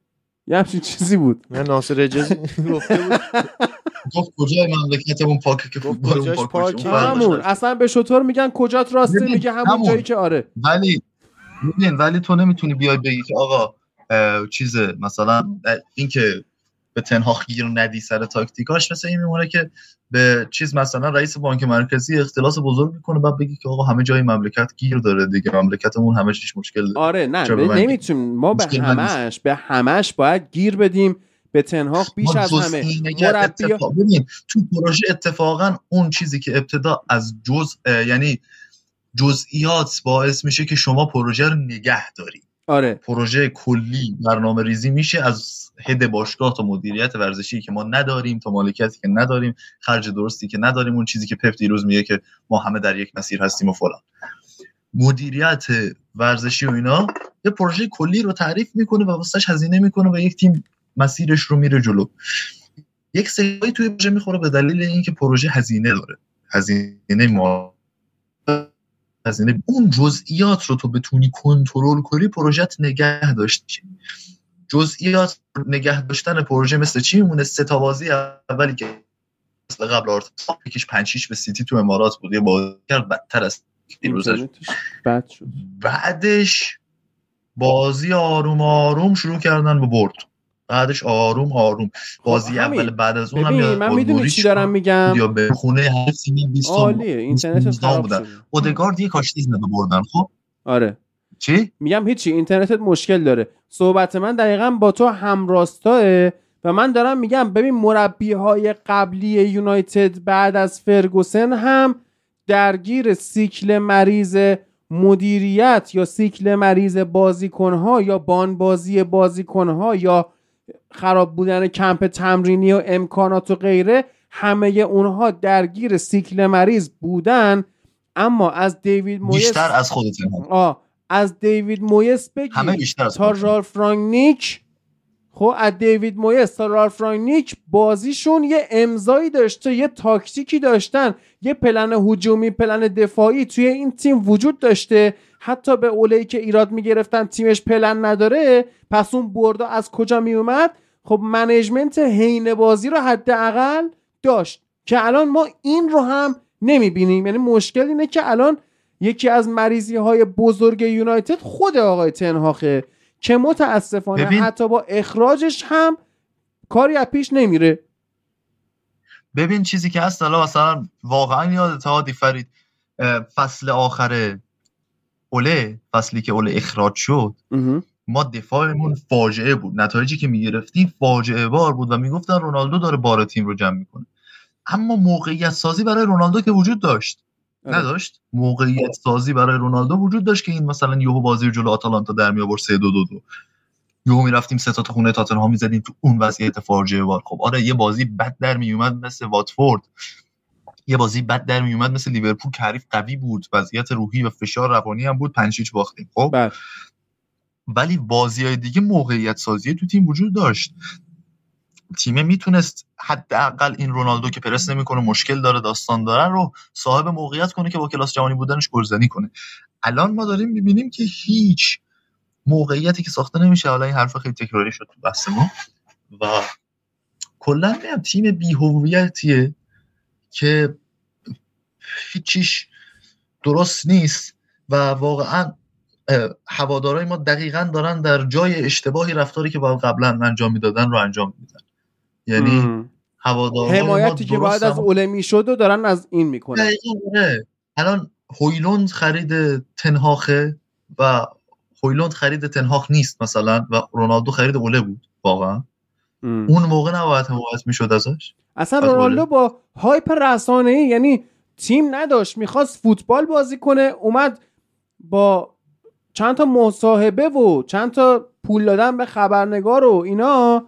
یه همچین چیزی بود. نه ناصر حجازی گفته بود. گفت کجای مملکتمون پاکه که فوتبال پاک همون؟ اصلا به شطور میگن کجات راسته؟ میگه همون جایی که آره. ولی ولی تو نمی‌تونی بیای بگی که آقا چیز مثلا این که به تنهاخ گیر ندی سر تاکتیکاش مثل این میمونه که به چیز مثلا رئیس بانک مرکزی اختلاس بزرگ می‌کنه بعد بگی که آقا همه جای مملکت گیر داره دیگه مملکتمون همه چیش مشکل داره آره نه نمی‌تونیم. ما به همش به همش باید گیر بدیم. به تنهاق بیش از همه مربی ببین تو پروژه اتفاقا اون چیزی که ابتدا از جز یعنی جزئیات باعث میشه که شما پروژه رو نگه داری. آره. پروژه کلی برنامه ریزی میشه از هد باشگاه تا مدیریت ورزشی که ما نداریم تا مالکیتی که نداریم خرج درستی که نداریم اون چیزی که پپ دیروز میگه که ما همه در یک مسیر هستیم و فلان. مدیریت ورزشی و اینا یه پروژه کلی رو تعریف می‌کنه و واسش هزینه می‌کنه و یک تیم مسیرش رو میره جلو. یک سری توی پروژه می‌خوره به دلیل اینکه پروژه هزینه داره. هزینه ما هزینه اون جزئیات رو تو بتونی کنترل کنی پروژت نگه داشتی. جزئیات نگه داشتن پروژه مثل چی میمونه؟ سه تا بازی اولی که مثل قبل آرت یکیش 5 به سیتی تو امارات بود. یه بازی کرد بدتر از بد شد. بعدش بازی آروم آروم شروع کردن به برد بعدش آروم آروم. بازی خب اول بعد از اونم یا من می‌دونی چی دارم میگم؟ یا به خونه هر سینی 20 عالیه اینترنت خراب شده. اودگارد یه کاشتی بردن خب؟ آره. چی؟ میگم هیچی اینترنتت مشکل داره. صحبت من دقیقا با تو همراستاه و من دارم میگم ببین مربی های قبلی یونایتد بعد از فرگوسن هم درگیر سیکل مریض مدیریت یا سیکل مریض بازیکنها یا بانبازی بازیکنها یا خراب بودن کمپ تمرینی و امکانات و غیره همه اونها درگیر سیکل مریض بودن. اما از دیوید مویس بیشتر از خودتون آه از دیوید مویس بگیر همه بیشتر از تا رالف رانگنیک خب از دیوید مویس تا رالف بازیشون یه امضایی داشته یه تاکتیکی داشتن. یه پلن هجومی پلن دفاعی توی این تیم وجود داشته. حتی به اولهی که ایراد می‌گرفتن تیمش پلن نداره پس اون بردا از کجا میومد خب منیجمنت حین بازی رو حداقل داشت که الان ما این رو هم نمی‌بینیم. یعنی مشکل اینه که الان یکی از مریضی های بزرگ یونایتد خود آقای تنهاخه. که متاسفانه حتی با اخراجش هم کاری از پیش نمیره. ببین چیزی که هست حالا مثلا واقعا یادت هادی فرید فصل آخر اوله فصلی که اوله اخراج شد ما دفاعمون فاجعه بود. نتایجی که می‌گرفتیم فاجعه بار بود و می‌گفتن رونالدو داره بار تیم رو جمع می‌کنه. اما موقعیت سازی برای رونالدو که وجود داشت. نداشت؟ موقعیت سازی برای رونالدو وجود داشت که این مثلا یهو بازی جلو آتالانتا در می آورد 3 2 2 2 یهو می‌رفتیم سه تا خونه تاتنهام می‌زدیم تو اون وضعیت فاجعه بار خب آره یه بازی بد در می اومد مثل واتفورد. یه بازی بد در می اومد مثل لیورپول که قوی بود وضعیت روحی و فشار روانی هم بود 5 باختیم. خب؟ بله. ولی بازی های دیگه موقعیت سازی تو تیم وجود داشت. تیمه می‌تونست حداقل این رونالدو که پرس نمی‌کنه مشکل داره داستان داره رو صاحب موقعیت کنه که با کلاس جهانی بودنش گلزنی کنه. الان ما داریم می‌بینیم که هیچ موقعیتی که ساخته نمیشه. حالا این حرف خیلی تکراری شد تو بحث ما و کلا تیم بیهویتیه که هیچیش درست نیست و واقعا هوادارای ما دقیقا دارن در جای اشتباهی رفتاری که باید قبلا انجام می‌دادن رو انجام میدن. یعنی هوادارهای حمایتی که باید از اولمی شد و دارن از این می‌کنن. آره. الان هویلوند خرید تنهاخه و هویلوند خرید تنهاخ نیست مثلا و رونالدو خرید اوله بود واقعا. اون موقع نباید حمایت می‌شد ازش. اصلا رونالدو با هایپ رسانه ای یعنی تیم نداشت می‌خواست فوتبال بازی کنه اومد با چند تا مصاحبه و چند تا پول دادن به خبرنگار و اینا.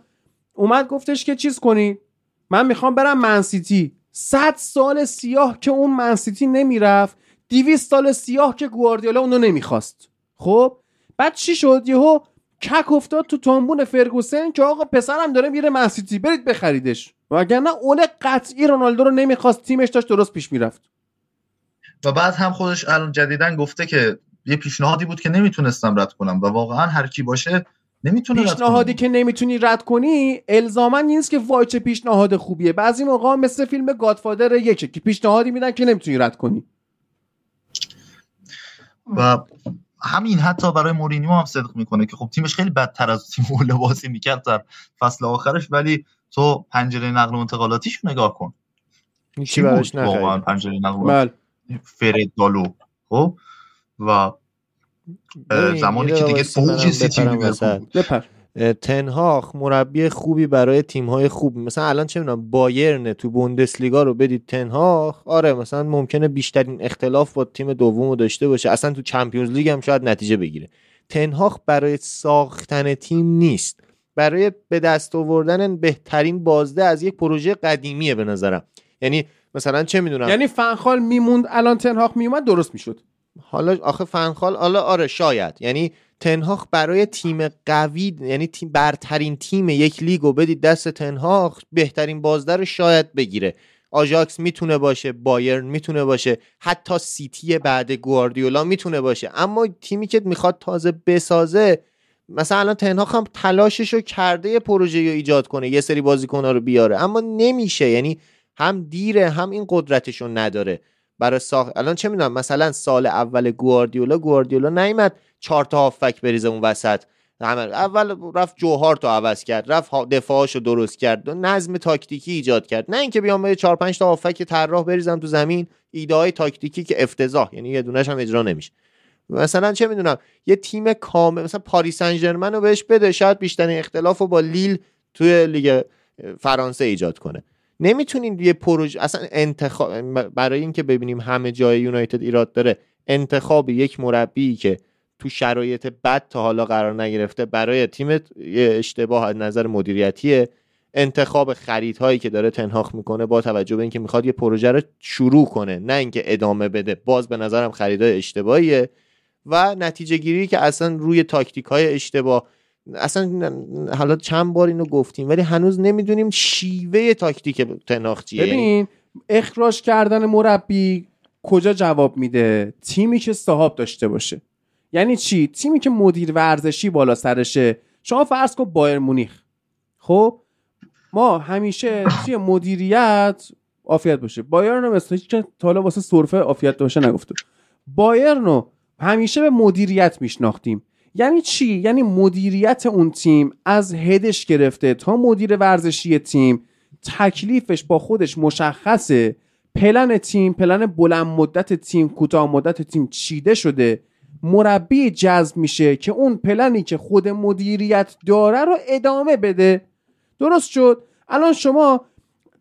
اومد گفتش که چیز کنید من می‌خوام برم منسیتی صد سال سیاه که اون منسیتی نمی‌رفت دیویست سال سیاه که گواردیولا اونو نمی‌خواست. خب؟ بعد چی شد؟ یهو کک افتاد تو تنبون فرگوسن که آقا پسرم داره میره منسیتی برید بخریدش. وگرنه اون قطعی رونالدو رو نمی‌خواست تیمش داشت درست پیش می‌رفت. و بعد هم خودش الان جدیدن گفته که یه پیشنهادی بود که نمی‌تونستم رد کنم و واقعا هر کی باشه نمی‌تونه پیشنهادی که نمی‌تونی رد کنی الزاما نیست که وای چه پیشنهاد خوبیه. بعضی موقع مثل فیلم گادفادر یکه که پیشنهادی میدن که نمی‌تونی رد کنی. و همین حتی برای مورینیو هم صدق می‌کنه که خب تیمش خیلی بدتر از تیم اول بازی می‌کرد در فصل آخرش ولی تو پنجره نقل و انتقالاتیش نگاه کن. چی براش پنجره نقل بله. فرد دالو؟ خب؟ و زمانی که دیگه فوج سیتی بپر. تنهاخ مربی خوبی برای تیم های خوب. مثلا الان چه می‌دونم بایرن تو بوندسلیگا رو بدید تنهاخ آره مثلا ممکنه بیشترین اختلاف با تیم دوم رو داشته باشه. اصلا تو چمپیونز لیگ هم شاید نتیجه بگیره. تنهاخ برای ساختن تیم نیست. برای به دست آوردن بهترین بازده از یک پروژه قدیمیه به نظرم. یعنی مثلا چه می‌دونم؟ یعنی فنخال میموند الان تنهاخ میومد درست می‌شد. حالا آخه فنخال حالا آره شاید. یعنی تنهاخ برای تیم قوی یعنی تیم برترین تیم یک لیگو بدید دست تنهاخ بهترین بازده رو شاید بگیره. آژاکس می‌تونه باشه بایرن می‌تونه باشه حتی سیتی بعد گواردیولا می‌تونه باشه. اما تیمی که می‌خواد تازه بسازه مثلا الان تنهاخ هم تلاشش رو کرده پروژه رو ایجاد کنه یه سری بازیکن‌ها رو بیاره. اما نمیشه. یعنی هم دیره هم این قدرتش نداره. برای ساخت. الان چه می‌دونم مثلا سال اول گواردیولا گواردیولا نیومد چهار تا هافک بریزه اون وسط. اول رفت جوهار تو عوض کرد رفت دفاعش درست کرد و نظم تاکتیکی ایجاد کرد. نه اینکه بیام به 4 5 تا هافک طراح بریزم تو زمین ایده های تاکتیکی که افتضاح یعنی یه دونش هم اجرا نمیشه. مثلا چه می‌دونم یه تیم کامل مثلا پاریس سن رو بهش بده شاید بیشترین اختلاف با لیل توی لیگ فرانسه ایجاد کنه. نمی‌تونین یه پروژه اصلا انتخاب برای اینکه ببینیم همه جای یونایتد ایراد داره انتخاب یک مربی که تو شرایط بد تا حالا قرار نگرفته برای تیم اشتباه از نظر مدیریتیه. انتخاب خریدهایی که داره تنهاخ می‌کنه با توجه به اینکه می‌خواد یه پروژه رو شروع کنه نه اینکه ادامه بده. باز به نظرم خریدهای اشتباهیه. و نتیجه گیری که اصلا روی تاکتیک های اشتباه اصلا حالا چند بار اینو گفتیم ولی هنوز نمی‌دونیم شیوه تاکتیک تناخ چیه. ببین اخراج کردن مربی کجا جواب میده؟ تیمی که صاحب داشته باشه. یعنی چی؟ تیمی که مدیر ورزشی بالا سرشه. شما فرض کن بایر مونیخ. خب؟ ما همیشه توی مدیریت عافیت باشه. بایرن رو مثل که تا واسه سرفه عافیت باشه نگفته. بایرن رو همیشه به مدیریت میشناختیم. یعنی چی؟ یعنی مدیریت اون تیم از هدش گرفته تا مدیر ورزشی تیم. تکلیفش با خودش مشخصه. پلن تیم پلن بلند مدت تیم کوتاه مدت تیم چیده شده. مربی جذب میشه که اون پلنی که خود مدیریت داره رو ادامه بده. درست شد؟ الان شما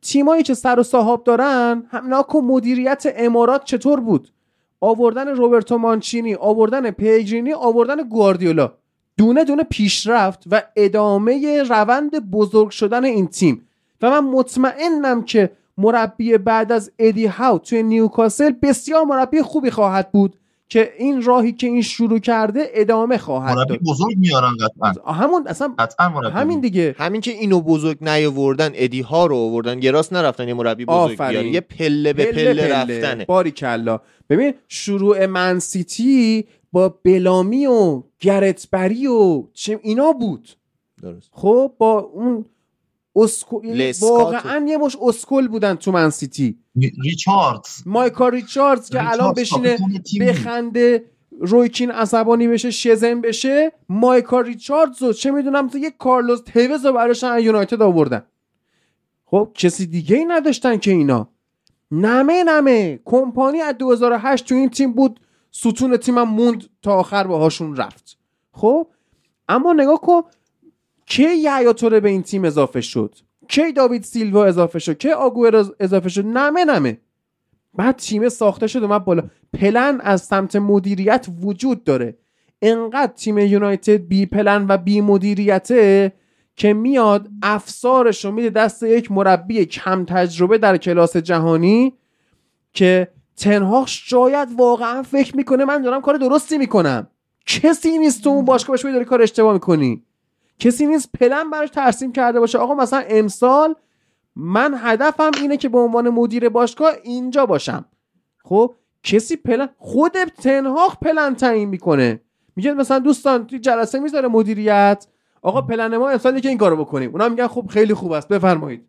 تیمایی که سر و صاحب دارن هم ناکو مدیریت امارات چطور بود؟ آوردن روبرتو مانچینی آوردن پیجینی آوردن گواردیولا. دونه دونه پیشرفت و ادامه روند بزرگ شدن این تیم. و من مطمئنم که مربی بعد از ادی هاو توی نیوکاسل بسیار مربی خوبی خواهد بود. که این راهی که این شروع کرده ادامه خواهد مربی بزرگ میارن قطعا. همون اصلا همین دیگه. همین که اینو بزرگ نیاوردن ادی ها رو آوردن یه راست نرفتن یه مربی بزرگ بیارن. یه پله به پله, پله, رفتنه. باری کلا ببین شروع منسیتی با بلامی و گرتبری و چه اینا بود. درست. خب با اون اسکو... واقعا یه مش اسکل بودن تو من سیتی. ریچاردز. مایکا ریچاردز که الان بشینه بخنده رویکین عصبانی بشه شزن بشه مایکا ریچاردز و چه می‌دونم تو یک کارلوس توز رو براشن یونایتد آوردن. خب کسی دیگه ای نداشتن که اینا. نمه نمه. کمپانی از 2008 تو این تیم بود. ستون تیمم موند تا آخر باهاشون رفت. خب اما نگاه کن کی یحیی توره به این تیم اضافه شد؟ کی داوید سیلوا اضافه شد؟ کی آگوئرو اضافه شد؟ نمه نمه. بعد تیم ساخته شد من بالا. پلن از سمت مدیریت وجود داره. انقدر تیم یونایتد بی پلن و بی مدیریته که میاد افسارش رو میده دست یک مربی کم تجربه در کلاس جهانی که تنهاش شاید واقعا فکر می‌کنه من دارم کار درستی می‌کنم. کسی نیست تو اون باشگاه بهش داری کار اشتباه می‌کنی. کسی نیست پلن براش ترسیم کرده باشه. آقا مثلا امسال من هدفم اینه که به عنوان مدیر باشگاه اینجا باشم. خب کسی پلن خود تنهاق پلن تعیین می‌کنه. میگه مثلا دوستان توی جلسه می‌ذاره مدیریت. آقا پلن ما امسال که این کارو بکنیم. اونا میگن خب خیلی خوب است بفرمایید.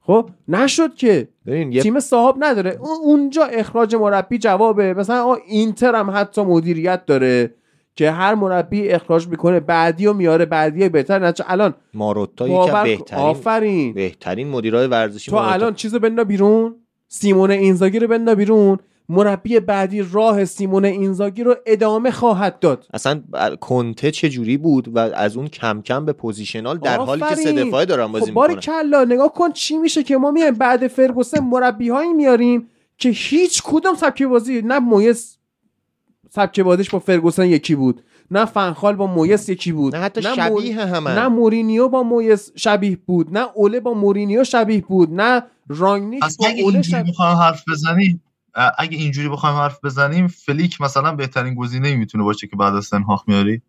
خب نشد که. تیم صاحب نداره. اونجا اخراج مربی جوابه. مثلا اینتر هم حتی مدیریت داره. که هر مربی اخراج می‌کنه بعدی و میاره بعدی بهتر. نه الان ماروتا یکی بهترین آفرین. بهترین مدیرای ورزشی تو الان چیزو بنداز بیرون؟ سیمون اینزاگی رو بنداز بیرون. مربی بعدی راه سیمون اینزاگی رو ادامه خواهد داد. اصلا کنته چه جوری بود و از اون کم کم به positional در حالی که سه دفاعه دارن بازی خب می‌کنن. کلا نگاه کن چی میشه که ما میایم بعد فرگوسن مربی هایی میاریم که هیچ کدوم سبک بازی نه مویس سبک بازیش با فرگوسن یکی بود. نه فنخال با مویس یکی بود. نه حتی نه شبیه همه. نه مورینیو با مویس شبیه بود. نه اوله با مورینیو شبیه بود. نه رانگنیک با اوله شبیه حرف بزنی اگه اینجوری بخوایم حرف بزنیم فلیک مثلا بهترین گزینه می‌تونه باشه که بعد از تنهاخ میاری.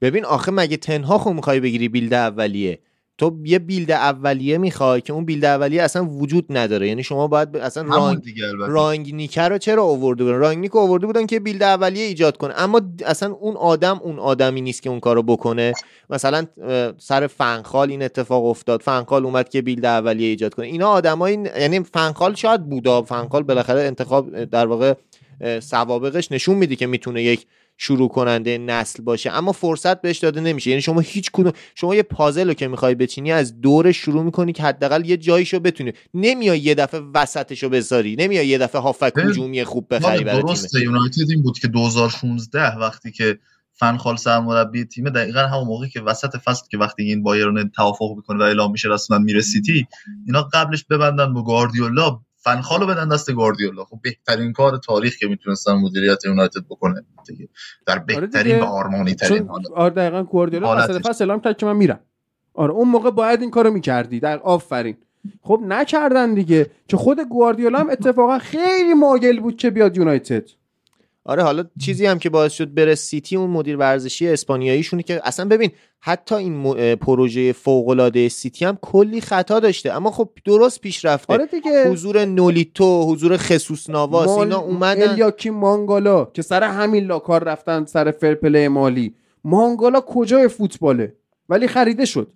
ببین آخه مگه تنهاخ می‌خوای بگیری بیلد اولیه؟ تو یه بیلد اولیه می‌خوای که اون بیلد اولیه اصلا وجود نداره. یعنی شما باید اصلا رانگ رانگ نیکر رو چرا آورده بودن؟ رانگ نیک آورده بودن که بیلد اولیه ایجاد کنه. اما اصلا اون آدم اون آدمی نیست که اون کارو بکنه. مثلا سر فنخال این اتفاق افتاد. فنخال اومد که بیلد اولیه ایجاد کنه. اینا آدمای یعنی فنخال شاید بودا. فنخال بالاخره انتخاب در واقع سوابقش نشون میده که می‌تونه یک شروع کننده نسل باشه. اما فرصت بهش داده نمیشه. یعنی شما هیچ کدوم شما یه پازل رو که می‌خوای بچینی از دورش شروع می‌کنی که حداقل یه جاییشو بتونی. نمیای یه دفعه وسطشو بذاری. نمیای یه دفعه هافک هجومی خوب بخری برای درسته یونایتد این بود که 2016 وقتی که فنخال سرمربی تیم دقیقا همون موقعی که وسط فصل که وقتی این بایرن توافق می‌کنه و اعلام میشه رسما میره سیتی اینا قبلش ببندن با گاردیولا فنخالو بدن دست گواردیولا. خب بهترین کار تاریخ که می‌تونستن مدیریت یونایتد بکنه دیگه. در آره بهترین و آرمانی ترین حالت. آره دقیقاً گواردیولا وسط فصل اعلام کرد که من میرم. آره اون موقع باید این کارو می‌کردی. در آفرین. خب نکردن دیگه. که خود گواردیولا هم اتفاقا خیلی ماگل بود که بیاد یونایتد. آره حالا چیزی هم که باعث شد بره سیتی اون مدیر ورزشی اسپانیاییشونه که اصلا ببین حتی این پروژه فوق العاده سیتی هم کلی خطا داشته اما خب درست پیش رفته. آره دیگه. حضور نولیتو حضور خصوص نواس مال... اینا اومدن. الیاکی مانگالا که سر همین لاکار رفتن سر فرپله مالی. مانگالا کجای فوتباله؟ ولی خریده شد.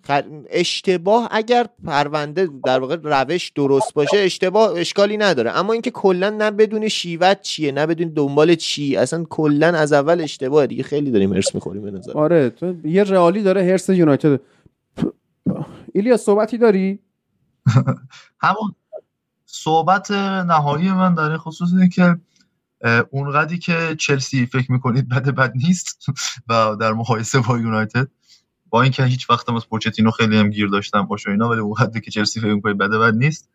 اشتباه اگر پرونده در واقع روش درست باشه اشتباه اشکالی نداره. اما اینکه کلا نه بدون شیوت چیه نه بدون دنبال چی اصلا کلا از اول اشتباه. دیگه خیلی داریم هرس می‌خوریم به نظر. آره تو یه رئالی داره هرس یونایتد. ایلیا صحبتی داری؟ همون صحبت نهایی من در این خصوص اینه که اونقدی که چلسی فکر می‌کنید بد بد نیست و در مقایسه با یونایتد. با اینکه هیچ وقت از پوچتینو خیلی هم گیر داشتم باشه اینا ولی اون که چلسی فکر می‌کنه بده بد نیست.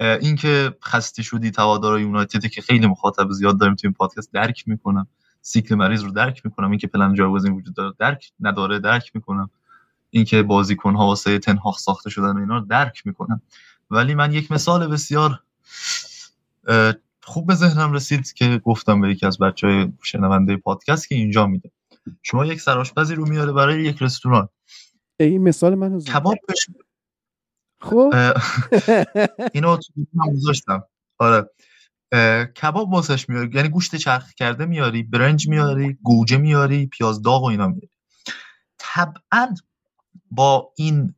اینکه خسته شدی توادار یونایتد که خیلی مخاطب زیاد داریم تو این پادکست درک می‌کنم. سیکل مریض رو درک می‌کنم. اینکه پلن جایگزین وجود داره درک نداره درک می‌کنم. اینکه بازیکن ها واسه تنهاخ ساخته شدن و اینا رو درک می‌کنم. ولی من یک مثال بسیار خوب به ذهنم رسید که گفتم به یکی از بچه های شنونده پادکست که اینجا میده. شما یک سرآشپزی رو میاره برای یک رستوران. این مثال منو کباب بش... خب؟ اینو تو گذاشتم. آره. کباب واسش میاری. یعنی گوشت چرخ کرده میاری برنج میاری گوجه میاری پیاز داغ و اینا میاری. طبعا با این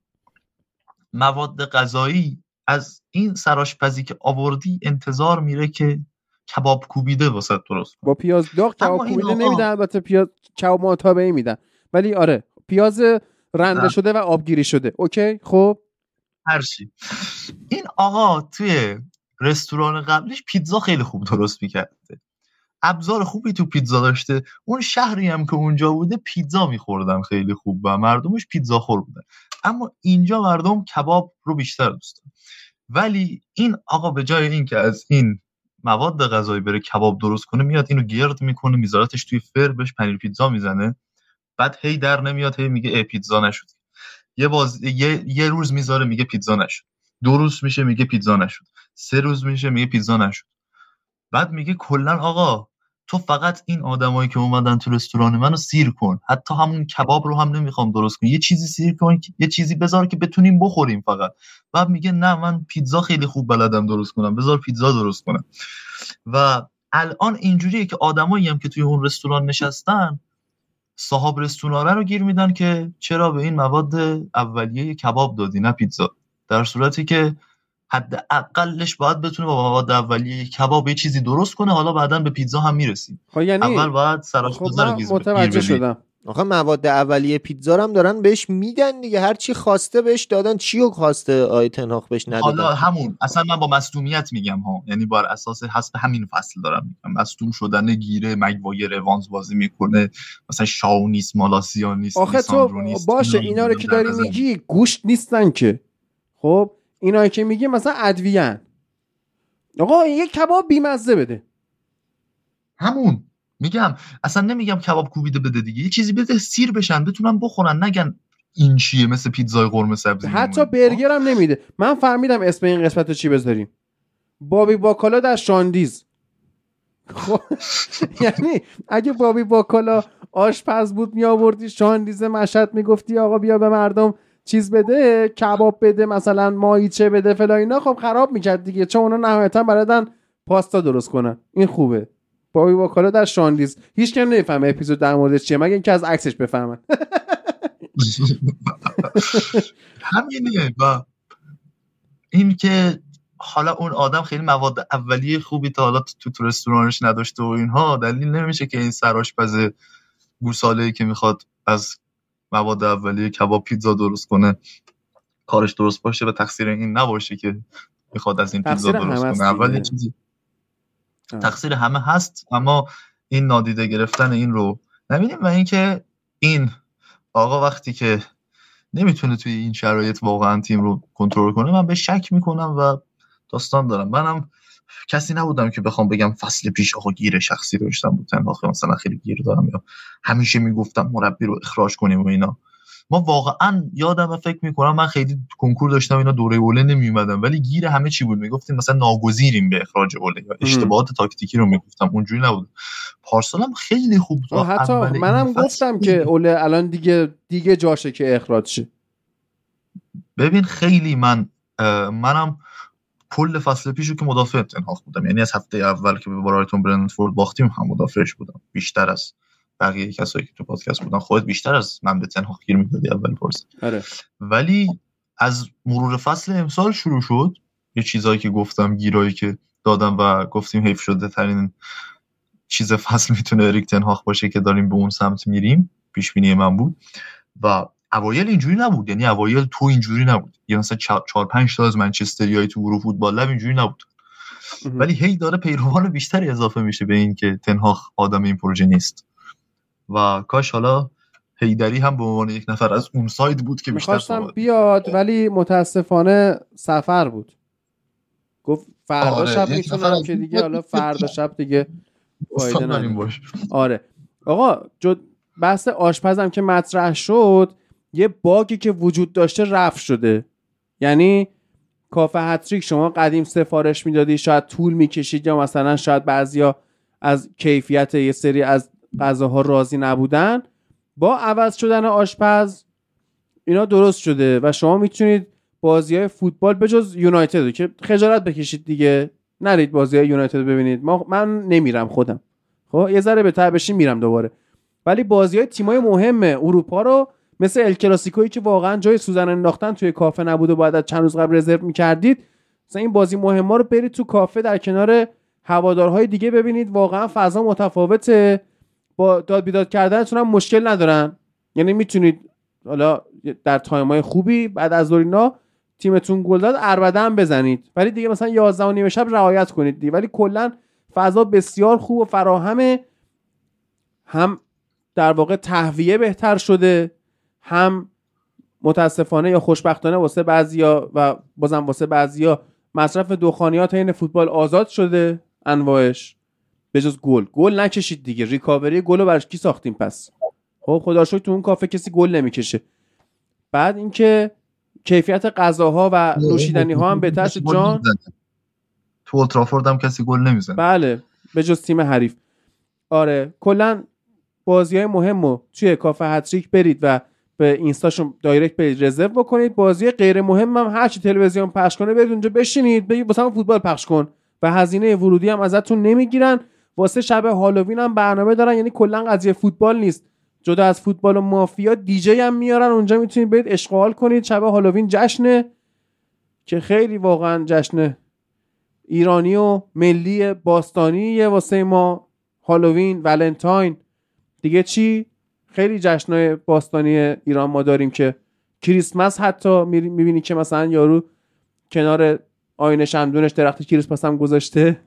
مواد غذایی از این سراشپزی که آوردی انتظار میره که کباب کوبیده واسه درست. با پیاز داغ کباب کوبیده نمیدن البته پیاز کباب ماتابه میدن. ولی آره پیاز رنده شده و آبگیری شده. اوکی؟ خب. هرچی این آقا توی رستوران قبلیش پیتزا خیلی خوب درست می‌کرده. ابزار خوبی تو پیتزا داشته. اون شهری هم که اونجا بوده پیتزا میخوردن خیلی خوب و مردمش پیتزا خور بودن. اما اینجا مردم کباب رو بیشتر دوست ولی این آقا به جای اینکه از این مواد غذایی بره کباب درست کنه میاد اینو گرد می‌کنه میذارتش توی فر بهش پنیر پیتزا می‌زنه. بعد هی در نمیاد هی میگه ای پیتزا نشد. یه باز یه, یه روز می‌ذاره میگه پیتزا نشد. دو روز میشه میگه پیتزا نشد. سه روز میشه میگه پیتزا نشد. بعد میگه کلا آقا تو فقط این آدمایی که اومدن تو رستوران منو سیر کن. حتی همون کباب رو هم نمی‌خوام درست کن یه چیزی سیر کن یه چیزی بذار که بتونیم بخوریم فقط. بعد میگه نه من پیتزا خیلی خوب بلدم درست کنم. بذار پیتزا درست کنم. و الان اینجوریه که آدمایی هم که توی اون رستوران نشستن صاحب رستوران رو گیر میدن که چرا به این مواد اولیه کباب دادی نه پیتزا. در صورتی که حد اقلش باید بتونه با مواد اولیه کباب یه چیزی درست کنه حالا بعدا به پیتزا هم می‌رسیم. خب یعنی اول باید سراش خب متوجه شدم. آخه مواد اولیه پیتزا هم دارن بهش میدن دیگه هر چی خواسته بهش دادن چی رو خواسته آی تنهاق بهش ندادن؟ حالا همون اصلا من با مصدومیت میگم ها یعنی بار اساس حسب همین فصل دارم میگم. مصدوم شدن گیره مگوایر وانز بازی می‌کنه مثلا شاو نیست مالاسیا نیست آخه تو باشه اینا رو که داری میگی گوشت نیستن که. خب؟ اینایی که میگه مثلا ادویان آقا یه کباب بیمزه بده. همون. میگم اصلا نمیگم کباب کوبیده بده دیگه. یه چیزی بده سیر بشن بتونن بخورن. نگن این چیه مثل پیتزای قرمه سبزی حتی برگر هم نمیده. من فهمیدم اسم این قسمت رو چی بذاریم. بابی باکالا در شاندیز. خب یعنی اگه بابی باکالا آشپز بود می آوردی شاندیز مشهد می‌گفتی آقا بیا به مردم چیز بده کباب بده مثلا ماهیچه بده فلا اینا خب خراب می‌کرد دیگه. چون اونا نهایتا بلدن پاستا درست کنن. این خوبه. بابی با در شاندیز. هیچ کم نمی‌فهمه اپیزود در مورد چیه. مگه اینکه از عکسش بفهمن. همینه این که حالا اون آدم خیلی مواد اولیه خوبی تا حالا تو, تو رستورانش نداشته و اینها دلیل نمیشه که این سرآشپز گوساله که می‌خواد از مواد اولیه کباب پیتزا درست کنه کارش درست باشه و تقصیر این نباشه که می‌خواد از این پیتزا درست کنه. اول چیزی تقصیر همه هست اما این نادیده گرفتن این رو نبینیم و اینکه این آقا وقتی که نمی‌تونه توی این شرایط واقعا تیم رو کنترل کنه من به شک می‌کنم و داستان دارم. منم کسی نبودم که بخوام بگم فصل پیش آقا گیر شخصی داشتم بود. تنها مثلا خیلی گیر دارم یا همیشه می‌گفتم مربی رو اخراج کنیم و اینا. ما واقعا یادم فکر می‌کنم من خیلی کنکور داشتم اینا دوره اوله نمیومدم ولی گیر همه چی بود. می‌گفتیم مثلا ناگزیریم به اخراج اوله یا اشتباهات تاکتیکی رو می‌گفتم. اونجوری نبود. پارسال خیلی خوب حتی منم گفتم که اوله الان دیگه دیگه جاشه که اخراج شه. ببین خیلی من منم کل فصل پیشو که مدافع تنهاخ بودم. یعنی از هفته اول که به برایتون برندفورد باختیم هم مدافعش بودم. بیشتر از بقیه کسایی که تو پادکست بودن. خودت بیشتر از من به تنهاخ گیر می‌دادی اول پرس آره. ولی از مرور فصل امسال شروع شد. یه چیزایی که گفتم گیرایی که دادم و گفتیم حیف شده ترین چیز فصل می‌تونه اریک تنهاخ باشه که داریم به اون سمت میریم. پیش بینی من بود. و اوایل اینجوری نبود. یعنی اوایل تو اینجوری نبود. یه مثلا 4 5 تا از منچستریایی تو گروه فوتبال لب اینجوری نبود. ولی هی داره پیروان بیشتری اضافه میشه به این که تنهاخ آدم این پروژه نیست. و کاش حالا هیدری هم به عنوان یک نفر از اون ساید بود که بیشتر بیاد ولی متاسفانه سفر بود. گفت فردا آره. شب می‌تونم که دیگه حالا فردا شب دیگه باش. آره. آقا بحث آشپزم که مطرح شد. یه باگی که وجود داشته رفت شده. یعنی کافه هتریک شما قدیم سفارش می‌دادی شاید طول می‌کشید یا مثلا شاید بعضیا از کیفیت یه سری از غذاها راضی نبودن. با عوض شدن آشپز اینا درست شده و شما می‌تونید بازی های فوتبال به جز یونایتد که خجالت بکشید دیگه. نرید بازی های یونایتد ببینید. ما من نمیرم خودم. خب یه ذره بهتر بشین میرم دوباره. ولی بازی های تیمای مهم اروپا رو مثل ال کلاسیکویی که واقعا جای سوزن انداختن توی کافه نبود و باید چند روز قبل رزرو می‌کردید مثلا این بازی مهما رو برید تو کافه در کنار هوادارهای دیگه ببینید. واقعا فضا متفاوته. با داد بیداد کردنتون هم مشکل ندارن. یعنی می‌تونید حالا در تایمای خوبی بعد از اینا تیمتون گل داد اربده بزنید. ولی دیگه مثلا 11 و نیم شب رعایت کنید دیگه. ولی کلا فضا بسیار خوب و فراهمه. هم در واقع تهویه بهتر شده. هم متاسفانه یا خوشبختانه واسه بعضیا و بازم واسه بعضیا مصرف دخانیات این فوتبال آزاد شده انواعش به جز گل. گل نکشید دیگه. ریکاوری گل رو برش کی ساختیم پس؟ خب خدا شکر تو اون کافه کسی گل نمی‌کشه. بعد اینکه کیفیت غذاها و نوشیدنی ها هم بهتر شد جان. تو اولدترافورد هم کسی گل نمی‌زنه. بله به جز تیم حریف. آره کلا بازی های مهم رو توی کافه هتریک برید و به اینستاشون direct بدید رزرو بکنید. بازی غیر مهم هم هر چی تلویزیون پخش کنه برید اونجا بشینید بگید واسه فوتبال پخش کن و هزینه ورودی هم ازتون نمی‌گیرن. واسه شب هالووین هم برنامه دارن یعنی کلا قضیه فوتبال نیست. جدا از فوتبال و مافیا دیجی هم میارن اونجا می‌تونید برید اشغال کنید. شب هالووین جشنه که خیلی واقعا جشن ایرانی و ملی باستانی واسه ما. هالووین ولنتاین. دیگه چی؟ خیلی جشنهای باستانی ایران ما داریم که کریسمس حتی می‌بینی که مثلا یارو کنار آینه شمدونش درخت کریسمس هم گذاشته.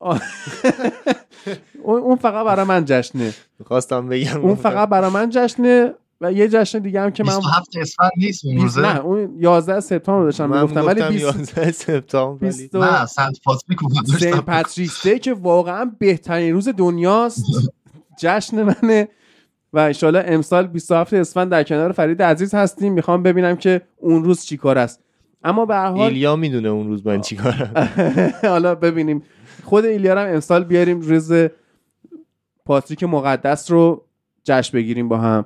اون فقط برای من جشنه. خواستم بگم. اون فقط برای من جشنه و یه جشن دیگه هم که من 27 اسفند نیست اون روزه؟ نه اون 11 سپتامبر داشتم می‌گفتم ولی 11 سپتامبر. ولی نه سنت پاتریک سنت پاتریس که واقعا بهترین روز دنیاست. جشن منه. و انشالله امسال 27 اسفند در کنار فرید عزیز هستیم. می‌خوام ببینم که اون روز چیکار است. اما به هر حال ایلیا می‌دونه اون روز من چیکارم حالا ببینیم. خود ایلیا هم امسال بیاریم روز پاتریک مقدس رو جشن بگیریم با هم.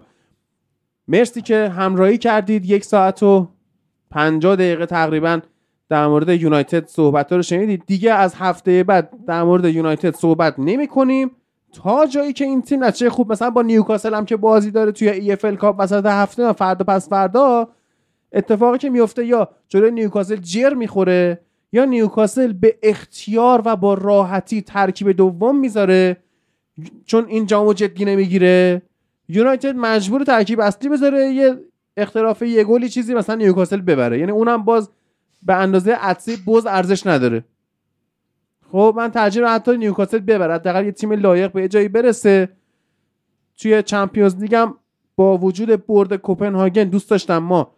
مرسی که همراهی کردید. یک ساعت و پنجاه دقیقه تقریبا در مورد یونایتد صحبت رو شنیدید. دیگه از هفته بعد در مورد یونایتد صحبت نمی کنیم تا جایی که این تیم نتیجه خوب مثلا با نیوکاسل هم که بازی داره توی EFL Cup وسط هفته و فردا پس فردا اتفاقی که میفته یا جلوی نیوکاسل جر می‌خوره یا نیوکاسل به اختیار و با راحتی ترکیب دوم می‌ذاره چون این جامو جدی نمی‌گیره. یونایتد مجبور ترکیب اصلی بذاره یه اختلاف یه گلی چیزی مثلا نیوکاسل ببره. یعنی اونم باز به اندازه عدسه بز ارزش نداره. خب من ترجیح حتی نیوکاسل ببره. حداقل یه تیم لایق به جایی برسه. توی چمپیونز لیگ با وجود برد کوپنهاگن دوست داشتم ما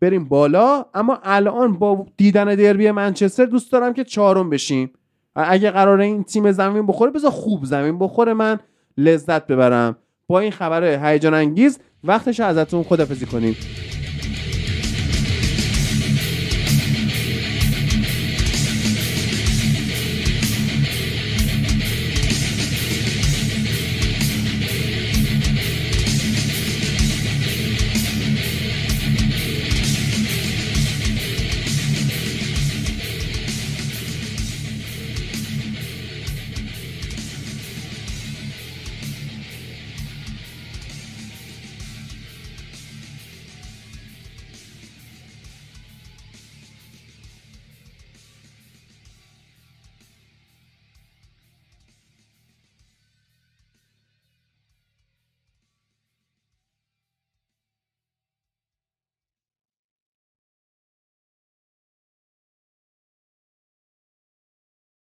بریم بالا. اما الان با دیدن دربی منچستر دوست دارم که چهارم بشیم. اگه قرار این تیم زمین بخوره بذار خوب زمین بخوره. من لذت ببرم. با این خبر هیجان انگیز وقتش ازتون خدافزی کنیم.